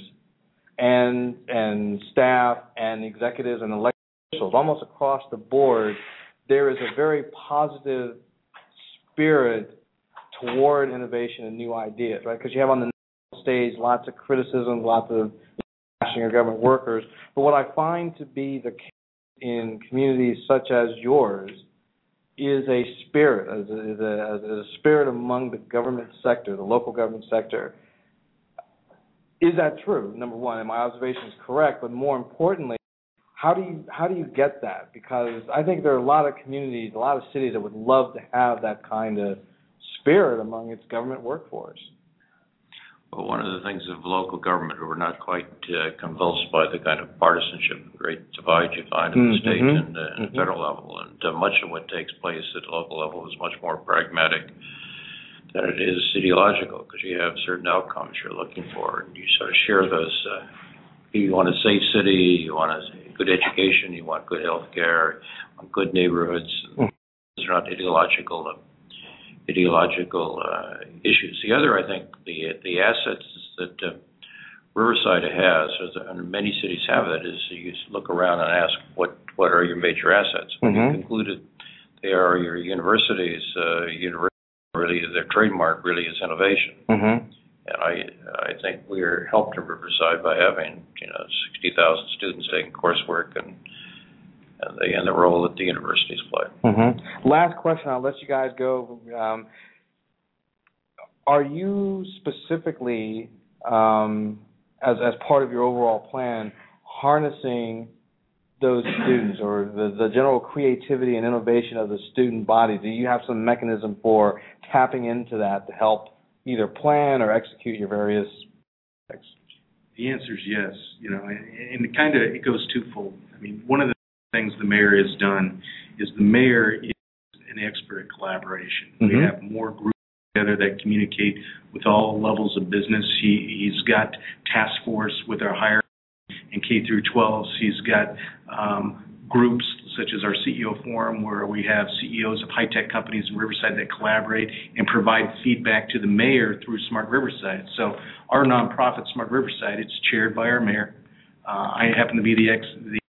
and and staff and executives and elected officials almost across the board there is a very positive spirit toward innovation and new ideas, right? Because you have on the stage lots of criticism, lots of bashing of government workers. But what I find to be the case in communities such as yours is a spirit, is a, a spirit among the government sector, the local government sector. Is that true? Number one, and my observation is correct. But more importantly, how do you how do you get that? Because I think there are a lot of communities, a lot of cities that would love to have that kind of spirit among its government workforce. Well, one of the things of local government, we're not quite uh, convulsed by the kind of partisanship, and great divide you find at the mm-hmm. state and uh, mm-hmm. federal level. And uh, much of what takes place at local level is much more pragmatic than it is ideological because you have certain outcomes you're looking for, and you sort of share those. Uh, you want a safe city, you want a good education, you want good health care, good neighborhoods. Mm. These are not ideological uh, ideological uh, issues. The other, I think, the the assets that uh, Riverside has, and many cities have that, is you look around and ask what what are your major assets. Mm-hmm. You concluded they are your universities. Uh, university really, their trademark really is innovation. Mm-hmm. And I I think we are helped in Riverside by having you know sixty thousand students taking coursework and and the and the role that the universities play. Mm-hmm. Last question, I'll let you guys go. Um, are you specifically, um, as as part of your overall plan, harnessing those students or the, the general creativity and innovation of the student body? Do you have some mechanism for tapping into that to help either plan or execute your various projects? The answer is yes. You know, and, and it kind of it goes twofold. I mean, one of the things the mayor has done is the mayor is an expert at collaboration. Mm-hmm. We have more groups together that communicate with all levels of business. He he's got task force with our higher and K through 12s. He's got um, groups such as our CEO forum, where we have CEOs of high tech companies in Riverside that collaborate and provide feedback to the mayor through Smart Riverside. So our nonprofit, Smart Riverside, it's chaired by our mayor. Uh, I happen to be the ex the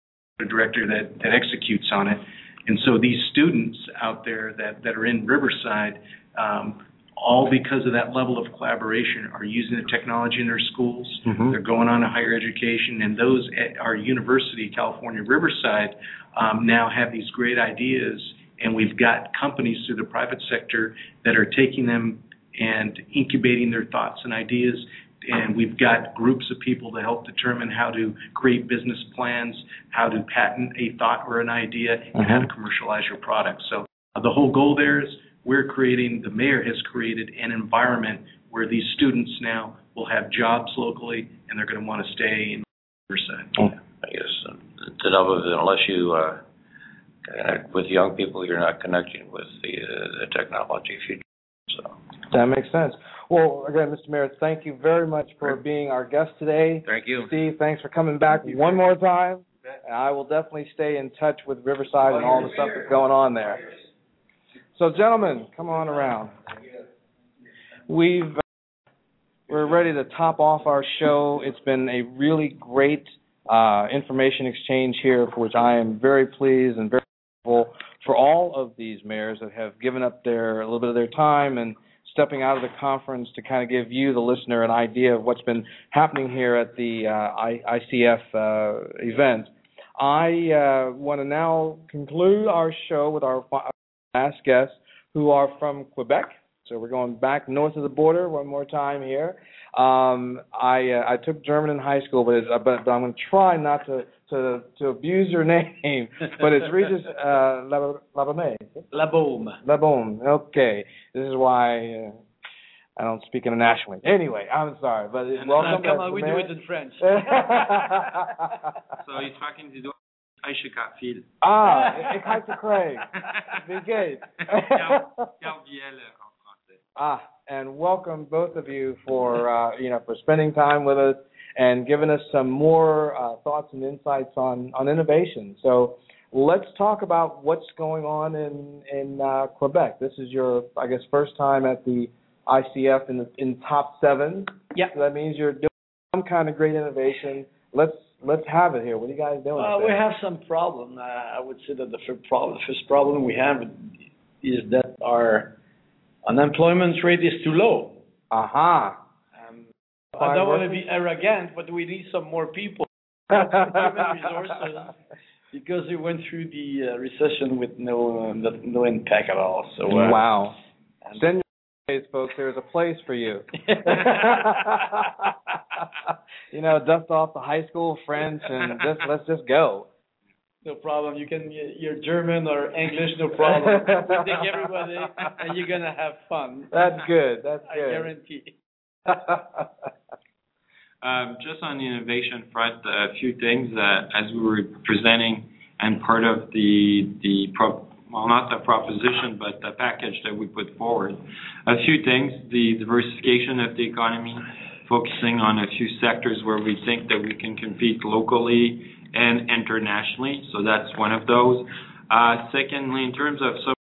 director that that executes on it. And so these students out there that that are in Riverside. Um, all because of that level of collaboration, are using the technology in their schools. Mm-hmm. They're going on to higher education, and those at our university, California Riverside, um, now have these great ideas. And we've got companies through the private sector that are taking them and incubating their thoughts and ideas. And we've got groups of people to help determine how to create business plans, how to patent a thought or an idea, mm-hmm. and how to mm-hmm. commercialize your product. So uh, the whole goal there is we're creating, the mayor has created an environment where these students now will have jobs locally and they're going to want to stay in Riverside. Yeah, I guess the number unless you uh, connect with young people, you're not connecting with the, uh, the technology future. So that makes sense. Well, again, Mr. Mayor, thank you very much for being our guest today. Thank you, Steve. Thanks for coming back one more time. And I will definitely stay in touch with Riverside and all the stuff that's going on there. So, gentlemen, come on around. We've uh, we're ready to top off our show. It's been a really great uh, information exchange here, for which I am very pleased and very grateful for all of these mayors that have given up their a little bit of their time and stepping out of the conference to kind of give you, the listener, an idea of what's been happening here at the uh, ICF uh, event. I uh, want to now conclude our show with our last guests, who are from Quebec. So we're going back north of the border one more time here. Um, I uh, I took German in high school, but but, but I'm going to try not to, to to abuse your name. But it's Regis uh, Labeaume. Labeaume. Labeaume. Okay, this is why. Uh, I don't speak internationally. Anyway, I'm sorry, but welcome. come on, we do it in French. so he's talking to do Aisha Kafil. Ah, ik heiße Craig. Wie geht's? Ah, and welcome both of you for uh, you know for spending time with us and given us some more uh, thoughts and insights on on innovation. So let's talk about what's going on in in uh, Quebec. This is your I guess first time at the ICF in the in top seven. Yeah. So that means you're doing some kind of great innovation. Let's let's have it here. What are you guys doing? Uh, we have some problem. Uh, I would say that the first problem, the first problem we have is that our unemployment rate is too low. Aha. Uh-huh. I don't want to be arrogant, but we need some more people. human resources because we went through the uh, recession with no uh, no impact at all. So uh, wow. Send your folks. There's a place for you. you know, dust off the high school French and just let's just go. No problem. You can you're German or English, no problem. we take everybody, and you're gonna have fun. That's good. That's good. I guarantee. Um, just on the innovation front, a few things uh, as we were presenting and part of the the well, not the proposition, but the package that we put forward. A few things: the diversification of the economy, focusing on a few sectors where we think that we can compete locally and internationally. So that's one of those. Uh, secondly, in terms of some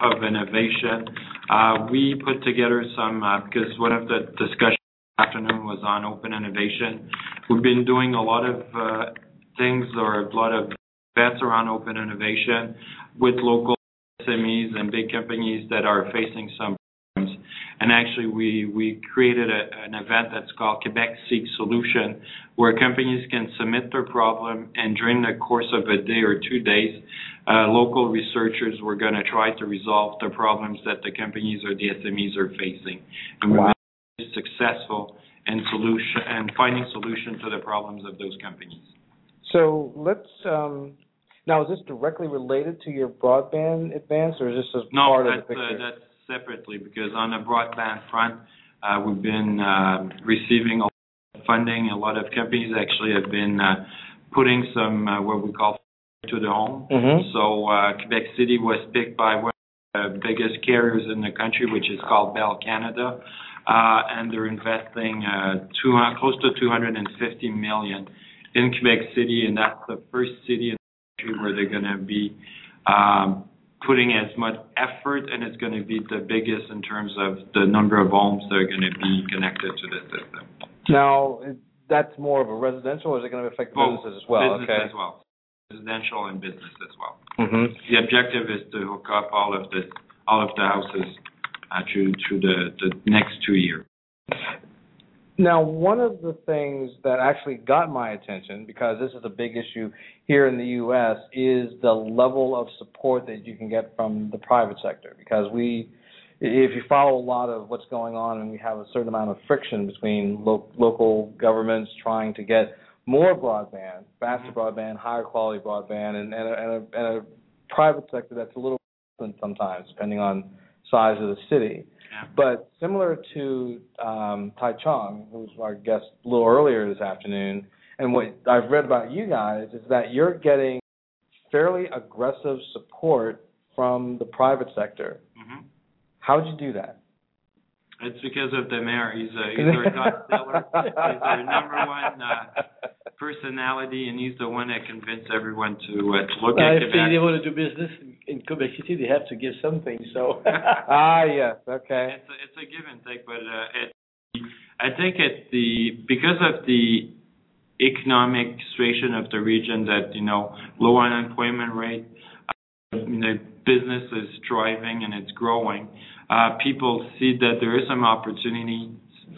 of innovation, uh, we put together some uh, because one of the discussions afternoon was on open innovation. We've been doing a lot of uh, things or a lot of bets around open innovation with local SMEs and big companies that are facing some problems. And actually, we, created an event that's called Quebec Seek Solution, where companies can submit their problem, and during the course of a day or two days, uh, local researchers were going to try to resolve the problems that the companies or the SMEs are facing. Wow. Successful in solution and finding solution to the problems of those companies. So let's um, now is this directly related to your broadband advance, or is this as no, part that's, of the picture? Uh, that's separately because on the broadband front, uh, we've been uh, receiving a lot of funding. A lot of companies actually have been uh, putting some uh, what we call to the home. Mm-hmm. So uh, Quebec City was picked by one of the biggest carriers in the country, which is called Bell Canada, uh, and they're investing uh, close to 250 million in Quebec City, and that's the first city in the country where they're going to be um, putting as much effort, and it's going to be the biggest in terms of the number of homes that are going to be connected to the system. Now, that's more of a residential, or is it going to affect businesses as well? Business okay. as well, residential and business as well. Mm-hmm. The objective is to hook up all of the all of the houses uh, through through the the next two years. Now, one of the things that actually got my attention, because this is a big issue here in the U.S., is the level of support that you can get from the private sector. Because we, if you follow a lot of what's going on, and we have a certain amount of friction between lo- local governments trying to get more broadband, faster mm-hmm. broadband, higher quality broadband, and, and, a, and, a, and a private sector that's a little different sometimes, depending on size of the city. But similar to um, Tai Chong, who was our guest a little earlier this afternoon, and what I've read about you guys is that you're getting fairly aggressive support from the private sector. Mm-hmm. How'd you do that? It's because of the mayor. He's a he's our God seller. He's our number one uh, personality, and he's the one that convinced everyone to uh, to look Uh, at if they Quebec. want to do business in- in Quebec City, they have to give something. So ah, yes, okay. It's a, it's a give and take, but uh, it, I think it's the because of the economic situation of the region that you know low unemployment rate, uh, you know, business is thriving and it's growing. Uh, people see that there is some opportunity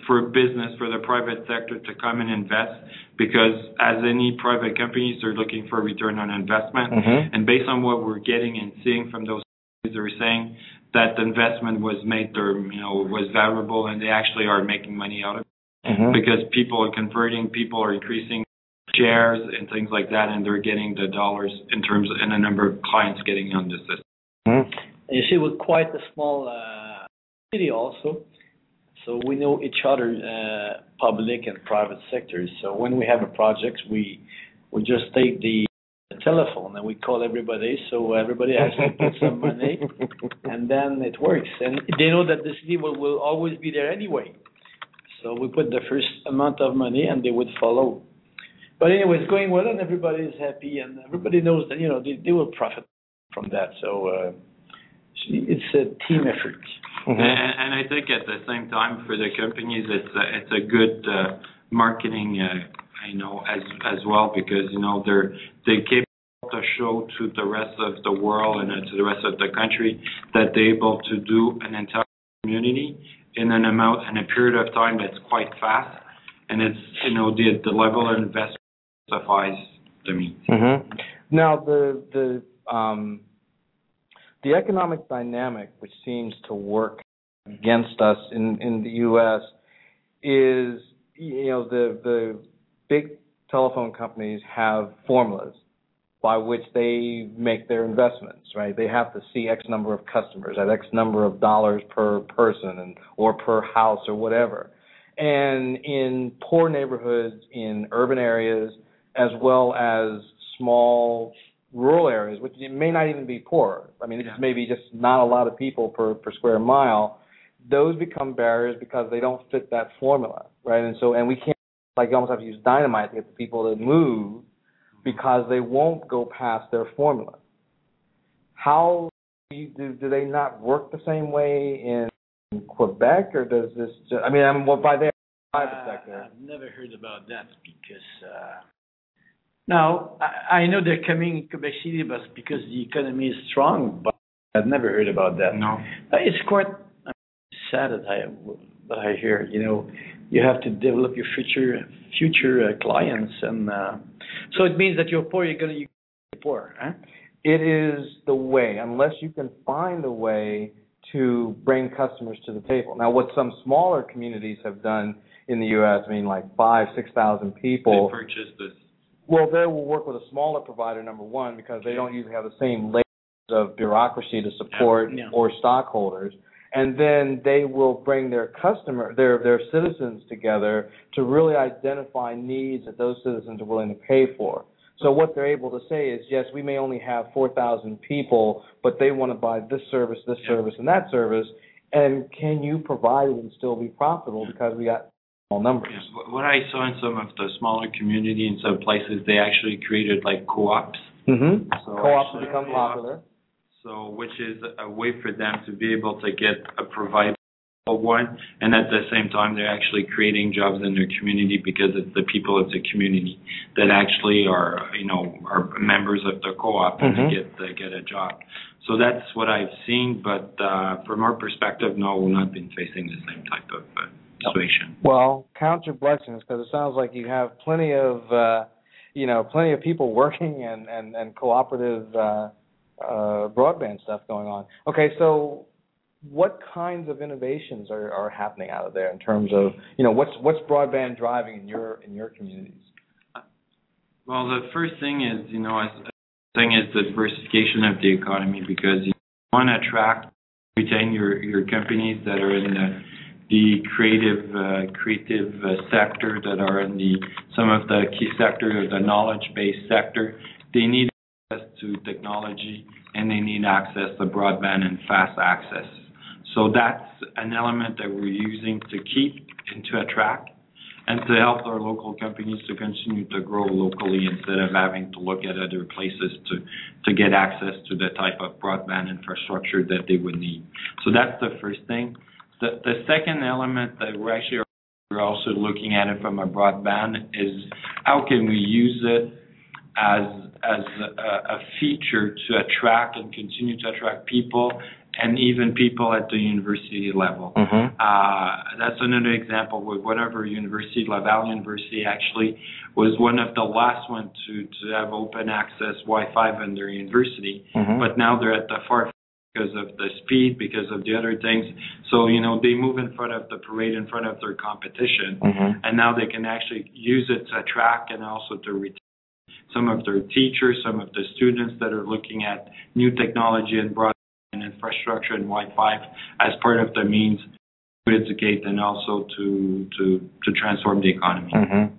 for business for the private sector to come and invest because as any private companies they're looking for return on investment Mhm. and based on what we're getting and seeing from those companies, they're saying that the investment was made or you know was valuable and they actually are making money out of it Mhm. because people are converting, people are increasing shares and things like that, and they're getting the dollars in terms of, and the number of clients getting on the system. Mhm. you see, we're quite a small uh, city also, so we know each other, uh, public and private sectors. So when we have a project, we we just take the telephone and we call everybody, so everybody has to put some money, and then it works. And they know that the city will, will always be there anyway. So we put the first amount of money, and they would follow. But anyway, it's going well, and everybody is happy, and everybody knows that you know they, they will profit from that. So uh, it's a team effort. Mhm. And, and I think at the same time for the companies, it's a, it's a good uh, marketing, uh, you know, as as well because you know they're they capable to show to the rest of the world and uh, to the rest of the country that they're able to do an entire community in an amount in a period of time that's quite fast, and it's you know the the level of investment justifies the means. hmm Now the the um, the economic dynamic which seems to work against us in in the U.S. is you know the the big telephone companies have formulas by which they make their investments, right? They have to see X number of customers at X number of dollars per person and or per house or whatever. And in poor neighborhoods, in urban areas, as well as small rural areas, which may not even be poor. I mean, it's maybe just not a lot of people per per square mile. Those become barriers because they don't fit that formula, right? And so, and we can't like you almost have to use dynamite to get the people to move because they won't go past their formula. How do, do, do they not work the same way in Quebec, or does this? Just, I mean, I'm well, by their private Uh, sector. I've never heard about that because uh, now I, I know they're coming in Quebec City, but because the economy is strong. But I've never heard about that. No. It's quite sad that I that I hear. You know, you have to develop your future future uh, clients, and uh, so it means that you're poor. You're gonna you're poor. Huh? It is the way, unless you can find a way to bring customers to the table. Now, what some smaller communities have done in the U.S., I mean, like five, six thousand people. They purchased this. Well, they will work with a smaller provider, number one, because they don't usually have the same layers of bureaucracy to support Yeah. or stockholders. And then they will bring their customer, their their citizens together to really identify needs that those citizens are willing to pay for. So what they're able to say is, yes, we may only have 4,000 people, but they want to buy this service, this Yeah. service, and that service. And can you provide it and still be profitable because we got numbers? Yeah. What- I saw in some of the smaller community in some places, they actually created like co-ops. Mm-hmm. So Co-ops have become popular. So which is a way for them to be able to get a provider one, and at the same time they're actually creating jobs in their community because it's the people of the community that actually are you know are members of the co-op and Mhm. they get they get a job. So that's what I've seen, but uh, from our perspective, no, we've not been facing the same type of uh, situation. Well, count your blessings because it sounds like you have plenty of, uh, you know, plenty of people working and and and cooperative uh, uh, broadband stuff going on. Okay, so what kinds of innovations are are happening out of there in terms of, you know, what's what's broadband driving in your in your communities? Well, the first thing is, you know, thing is the diversification of the economy because you want to attract, retain your your companies that are in the the creative uh, creative uh, sector that are in the some of the key sectors of the knowledge based sector. They need access to technology and they need access to broadband and fast access. So that's an element that we're using to keep and to attract and to help our local companies to continue to grow locally instead of having to look at other places to to get access to the type of broadband infrastructure that they would need. So that's the first thing. The the second element that we're actually we're also looking at it from a broadband is how can we use it as as a, a feature to attract and continue to attract people and even people at the university level. Mm-hmm. Uh, that's another example with our university, Laval University, actually was one of the last ones to to have open access Wi-Fi in their university, Mhm. but now they're at the far because of the speed, because of the other things. So you know they move in front of the parade, in front of their competition, Mhm. and now they can actually use it to attract and also to retain some of their teachers, some of the students that are looking at new technology and broadband infrastructure and Wi-Fi as part of the means to educate and also to to to transform the economy. Mm-hmm.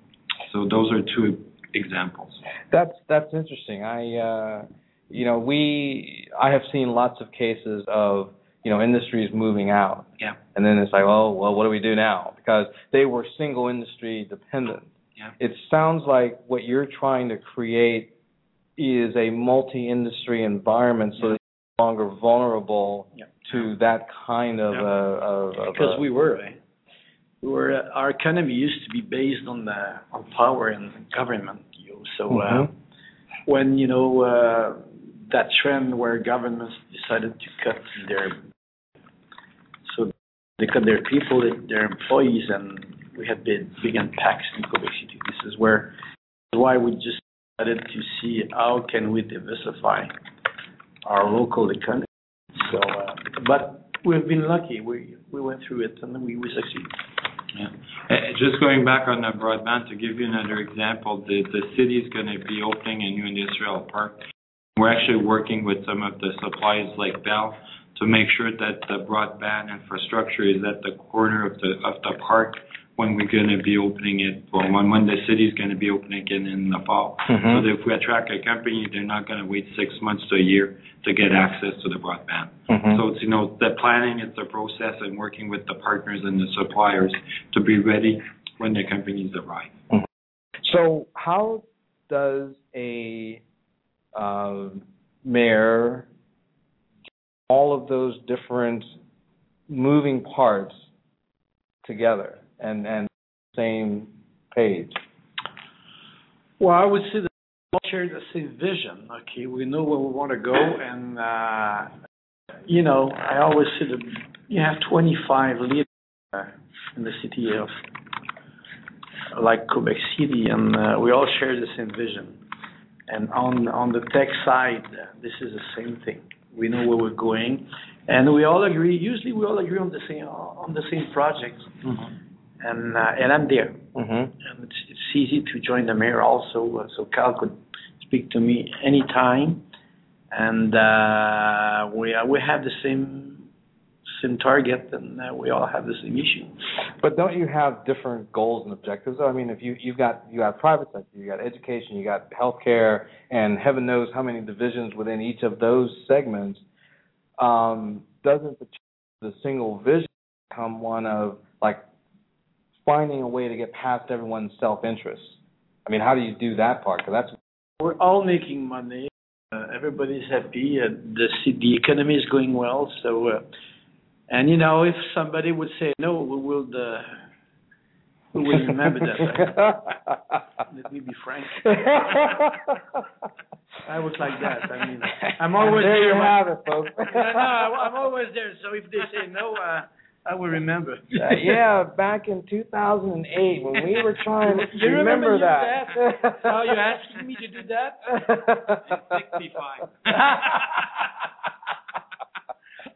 So those are two examples. That's that's interesting. I uh, you know we I have seen lots of cases of you know industries moving out, Yeah. and then it's like, oh well, what do we do now? Because they were single industry dependent. Yeah. It sounds like what you're trying to create is a multi-industry environment so that you're no longer vulnerable Yeah. to that kind of Yeah. uh, of, of because uh, we were eh? we were uh, our economy used to be based on the on power and government you know, so uh, Mhm. when you know uh, that trend where governments decided to cut their so they cut their people their employees and we had big big impacts in Quebec City this is where why we just decided to see how can we diversify our local economy so uh, but we've been lucky we we went through it and we we succeeded Yeah. Uh, Just going back on the broadband, to give you another example, the the city is going to be opening a new industrial park. We're actually working with some of the suppliers like Bell to make sure that the broadband infrastructure is at the corner of the of the park when we're going to be opening it, well, when when the city is going to be opening again in the fall. Mhm. So that if we attract a company, they're not going to wait six months to a year to get access to the broadband. Mhm. So it's, you know, the planning, it's the process and working with the partners and the suppliers to be ready when the companies arrive. So, how does a um, mayor all of those different moving parts together and and same page? Well, I would say that we all share the same vision. Okay, we know where we want to go, and uh, you know, I always say that you have 25 leaders uh, in the city of like Quebec City, and uh, we all share the same vision. And on on the tech side, this is the same thing. We know where we're going, and we all agree. Usually, we all agree on the same on the same projects. And uh, and I'm there Mm-hmm. and it's, easy to join the mayor also. Uh, so Carl could speak to me anytime, and uh, we uh, we have the same same target, and uh, we all have the same issue. But don't you have different goals and objectives? I mean, if you you've got you got private sector, you got education, you got healthcare, and heaven knows how many divisions within each of those segments. Um, doesn't the, the single vision become one of like finding a way to get past everyone's self-interest? I mean, how do you do that part? Because that's We're all making money. Uh, everybody's happy. Uh, the the economy is going well. So, uh, and you know, if somebody would say no, we will. Uh, we will remember that. Let me be frank. I was like that. I mean, I'm always there. You have it, folks. no, I'm always there. So if they say no, uh, I will remember. Uh, yeah, back in 2008 when we were trying to You remember, you that. that? oh, you're asking me to do that? 65.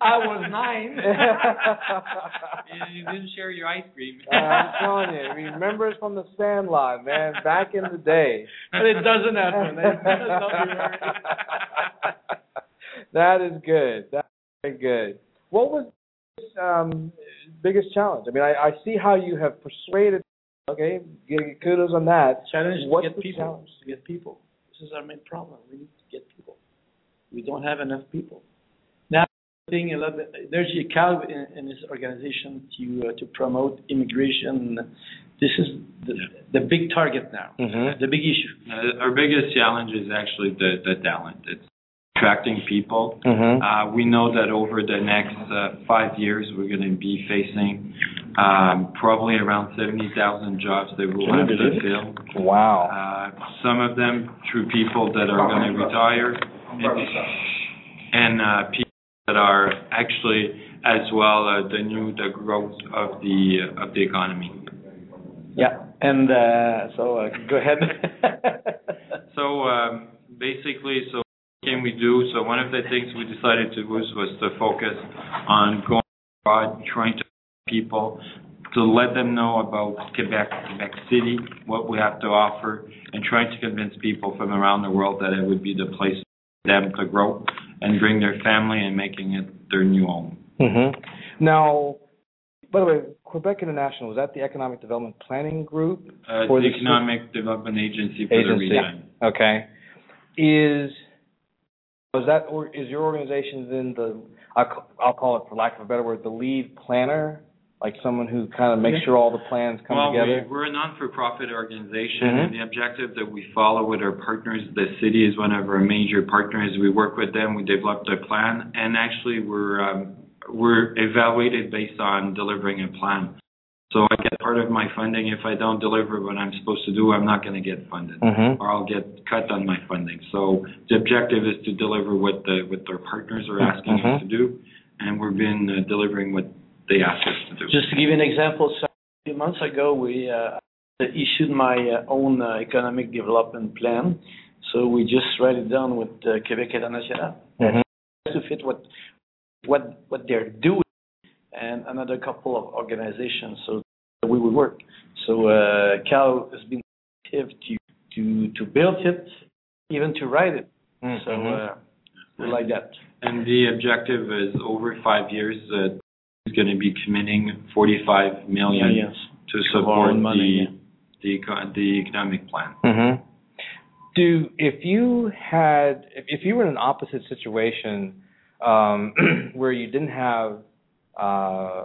I was nine. you didn't share your ice cream. Uh, I'm telling you, remember it from the Sandlot, man, back in the day. But it doesn't happen. It doesn't that is good. That's very good. What was um biggest challenge? I mean, I, I see how you have persuaded. Okay, give you kudos on that. Challenge to What's get the people. challenge? To get people. This is our main problem. We need to get people. We don't have enough people. Now thing a lot. There's a Carl in, in his organization to uh, to promote immigration. This is the, the big target now, Mm-hmm. the big issue. Uh, our biggest challenge is actually the, the talent. It's attracting people. Mm-hmm. Uh, we know that over the next uh, five years, we're going to be facing um, probably around 70,000 jobs that we'll have to fill. Wow. Uh, some of them through people that are going to retire, and, and uh, people that are actually as well uh, the new the growth of the uh, of the economy. Yeah, and uh, so uh, go ahead. So um, basically, so what can we do? So one of the things we decided to do was, was to focus on going abroad, trying to people to let them know about Quebec, Quebec City, what we have to offer, and trying to convince people from around the world that it would be the place for them to grow and bring their family and making it their new home. Mm-hmm. Now, by the way, Quebec International, was that the Economic Development Planning Group? Uh, For the the- Economic Development Agency for the Agency. region. Okay. Is was that or is your organization then the I'll, I'll call it for lack of a better word the lead planner, like someone who kind of makes Yeah. sure all the plans come well, together? We, we're a non-for-profit organization, Mhm. and the objective that we follow with our partners, the city is one of our major partners. We work with them, we develop a plan, and actually we're um, we're evaluated based on delivering a plan. So I get part of my funding. If I don't deliver what I'm supposed to do, I'm not going to get funded, Mhm. or I'll get cut on my funding. So the objective is to deliver what the what our partners are asking Mhm. us to do, and we've been uh, delivering what they ask us to do. Just to give you an example, so a few months ago, we uh, issued my uh, own uh, economic development plan. So we just write it down with uh, Québec International Mhm. to fit what what what they're doing and another couple of organizations. So we will work. So uh, Carl has been active to to to build it, even to write it. So Mhm. uh, we like that. And the objective is over five years, uh, is going to be committing 45 million Millions. to support own money, the, the, the economic plan. hmm Do if you had if, if you were in an opposite situation um, where you didn't have uh,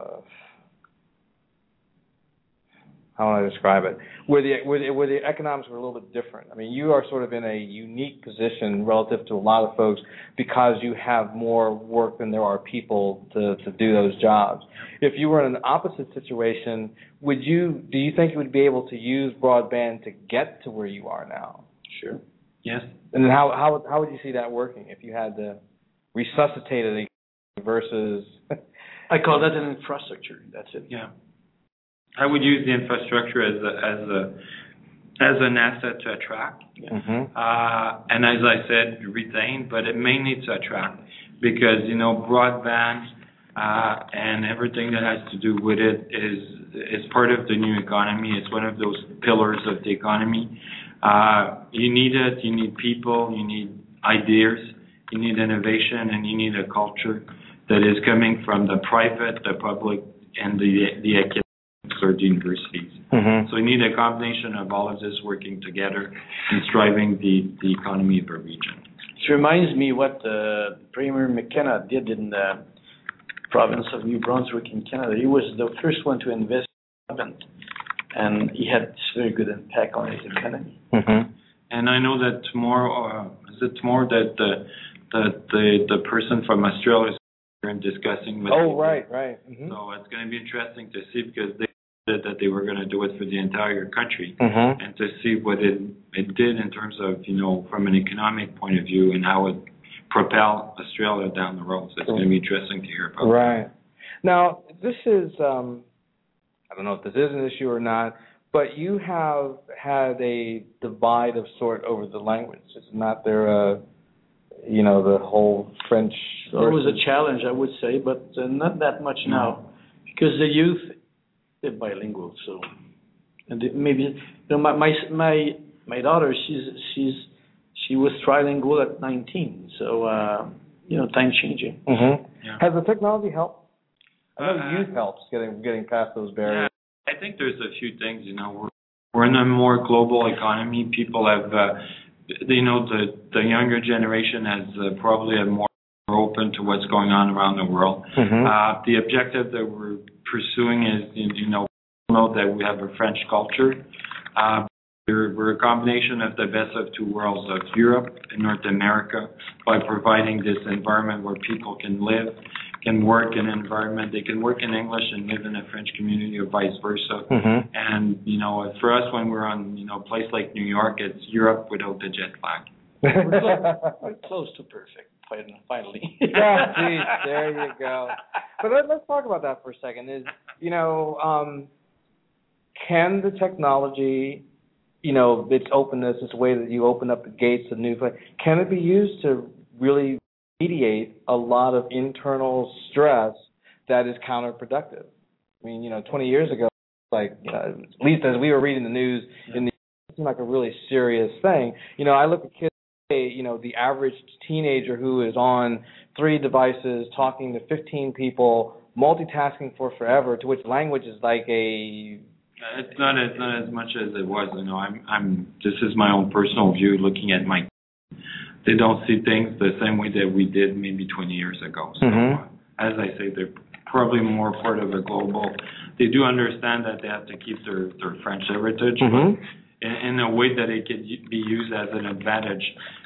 how do I describe it? Where the where the, where the economics were a little bit different. I mean, you are sort of in a unique position relative to a lot of folks because you have more work than there are people to to do those jobs. If you were in an opposite situation, would you do you think you would be able to use broadband to get to where you are now? Sure. Yes. And then how how how would you see that working if you had to resuscitate it versus I call that an infrastructure. That's it. Yeah. I would use the infrastructure as a, as a, as an asset to attract. Mhm. Uh, and as I said, retain, but it may need to attract because, you know, broadband, uh, and everything that has to do with it is, is part of the new economy. It's one of those pillars of the economy. Uh, you need it, you need people, you need ideas, you need innovation, and you need a culture that is coming from the private, the public, and the, the or the universities. Mhm. So we need a combination of all of this working together and driving the, the economy of a region. It reminds me what uh, Premier McKenna did in the province of New Brunswick in Canada. He was the first one to invest in broadband, and he had this very good impact on his economy. Mhm. And I know that tomorrow, uh, is it tomorrow that the, that the, the person from Australia is discussing with Oh right, right. Mhm. So it's going to be interesting to see because they said that they were going to do it for the entire country. Mhm. and to see what it it did in terms of you know from an economic point of view and how it propel Australia down the road. So it's going to be interesting to hear about. Right. Now, this is, um, I don't know if this is an issue or not, but you have had a divide of sort over the language. It's not there, uh, you know, the whole French. So it was a challenge, I would say, but uh, not that much now, because the youth they're bilingual. So, and they- maybe you know, my my my my daughter, she's she's she was trilingual at 19. So, uh, you know, time changing. Mhm. Yeah. Has the technology helped? I know Uh, youth helps getting getting past those Yeah, barriers. I think there's a few things. You know, we're we're in a more global economy. People have, uh, you know, the the younger generation has uh, probably a more open to what's going on around the world. Mhm. Uh, the objective that we're pursuing is, you you know, know that we have a French culture. Uh, we're, we're a combination of the best of two worlds of Europe and North America by providing this environment where people can live, can work in an environment. They can work in English and live in a French community or vice versa. Mhm. And, you know, for us, when we're on, you know, a place like New York, it's Europe without the jet lag. We're close, we're close to perfect. Fin- Finally. yeah, geez, there you go. But let, let's talk about that for a second. Is you know, um, can the technology, you know, its openness, its way that you open up the gates to new, can it be used to really mediate a lot of internal stress that is counterproductive? I mean, you know, 20 years ago, like uh, at least as we were reading the news in the it seemed like a really serious thing. You know, I look at kids you know, the average teenager who is on three devices, talking to 15 people, multitasking for forever, to which language is like a It's not as not as much as it was. You know, I'm I'm. This is my own personal view. Looking at my, they don't see things the same way that we did maybe 20 years ago. So, Mhm. uh, as I say, they're probably more part of a global. They do understand that they have to keep their their French heritage, Mhm. but in, a way that it could be used as an advantage,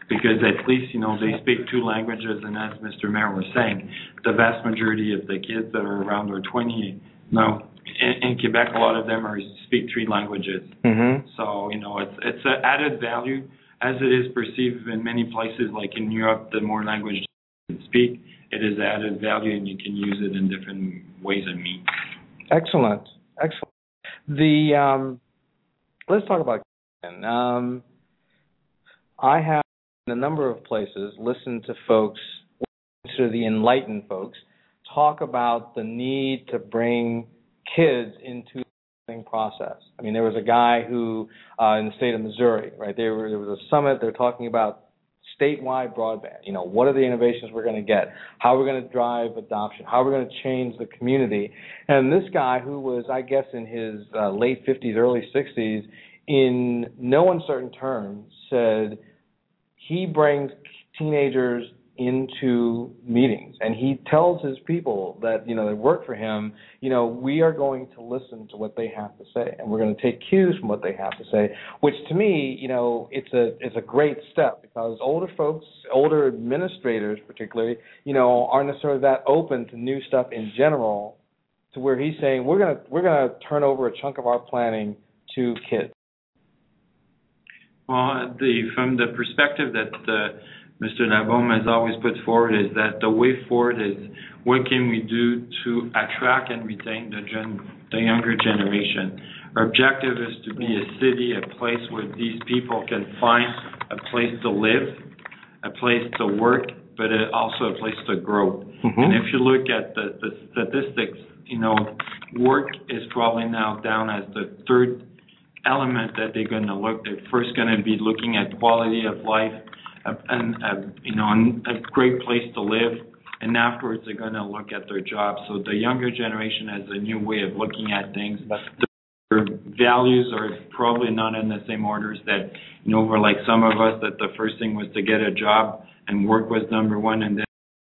because at least you know they speak two languages, and as Mr. Mayor was saying, the vast majority of the kids that are around are 20 now in, in Quebec, a lot of them are speak three languages. Mhm. So you know, it's it's an added value as it is perceived in many places, like in Europe. The more language you speak, it is added value, and you can use it in different ways and means. Excellent, excellent. The um, let's talk about um, I have in a number of places listened to folks, to the enlightened folks, talk about the need to bring kids into the process. I mean, there was a guy who uh, in the state of Missouri, right? There, were, there was a summit. They're talking about statewide broadband. You know, what are the innovations we're going to get? How are we're going to drive adoption? How are we're going to change the community? And this guy, who was, I guess, in his uh, late 50s, early 60s, in no uncertain terms, said he brings teenagers into meetings. And he tells his people that you know that work for him you know we are going to listen to what they have to say and we're going to take cues from what they have to say which to me you know it's a it's a great step because older folks older administrators particularly you know aren't necessarily that open to new stuff in general to where he's saying we're going to we're going to turn over a chunk of our planning to kids. Well, the from the perspective that uh, Mr. Labeaume has always put forward is that the way forward is what can we do to attract and retain the gen, the younger generation. Our objective is to be a city, a place where these people can find a place to live, a place to work, but also a place to grow. Mhm. And if you look at the, the statistics, you know, work is probably now down as the third element that they're going to look. They're first going to be looking at quality of life, a, and a, you know, a great place to live, and afterwards they're going to look at their job. So the younger generation has a new way of looking at things. Their values are probably not in the same orders that you know, for like some of us, that the first thing was to get a job and work was number one, and then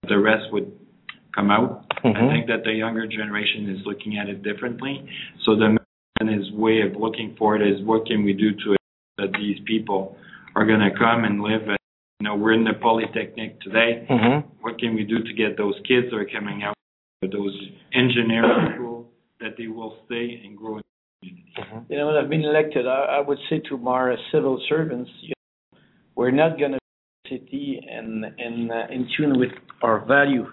the rest would come out. I Mhm. think that the younger generation is looking at it differently. So the and his way of looking for it is what can we do to that these people are going to come and live. At, you know, we're in the polytechnic today. Mhm. What can we do to get those kids that are coming out with those engineering schools that they will stay and grow in the community? You know, when I've been elected, I, I would say to our civil servants, you know, we're not going to city and and uh, in tune with our value.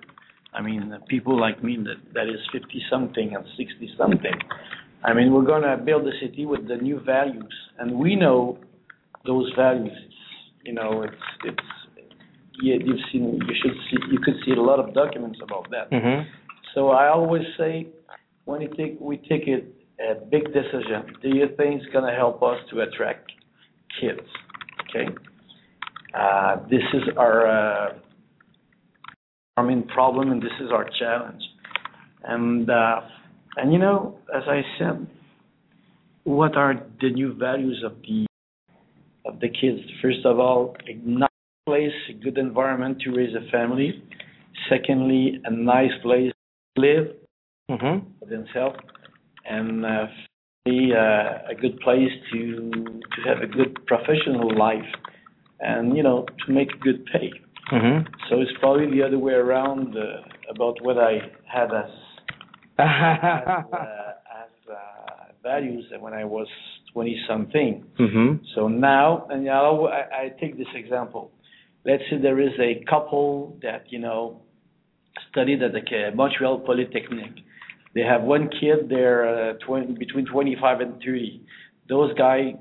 I mean, uh, people like me that that is fifty something and sixty something. I mean, we're going to build a city with the new values, and we know those values. You know, it's it's you, you've seen you should see you could see a lot of documents about that. Mhm. So I always say, when you take, we take a, a big decision, do you think it's gonna help us to attract kids? Okay? Uh, this is our, uh, our main problem and this is our challenge. And, uh, and you know, as I said, what are the new values of the, the kids? First of all, a nice place, a good environment to raise a family. Secondly, a nice place to live Mm-hmm. for themselves, and uh, finally, uh, a good place to to have a good professional life, and you know to make good pay. Mm-hmm. So it's probably the other way around uh, about what I had as as, uh, as uh, values when I was twenty something. mm-hmm. So now, and now I, I take this example. Let's say there is a couple that you know studied at the Montreal Polytechnic. They have one kid. They're uh, 20, between 25 and 30. Those guys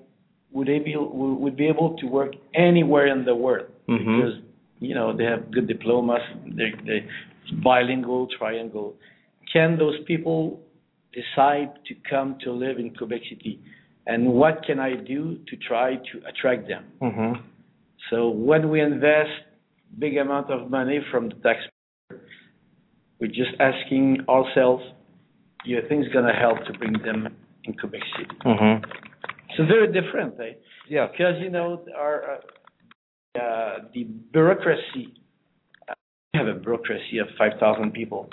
would able would be able to work anywhere in the world Mhm. because you know they have good diplomas. They they bilingual, triangle. Can those people decide to come to live in Quebec City? And what can I do to try to attract them? Mm-hmm. So when we invest big amount of money from the taxpayer, we're just asking ourselves, you think it's going to help to bring them in Quebec City? Mm-hmm. So very different, eh? Yeah. Because you know our uh, uh, the bureaucracy. Uh, we have a bureaucracy of five thousand people.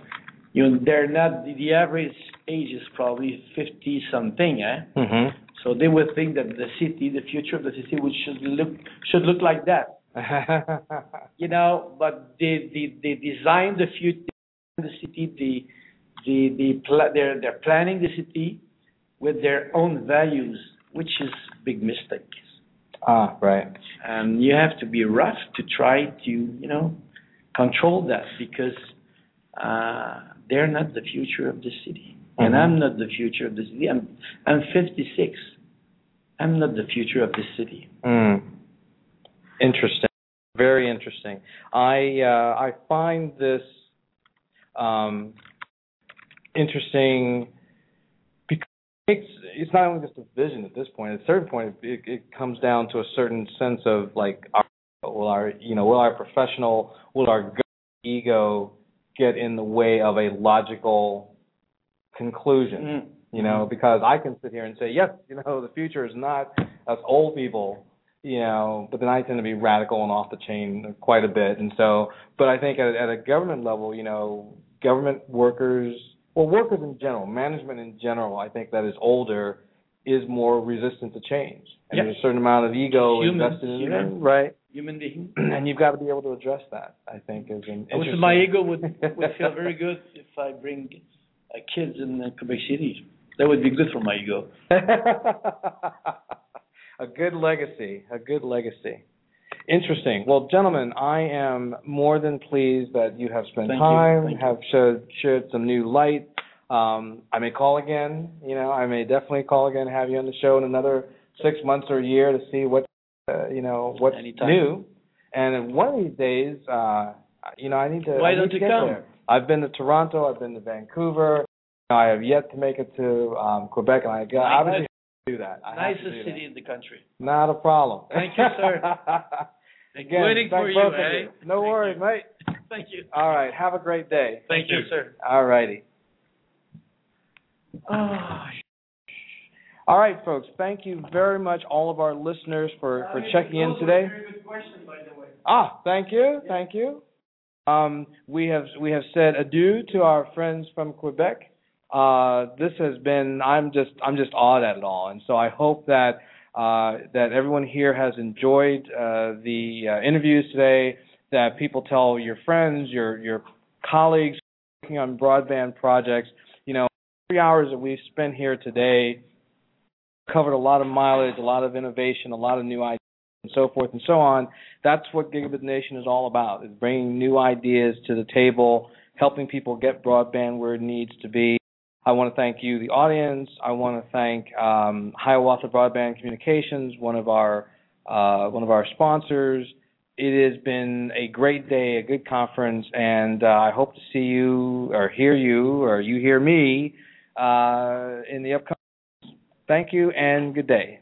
You know, they're not the, the average age is probably fifty something, eh? Mm-hmm. So they would think that the city, the future of the city, would should look should look like that. you know, but they they they design the future, the city, the the the pla- they're they're planning the city with their own values, which is big mistake. ah, right. And you have to be rough to try to you know control that because uh, they're not the future of the city, and Mhm. I'm not the future of the city. I'm I'm 56. I'm not the future of the city. Mm. Interesting. Very interesting. I uh, I find this um, interesting because it's it's not only just a vision at this point. At a certain point, it, it comes down to a certain sense of like, our, will our you know will our professional will our ego get in the way of a logical conclusion? Mm. you know, because I can sit here and say, yes, you know, the future is not us old people, you know, but then I tend to be radical and off the chain quite a bit. And so, but I think at, at a government level, you know, government workers, well, workers in general, management in general, I think that is older is more resistant to change. And there's a certain amount of ego Human, invested in human. it, right? Human being. And you've got to be able to address that, I think, is an Which my ego would would feel very good if I bring kids in uh, Quebec City. That would be good for my ego. a good legacy, a good legacy. Interesting. Well, gentlemen, I am more than pleased that you have spent Thank time, you. have shed some new light. Um, I may call again. You know, I may definitely call again, have you on the show in another six months or a year to see what, uh, you know, what's Anytime. new. And one of these days, uh, you know, I need to. Why I don't you come? there. I've been to Toronto. I've been to Vancouver. I have yet to make it to um, Quebec, and I got Nice- obviously to do that. I Nicest do that. city in the country. Not a problem. Thank you, sir. Again, Waiting thank for you, eh? you. No worries, mate. Thank you. All right. Have a great day. Thank you, sir. All righty. Oh, All right, folks. Thank you very much, all of our listeners, for, for checking in today. Very good question, by the way. Ah, thank you, thank you. Um, we have we have said adieu to our friends from Quebec. Uh, this has been I'm just I'm just awed at it all, and so I hope that uh, that everyone here has enjoyed uh, the uh, interviews today. That people tell your friends, your your colleagues working on broadband projects. You know, three hours that we've spent here today covered a lot of mileage, a lot of innovation, a lot of new ideas and so forth and so on. That's what Gigabit Nation is all about: is bringing new ideas to the table, helping people get broadband where it needs to be. I want to thank you, the audience. I want to thank um, Hiawatha Broadband Communications, one of our uh, one of our sponsors. It has been a great day, a good conference, and uh, I hope to see you or hear you or you hear me uh, in the upcoming. Thank you and good day.